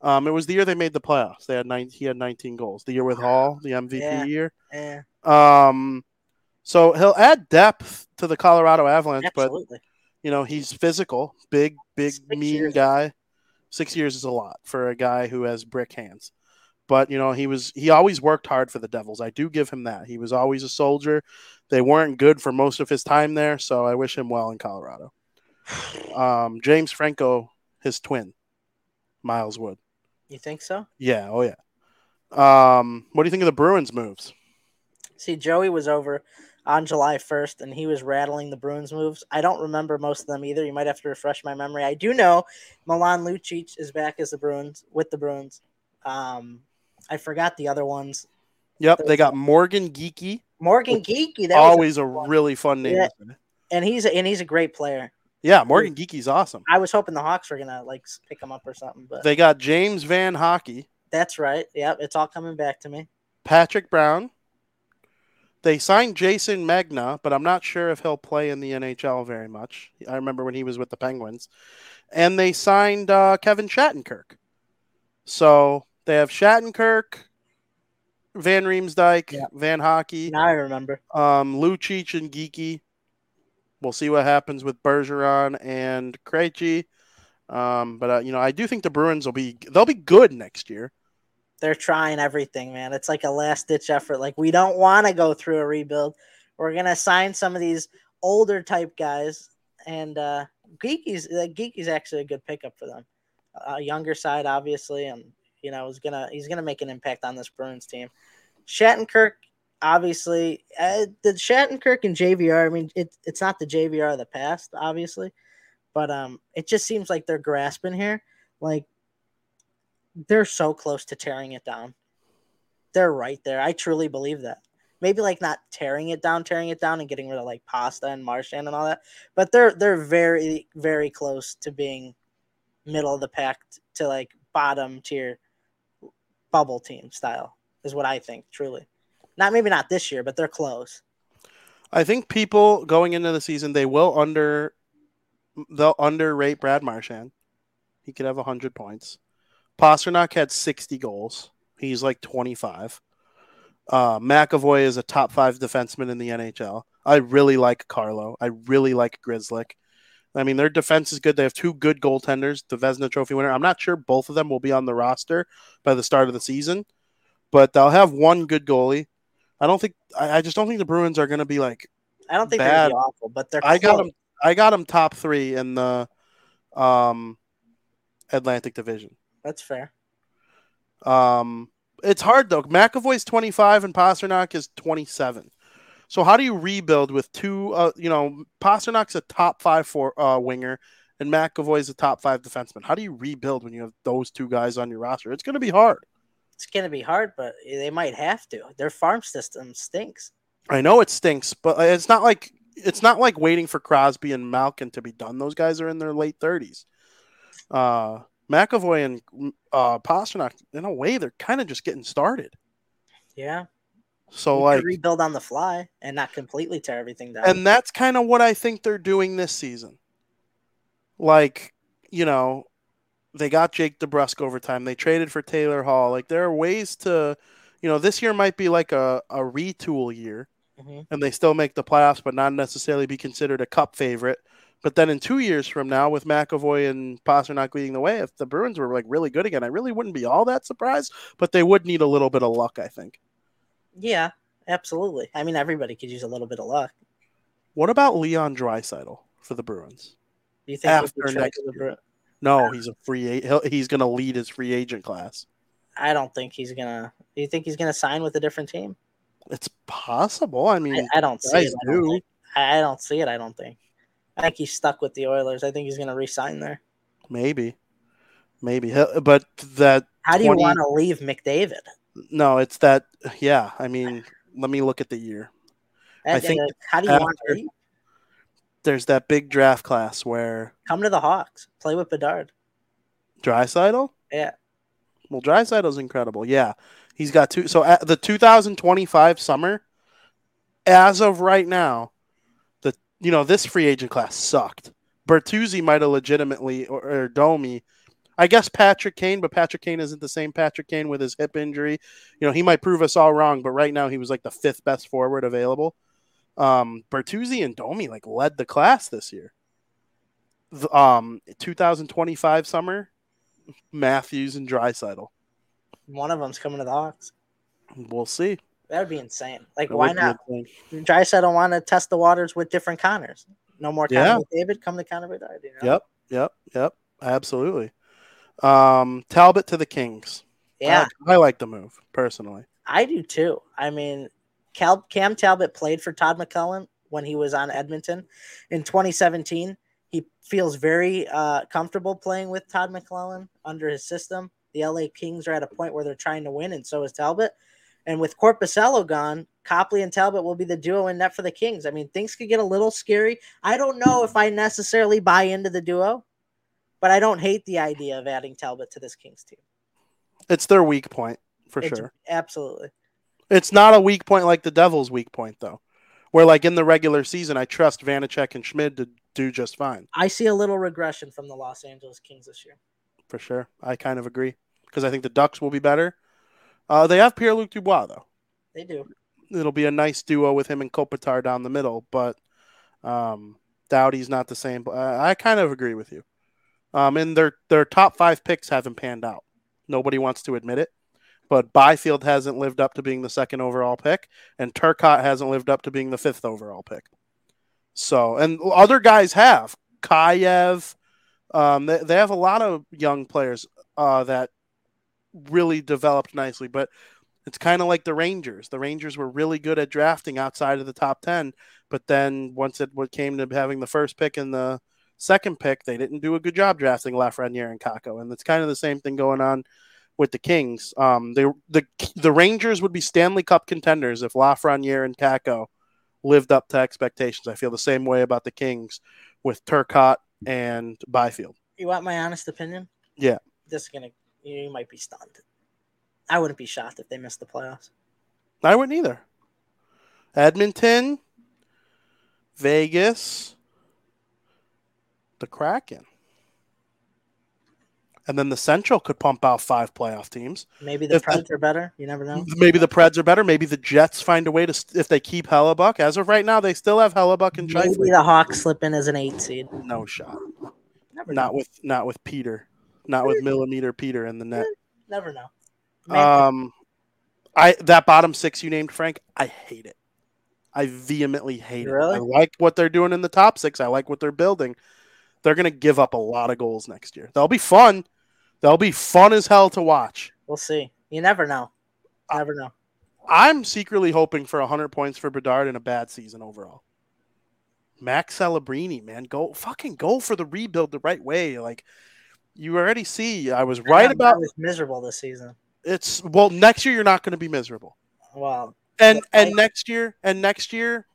Um, it was the year they made the playoffs. They had nine he had 19 goals. The year with Hall, the MVP Yeah. year. Yeah, Um so he'll add depth to the Colorado Avalanche, but absolutely. you know, he's physical, big, big, Six mean years. guy. Six years is a lot for a guy who has brick hands. But you know, he was he always worked hard for the Devils. I do give him that. He was always a soldier. They weren't good for most of his time there, so I wish him well in Colorado. [SIGHS] Um, James Franco, his twin, Miles Wood. You think so? Yeah, oh yeah. Um, what do you think of the Bruins moves? See, Joey was over on July 1st and he was rattling the Bruins moves. I don't remember most of them either. You might have to refresh my memory. I do know Milan Lucic is back as the Bruins with the Bruins. Um, I forgot the other ones. Yep, they got Morgan Geekie. Morgan Geekie, that Always a really fun name. Yeah. and he's a, and he's a great player. Yeah, Morgan Geekie's awesome. I was hoping the Hawks were gonna like pick him up or something, but They got James Van Hockey, that's right. Yep, it's all coming back to me. Patrick Brown. They signed Jason Magna, but I'm not sure if he'll play in the NHL very much. I remember when he was with the Penguins. And they signed uh, Kevin Shattenkirk. So they have Shattenkirk, Van Riemsdyk, Yeah. Van Hockey, Now I remember. um, Lucic and Geeky. We'll see what happens with Bergeron and Krejci. Um, but uh, you know, I do think the Bruins will be they'll be good next year. they're trying everything, man. It's like a last ditch effort. Like we don't want to go through a rebuild. We're gonna sign some of these older type guys, and uh, Geekie's uh, Geekie's actually a good pickup for them. Uh, younger side, obviously, and you know, is gonna he's gonna make an impact on this Bruins team. Shattenkirk, obviously, uh, the Shattenkirk and JVR. I mean, it, it's not the JVR of the past, obviously, but um, it just seems like they're grasping here. Like they're so close to tearing it down. They're right there. I truly believe that. Maybe like not tearing it down, tearing it down, and getting rid of like Pasta and Marchand and all that, but they're they're very very close to being middle of the pack to like bottom tier bubble team style is what I think. Truly, not maybe not this year, but they're close. I think people going into the season they will under they'll underrate Brad Marchand. He could have hundred points. Pastrnak had sixty goals. He's like twenty five. Uh, McAvoy is a top five defenseman in the NHL. I really like Carlo. I really like Grzelcyk. I mean, their defense is good. They have two good goaltenders, the Vezina Trophy winner. I'm not sure both of them will be on the roster by the start of the season, but they'll have one good goalie. I don't think I, I just don't think the Bruins are going to be like I don't think they're gonna be awful, but they're. I got them. I got them top three in the um, Atlantic Division. That's fair. Um, it's hard though. McAvoy's 25 and Pastrnak is 27. So how do you rebuild with two? Uh, you know, Pastrnak's a top five for uh, winger, and McAvoy's a top five defenseman. How do you rebuild when you have those two guys on your roster? It's going to be hard. It's gonna be hard, but they might have to. Their farm system stinks. I know it stinks, but uh, it's not like it's not like waiting for Crosby and Malkin to be done. Those guys are in their late 30s. Uh, McAvoy and uh, Pastrnak, in a way, they're kind of just getting started. Yeah. So You like, rebuild on the fly and not completely tear everything down. and that's kind of what I think they're doing this season. Like, you know, they got Jake DeBrusk overtime. They traded for Taylor Hall. Like, there are ways to, you know, this year might be like a, a retool year, Mhm. and they still make the playoffs, but not necessarily be considered a cup favorite. But then in two years from now, with McAvoy and Pastrnak leading the way, if the Bruins were like really good again, I really wouldn't be all that surprised. But they would need a little bit of luck, I think. yeah, absolutely. I mean, everybody could use a little bit of luck. What about Leon Draisaitl for the Bruins? Do you think After next to the year. Bru- No, he's a free. He'll, he's going to lead his free agent class. I don't think he's gonna. Do you think he's gonna sign with a different team? It's possible. I mean, I, I don't see it. I don't, do. I, don't see it. I don't think. I think he's stuck with the Oilers. I think he's gonna re-sign there. maybe, maybe. But that How do you 20 want to leave McDavid? no, it's that. Yeah, I mean, let me look at the year. I think uh, how do you want to after- leave? There's that big draft class where Come to the Hawks. Play with Bedard. Draisaitl. Yeah. Well, Draisaitl's incredible. Yeah, he's got two. So at the 2025 summer, as of right now, the you know this free agent class sucked. Bertuzzi might have legitimately or, or Domi. I guess Patrick Kane, but Patrick Kane isn't the same Patrick Kane with his hip injury. You know, he might prove us all wrong, but right now he was like the fifth best forward available. Um, Bertuzzi and Domi like led the class this year. The, um, 2025 summer, Matthews and Draisaitl. One of them's coming to the Hawks. We'll see. That would be insane. Like, That why would be a not? Drysdale want to test the waters with different Connors. No more Connor Yeah. David. Come to Connor Bedard. You know? Yep, yep, yep. Absolutely. Um, Talbot to the Kings. Yeah, I, I like the move personally. I do too. I mean, Cal- Cam Talbot played for Todd McCullough when he was on Edmonton in 2017. He feels very uh, comfortable playing with Todd McLellan under his system. The LA Kings are at a point where they're trying to win, and so is Talbot. And with Korpisalo gone, Copley and Talbot will be the duo in net for the Kings. I mean, things could get a little scary. I don't know if I necessarily buy into the duo, but I don't hate the idea of adding Talbot to this Kings team. It's their weak point for It's- sure. Absolutely. It's not a weak point like the Devils' weak point though, where like in the regular season, I trust Vanecek and Schmid to do just fine I see a little regression from the Los Angeles Kings this year. for sure. I kind of agree because I think the Ducks will be better. Uh, they have Pierre Luc Dubois though. They do. it'll be a nice duo with him and Kopitar down the middle, but um, Doughty's not the same. I, I kind of agree with you. Um, and their their top five picks haven't panned out. Nobody wants to admit it, but Byfield hasn't lived up to being the second overall pick, and Turcotte hasn't lived up to being the fifth overall pick. So, and other guys have Kayev. Um, they, they have a lot of young players uh, that really developed nicely, but it's kind of like the Rangers. The Rangers were really good at drafting outside of the top 10, but then once it came to having the first pick and the second pick, they didn't do a good job drafting Lafreniere and Kakko. And it's kind of the same thing going on with the Kings. Um, they, the the Rangers would be Stanley Cup contenders if Lafreniere and Kakko lived up to expectations. I feel the same way about the Kings with Turcotte and Byfield. You want my honest opinion? Yeah. This is gonna you might be stunned. I wouldn't be shocked if they missed the playoffs. I wouldn't either. Edmonton, Vegas, the Kraken. And then the Central could pump out five playoff teams. Maybe the If- Preds are better. You never know. Maybe the Preds are better. Maybe the Jets find a way to, if they keep Hellebuyck. As of right now, they still have Hellebuyck and Maybe Scheifele. the Hawks slip in as an eight seed. No shot. Never Not know. with not with Peter. Not with millimeter Peter in the net. Never know. Man, Um, I that bottom six you named, Frank, I hate it. I vehemently hate Really? it. I like what they're doing in the top six. I like what they're building. They're gonna give up a lot of goals next year. They'll be fun. They'll be fun as hell to watch. We'll see. You never know. Uh, Never know. I'm secretly hoping for 100 points for Bedard in a bad season overall. Max Celebrini, man, go fucking go for the rebuild the right way. Like you already see, I was right I about was miserable this season. it's. Well, next year you're not going to be miserable, Wow. and and I- next year and next year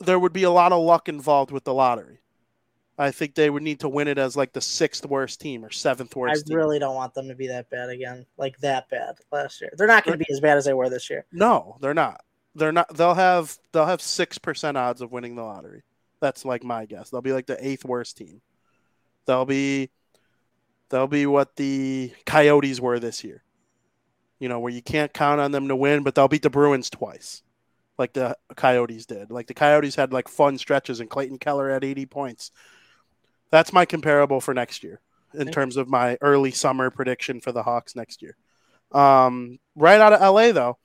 there would be a lot of luck involved with the lottery. I think they would need to win it as like the sixth worst team or seventh I worst team. really don't want them to be that bad again, like that bad last year. They're not going to be as bad as they were this year. No, they're not. They're not. They'll have they'll have six percent odds of winning the lottery. That's like my guess. They'll be like the eighth worst team. They'll be they'll be what the Coyotes were this year. You know, where you can't count on them to win, but they'll beat the Bruins twice, like the Coyotes did. Like the Coyotes had like fun stretches, and Clayton Keller had eighty points. That's my comparable for next year in terms of my early summer prediction for the Hawks next year. Um, right out of LA though,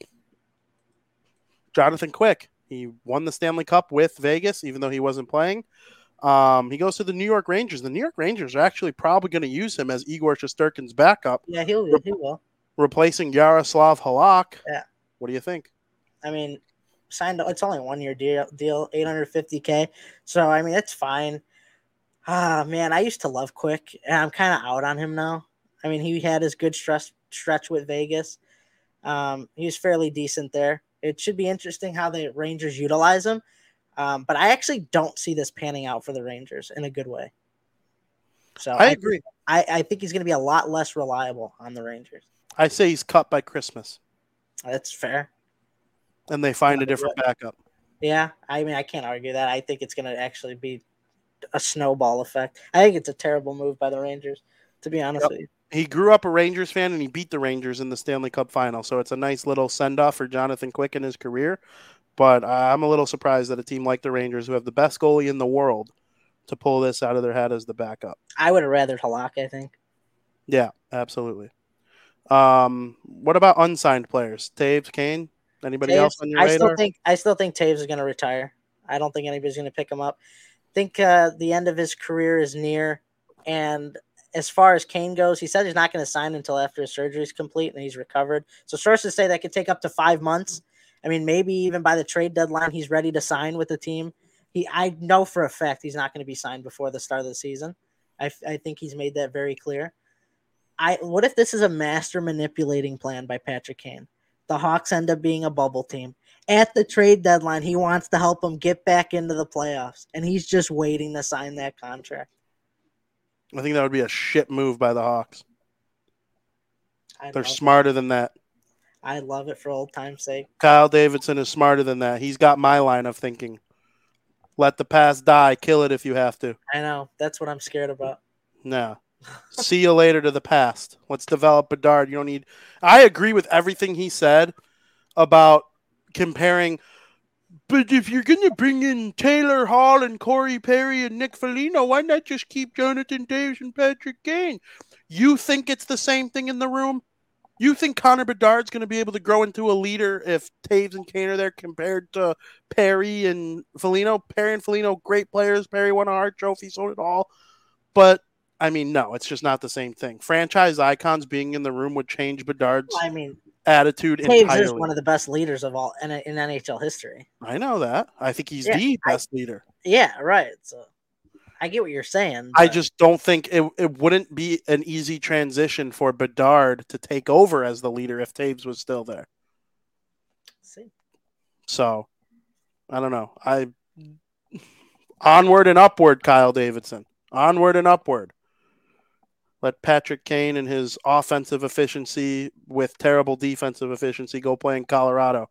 Jonathan Quick. He won the Stanley Cup with Vegas, even though he wasn't playing. Um, he goes to the New York Rangers. The New York Rangers are actually probably going to use him as Igor Shesterkin's backup, Yeah, he'll he will. replacing Yaroslav Halak. Yeah. What do you think? I mean, signed. It's only one year deal. Deal eight hundred fifty k. So I mean, it's fine. Ah man, I used to love Quick, and I'm kind of out on him now. I mean, he had his good stretch stretch with Vegas. Um, he was fairly decent there. It should be interesting how the Rangers utilize him. Um, but I actually don't see this panning out for the Rangers in a good way. So I think- agree. I, I think he's going to be a lot less reliable on the Rangers. I say he's cut by Christmas, That's fair. and they find a different backup. Yeah, I mean, I can't argue that. I think it's going to actually be a snowball effect. I think it's a terrible move by the Rangers, to be honest Yep. with you. He grew up a Rangers fan, and he beat the Rangers in the Stanley Cup final. So it's a nice little send off for Jonathan Quick in his career. But I'm a little surprised that a team like the Rangers, who have the best goalie in the world, to pull this out of their hat as the backup. I would have rather Halak, I think. Yeah, absolutely. Um, what about unsigned players? Toews, Kane, anybody else on your I radar? still think I still think Toews is going to retire. I don't think anybody's going to pick him up. Think uh, the end of his career is near, and as far as Kane goes, he said he's not going to sign until after his surgery is complete and he's recovered. So sources say that could take up to five months. I mean, maybe even by the trade deadline, he's ready to sign with the team. He, I know for a fact he's not going to be signed before the start of the season. I, I think he's made that very clear. I what if this is a master manipulating plan by Patrick Kane? The Hawks end up being a bubble team at the trade deadline, he wants to help them get back into the playoffs, and he's just waiting to sign that contract. I think that would be a shit move by the Hawks. I They're smarter than that. I love it for old time's sake. Kyle Davidson is smarter than that. He's got my line of thinking. Let the past die. Kill it if you have to. I know that's what I'm scared about. No. See you later to the past. Let's develop Bedard. You don't need. I agree with everything he said about comparing. But if you're going to bring in Taylor Hall and Corey Perry and Nick Foligno, why not just keep Jonathan Toews and Patrick Kane? You think it's the same thing in the room? You think Connor Bedard's going to be able to grow into a leader if Toews and Kane are there compared to Perry and Foligno? Perry and Foligno, great players. Perry won a Hart Trophy, so did all. But I mean, no, it's just not the same thing. Franchise icons being in the room would change Bedard's I mean, attitude Toews entirely. is one of the best leaders of all in, in NHL history. I know that. I think he's Yeah, the I- best leader. Yeah, right. So I get what you're saying. I just don't think it, it wouldn't be an easy transition for Bedard to take over as the leader if Toews was still there. see. So I don't know. I [LAUGHS] onward and upward, Kyle Davidson. Onward and upward. Let Patrick Kane and his offensive efficiency with terrible defensive efficiency go play in Colorado,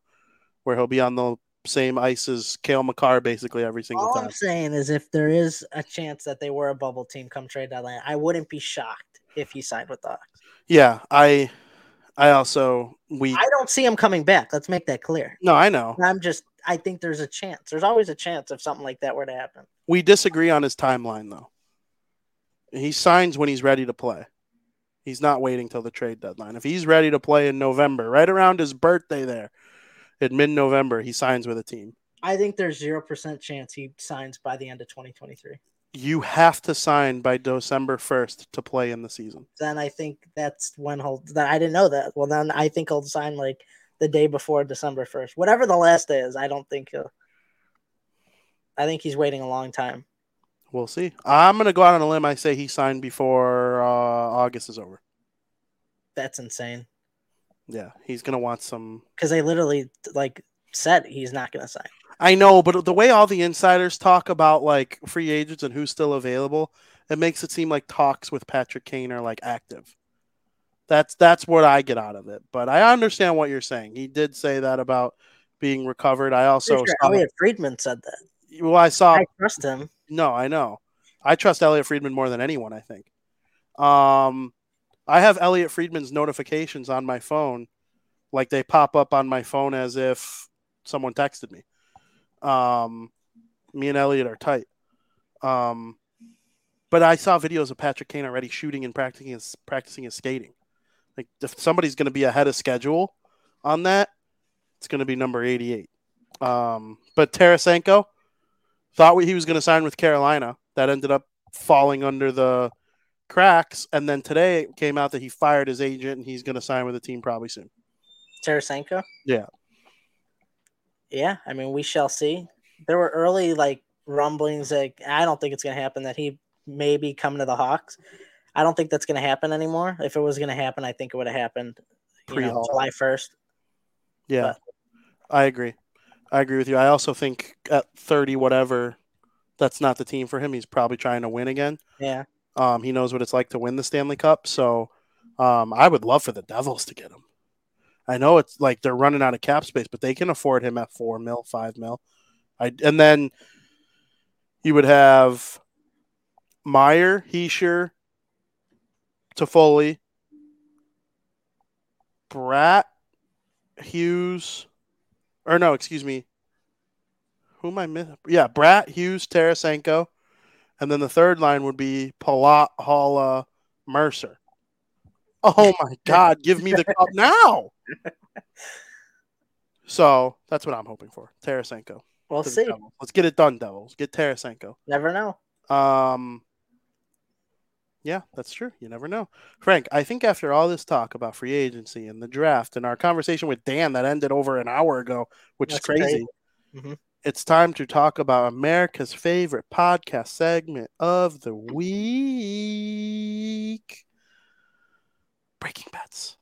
where he'll be on the same ice as Cale Makar basically every single All time. I'm saying is, if there is a chance that they were a bubble team come trade deadline, I wouldn't be shocked if he signed with the Hawks. Yeah, I I also we I don't see him coming back. Let's make that clear. no, I know. I'm just, I think there's a chance. There's always a chance if something like that were to happen. We disagree on his timeline though. He signs when he's ready to play. He's not waiting till the trade deadline. If he's ready to play in November, right around his birthday there, in mid-November, he signs with a team. I think there's zero percent chance he signs by the end of 2023. You have to sign by December 1st to play in the season. Then I think that's when he'll. That I didn't know that. Well, then I think he'll sign like the day before December 1st, whatever the last day is. I don't think he'll. I think he's waiting a long time. We'll see. I'm gonna go out on a limb. I say he signed before uh, August is over. That's insane. Yeah, he's gonna want some. Because they literally like said he's not gonna sign. I know, but the way all the insiders talk about like free agents and who's still available, it makes it seem like talks with Patrick Kane are like active. That's that's what I get out of it. But I understand what you're saying. He did say that about being recovered. I also Pretty sure saw, Elliot Friedman said that. Well, I saw I trust him. No, I know. I trust Elliot Friedman more than anyone, I think. Um, I have Elliot Friedman's notifications on my phone, like they pop up on my phone as if someone texted me. Um, me and Elliot are tight. Um, but I saw videos of Patrick Kane already shooting and practicing his practicing his skating. Like if somebody's going to be ahead of schedule on that, it's going to be number eighty-eight. Um, but Tarasenko thought he was going to sign with Carolina. That ended up falling under the cracks. And then today it came out that he fired his agent and he's going to sign with a team probably soon. Tarasenko. Yeah. Yeah, I mean, we shall see. There were early like rumblings like I don't think it's going to happen that he may be coming to the Hawks. I don't think that's going to happen anymore. If it was going to happen, I think it would have happened you know. July first. Yeah. I agree. I agree with you. I also think at 30, whatever, that's not the team for him. He's probably trying to win again. Yeah, Um, he knows what it's like to win the Stanley Cup. So um, I would love for the Devils to get him. I know it's like they're running out of cap space, but they can afford him at four mil, five mil. I and then you would have Meier, Hischier, Toffoli, Bratt, Hughes, or no, excuse me. Who am I missing? Yeah, Bratt, Hughes, Tarasenko, and then the third line would be Palat, Haula, Mercer. Oh [LAUGHS] my God! Give me the cup now. [LAUGHS] So that's what I'm hoping for. Tarasenko. we'll see. Devils. Let's get it done, Devils. Get Tarasenko. Never know. Um, yeah, that's true. You never know. Frank, I think after all this talk about free agency and the draft and our conversation with Dan that ended over an hour ago, which That's is crazy. Mhm. it's time to talk about America's favorite podcast segment of the week Breaking Bets.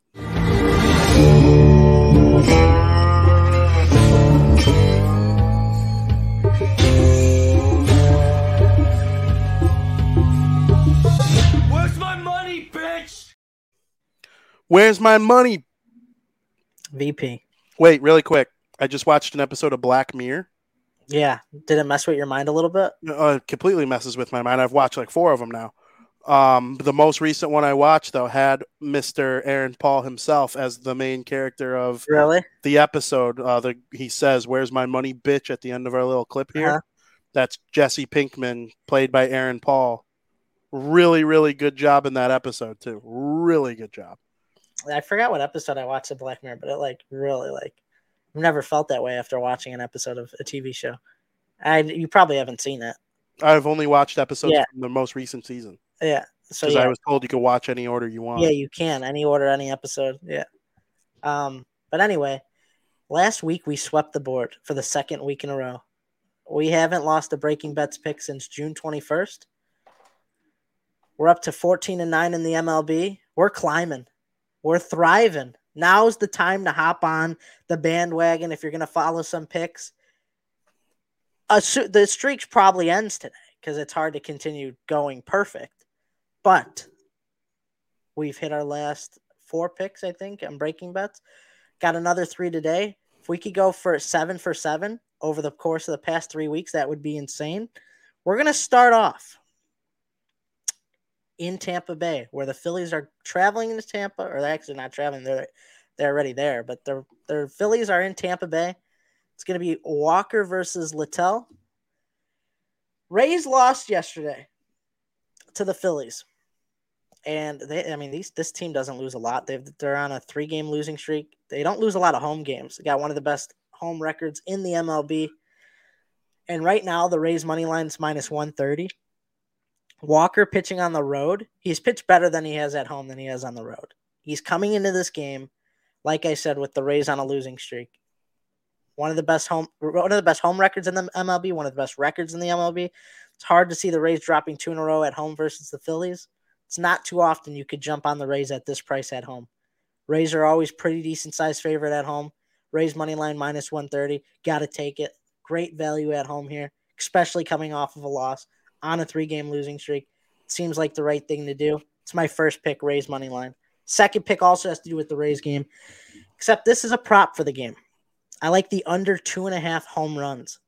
Where's my money? VP. Wait, really quick. I just watched an episode of Black Mirror. Yeah, did it mess with your mind a little bit? uh, completely messes with my mind. I've watched like four of them now. Um, the most recent one I watched though had Mr. Aaron Paul himself as the main character of Really? the episode. Uh, the he says, "Where's my money, bitch?" At the end of our little clip here. Uh-huh. That's Jesse Pinkman, played by Aaron Paul. Really, really good job in that episode too. Really good job. I forgot what episode I watched of Black Mirror, but it like really like I've never felt that way after watching an episode of a TV show. I you probably haven't seen it. I've only watched episodes Yeah. from the most recent season Yeah. So because yeah, I was told you could watch any order you want. yeah, you can any order, any episode. Yeah. Um, but anyway, last week we swept the board for the second week in a row. We haven't lost a breaking bets pick since June twenty first. We're up to fourteen and nine in the MLB. We're climbing. We're thriving. Now's the time to hop on the bandwagon if you're going to follow some picks. Assu- the streak probably ends today because it's hard to continue going perfect. But we've hit our last four picks, I think, on breaking bets. Got another three today. If we could go for seven for seven over the course of the past three weeks, that would be insane. We're going to start off in Tampa Bay, where the Phillies are traveling into Tampa, or they're actually not traveling; they're they're already there. But their their Phillies are in Tampa Bay. It's going to be Walker versus Littell. Rays lost yesterday to the Phillies, and they I mean these this team doesn't lose a lot. They've they're on a three game losing streak. They don't lose a lot of home games. They got one of the best home records in the MLB. And right now the Rays money line's minus 130. Walker pitching on the road. He's pitched better than he has at home than he has on the road. He's coming into this game, like I said, with the Rays on a losing streak. One of the best home one of the best home records in the MLB, one of the best records in the MLB. It's hard to see the Rays dropping two in a row at home versus the Phillies. It's not too often you could jump on the Rays at this price at home. Rays are always pretty decent sized favorite at home. Rays money line minus 130. Got to take it. Great value at home here, especially coming off of a loss on a three game losing streak. Seems like the right thing to do. It's my first pick, Rays money line. Second pick also has to do with the Rays game, except this is a prop for the game. I like the under two and a half home runs.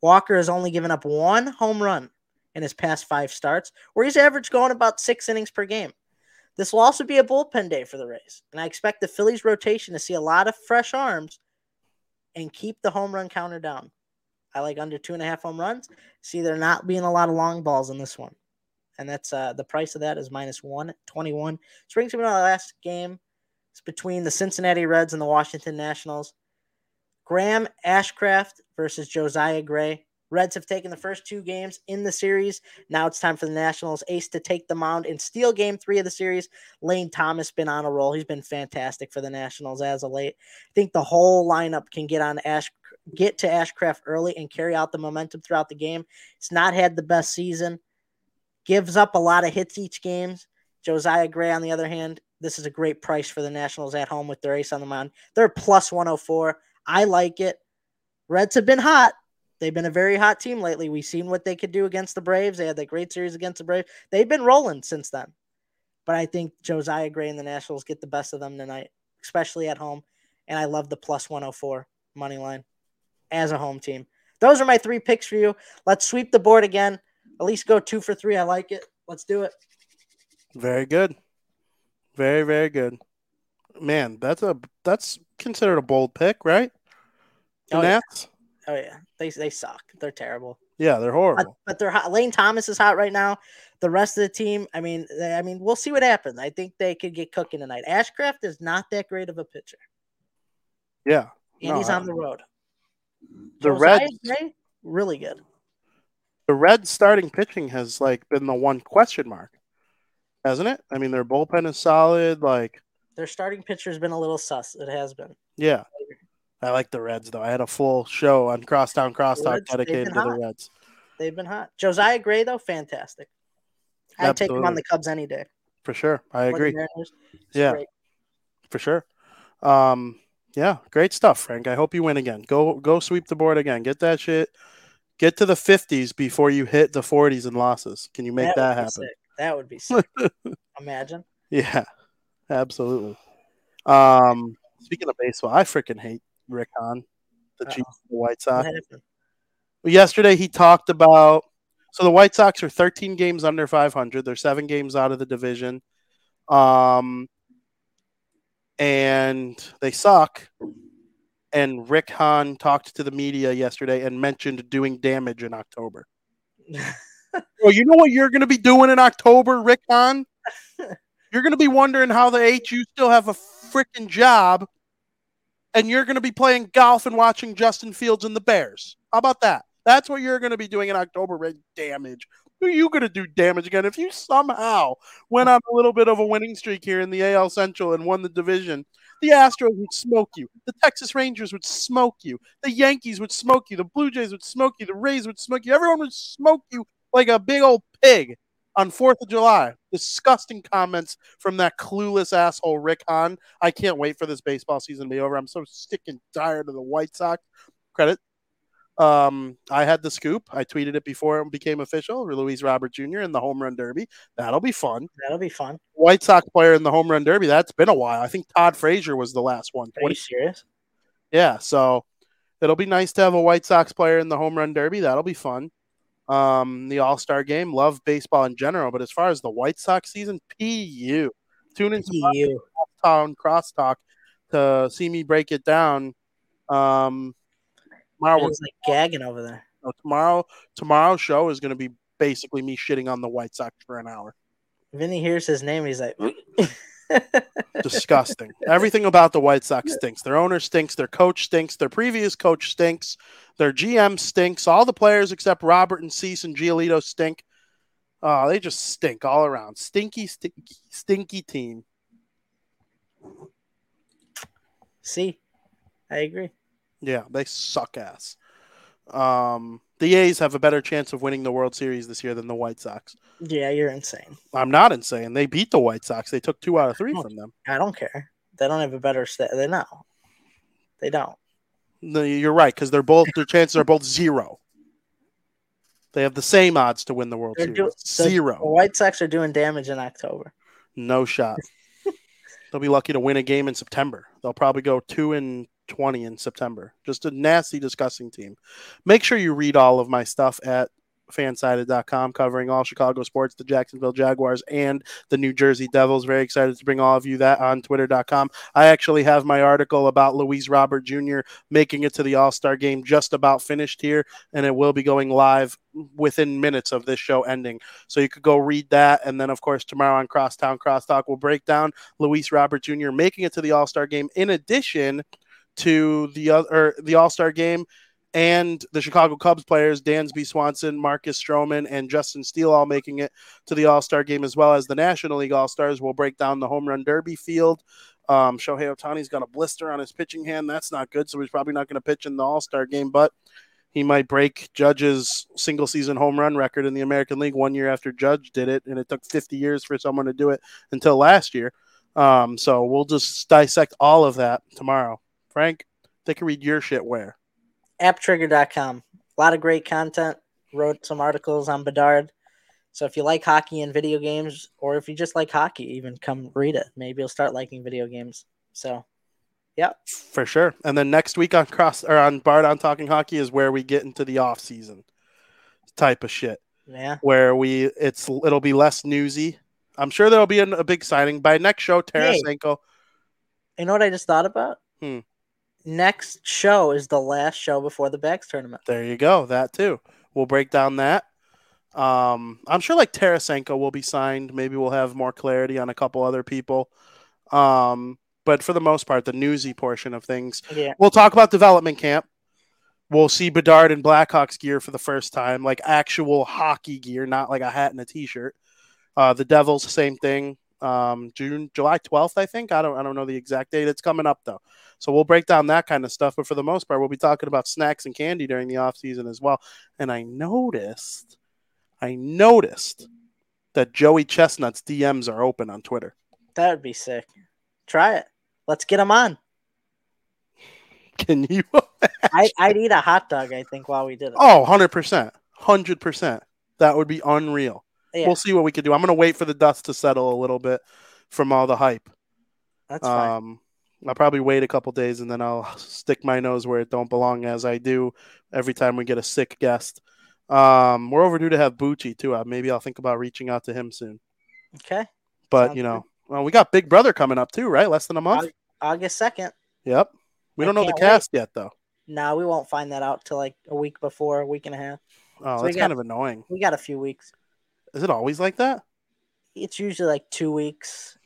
Walker has only given up one home run in his past five starts, where he's averaged going about six innings per game. This will also be a bullpen day for the Rays, and I expect the Phillies rotation to see a lot of fresh arms and keep the home run counter down. I like under two and a half home runs. See, there not being a lot of long balls in this one, and that's uh, the price of that is minus one twenty one. This brings me to the last game. It's between the Cincinnati Reds and the Washington Nationals. Graham Ashcraft versus Josiah Gray. Reds have taken the first two games in the series. Now it's time for the Nationals ace to take the mound and steal game three of the series. Lane Thomas been on a roll. He's been fantastic for the Nationals as of late. I think the whole lineup can get on Ash get to Ashcraft early and carry out the momentum throughout the game. He's not had the best season. Gives up a lot of hits each game. Josiah Gray, on the other hand, this is a great price for the Nationals at home with their ace on the mound. They're plus 104. I like it. Reds have been hot. They've been a very hot team lately. We've seen what they could do against the Braves. They had that great series against the Braves. They've been rolling since then. But I think Josiah Gray and the Nationals get the best of them tonight, especially at home. And I love the plus 104 money line as a home team. Those are my three picks for you. Let's sweep the board again. At least go two for three. I like it. Let's do it. Very good. Very, very good. Man, that's a that's considered a bold pick, right? The Oh, yeah. Oh yeah, they they suck. They're terrible. Yeah, they're horrible. but they're hot. Lane Thomas is hot right now. The rest of the team, I mean, they, I mean, we'll see what happens. I think they could get cooking tonight. Ashcraft is not that great of a pitcher, Yeah. and No, he's on the road. The Josiah Reds Gray, really good. the Reds starting pitching has like been the one question mark, hasn't it? I mean, their bullpen is solid. Like, Their starting pitcher's been a little sus. It has been. yeah, I like the Reds though. I had a full show on Crosstown Crosstalk dedicated to the. Reds They've been hot. Josiah Gray though, fantastic. I'd take him on the Cubs any day. for sure. I agree Yeah. great. for sure. Um, yeah, great stuff, Frank. I hope you win again. Go go sweep the board again. Get that shit. Get to the fifties before you hit the forties in losses. Can you make that, be happen? sick. That would be [LAUGHS] sick. Imagine. Yeah, absolutely. Um, speaking of baseball, I freaking hate Rick Hahn, the of the White Sox. Yesterday, he talked about so the White Sox are 13 games under 500. They're seven games out of the division, um, and they suck. And Rick Hahn talked to the media yesterday and mentioned doing damage in October. [LAUGHS] Well, you know what you're going to be doing in October, Rick Hahn? [LAUGHS] You're going to be wondering how the HU still have a freaking job, and you're going to be playing golf and watching Justin Fields and the Bears. How about that? That's what you're going to be doing in October. Rick. damage. Who are you going to do damage again? If you somehow went on a little bit of a winning streak here in the AL Central and won the division, the Astros would smoke you. The Texas Rangers would smoke you. The Yankees would smoke you. The Blue Jays would smoke you. The Rays would smoke you. Everyone would smoke you like a big old pig on 4th of July. Disgusting comments from that clueless asshole Rick Hahn. I can't wait for this baseball season to be over. I'm so sick and tired of the White Sox. Credit. Um, I had the scoop. I tweeted it before it became official. Luis Robert Jr. in the home run derby. That'll be fun. That'll be fun. White Sox player in the home run derby. That's been a while. I think Todd Frazier was the last one. Are you serious? Yeah, so it'll be nice to have a White Sox player in the home run derby. That'll be fun. Um, the All Star game. Love baseball in general, but as far as the White Sox season, pu. Tune in to. Town Crosstalk to see me break it down. Um, tomorrow, we're- He's like gagging over there. no, tomorrow, tomorrow's show is going to be basically me shitting on the White Sox for an hour. Vinny hears his name, he's like, [LAUGHS] Disgusting. Everything about the White Sox stinks. Their owner stinks. Their coach stinks. Their previous coach stinks. Their GM stinks. All the players except Robert and Cease and Giolito stink. Oh, they just stink all around. Stinky, stinky, stinky team. see, I agree. Yeah, they suck ass. Um, the A's have a better chance of winning the World Series this year than the White Sox. Yeah, you're insane. I'm not insane. They beat the White Sox. They took two out of three from them. I don't care. They don't have a better stat. They know. They don't. No, you're right because they're both their chances are both zero. They have the same odds to win the World They're Series. do- The zero. White Sox are doing damage in October. No shot. [LAUGHS] They'll be lucky to win a game in September. They'll probably go two and twenty in September. Just a nasty, disgusting team. Make sure you read all of my stuff at fansided.com covering all Chicago sports, the Jacksonville Jaguars, and the New Jersey Devils. Very excited to bring all of you that on twitter.com. I actually have my article about Luis Robert Jr. making it to the All Star game just about finished here, and it will be going live within minutes of this show ending. So you could go read that. And then, of course, tomorrow on Crosstown Crosstalk, we'll break down Luis Robert Jr. making it to the All Star game in addition to the other the All Star game and the Chicago Cubs players, Dansby Swanson, Marcus Stroman, and Justin Steele all making it to the All Star game, as well as the National League All Stars. We'll break down the home run derby field. Um, Shohei Ohtani's got a blister on his pitching hand. That's not good. So he's probably not going to pitch in the All Star game, but he might break Judge's single season home run record in the American League one year after Judge did it. And it took 50 years for someone to do it until last year. Um, so we'll just dissect all of that tomorrow. Frank, they can read your shit where? apptrigger.com. A lot of great content. Wrote some articles on Bedard. So if you like hockey and video games, or if you just like hockey, even come read it. Maybe you'll start liking video games. So, yeah, For sure. And then next week on cross or on Bardown Talking Hockey is where we get into the off season type of shit. yeah. Where we it's it'll be less newsy. I'm sure there'll be a, a big signing by next show. Tarasenko. You know what I just thought about? Hmm. Next show is the last show before the Bags tournament. There you go. That too. We'll break down that. Um, I'm sure like Tarasenko will be signed. Maybe we'll have more clarity on a couple other people. Um, but for the most part, the newsy portion of things, Yeah. we'll talk about development camp. We'll see Bedard in Blackhawks gear for the first time, like actual hockey gear, not like a hat and a t-shirt. Uh, the Devils, same thing. Um, June, July 12th, I think. I don't, I don't know the exact date. It's coming up though. So we'll break down that kind of stuff. But for the most part, we'll be talking about snacks and candy during the off season as well. And I noticed, I noticed that Joey Chestnut's DMs are open on Twitter. That would be sick. Try it. Let's get him on. [LAUGHS] Can you? [LAUGHS] I, I'd eat a hot dog, I think, while we did it. Oh, 100%. 100%. That would be unreal. Yeah. We'll see what we can do. I'm going to wait for the dust to settle a little bit from all the hype. That's fine. Um, I'll probably wait a couple days and then I'll [LAUGHS] stick my nose where it don't belong, as I do every time we get a sick guest. Um, we're overdue to have Bucci too. Uh, maybe I'll think about reaching out to him soon. Okay. But Sounds you know, well, we got Big Brother coming up too, right? Less than a month. August 2nd. Yep. We I don't know the can't wait. cast yet, though. No, we won't find that out till like a week before, a week and a half. Oh, So that's got- kind of annoying. We got a few weeks. Is it always like that? It's usually like two weeks,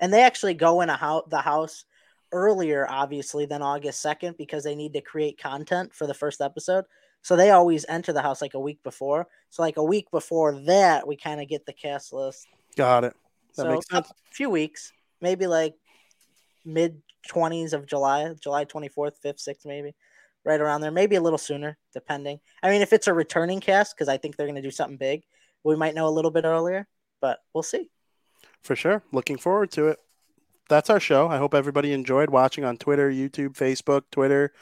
and they actually go in a house, the house earlier, obviously, than August second because they need to create content for the first episode. So they always enter the house like a week before. So like a week before that, we kind of get the cast list. Got it. That so makes sense. a few weeks, maybe like mid twenties of July, July twenty fourth, fifth, sixth, maybe right around there. Maybe a little sooner, depending. I mean, if it's a returning cast, because I think they're going to do something big, we might know a little bit earlier, but we'll see. For sure. Looking forward to it. That's our show. I hope everybody enjoyed watching on Twitter, YouTube, Facebook, Twitter,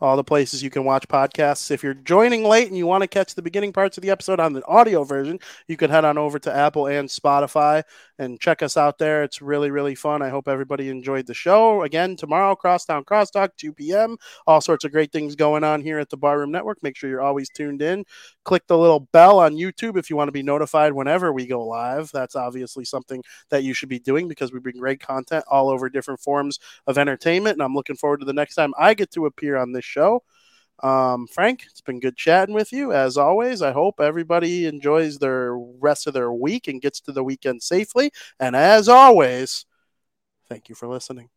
all the places you can watch podcasts. If you're joining late and you want to catch the beginning parts of the episode on the audio version, you can head on over to Apple and Spotify and check us out there. It's really, really fun. I hope everybody enjoyed the show. Again, tomorrow, Crosstown Crosstalk, 2 p.m. All sorts of great things going on here at the Barroom Network. Make sure you're always tuned in. Click the little bell on YouTube if you want to be notified whenever we go live. That's obviously something that you should be doing because we bring great content all over different forms of entertainment. And I'm looking forward to the next time I get to appear on this show. Um, Frank, it's been good chatting with you as always. I hope everybody enjoys their rest of their week and gets to the weekend safely. And as always, thank you for listening.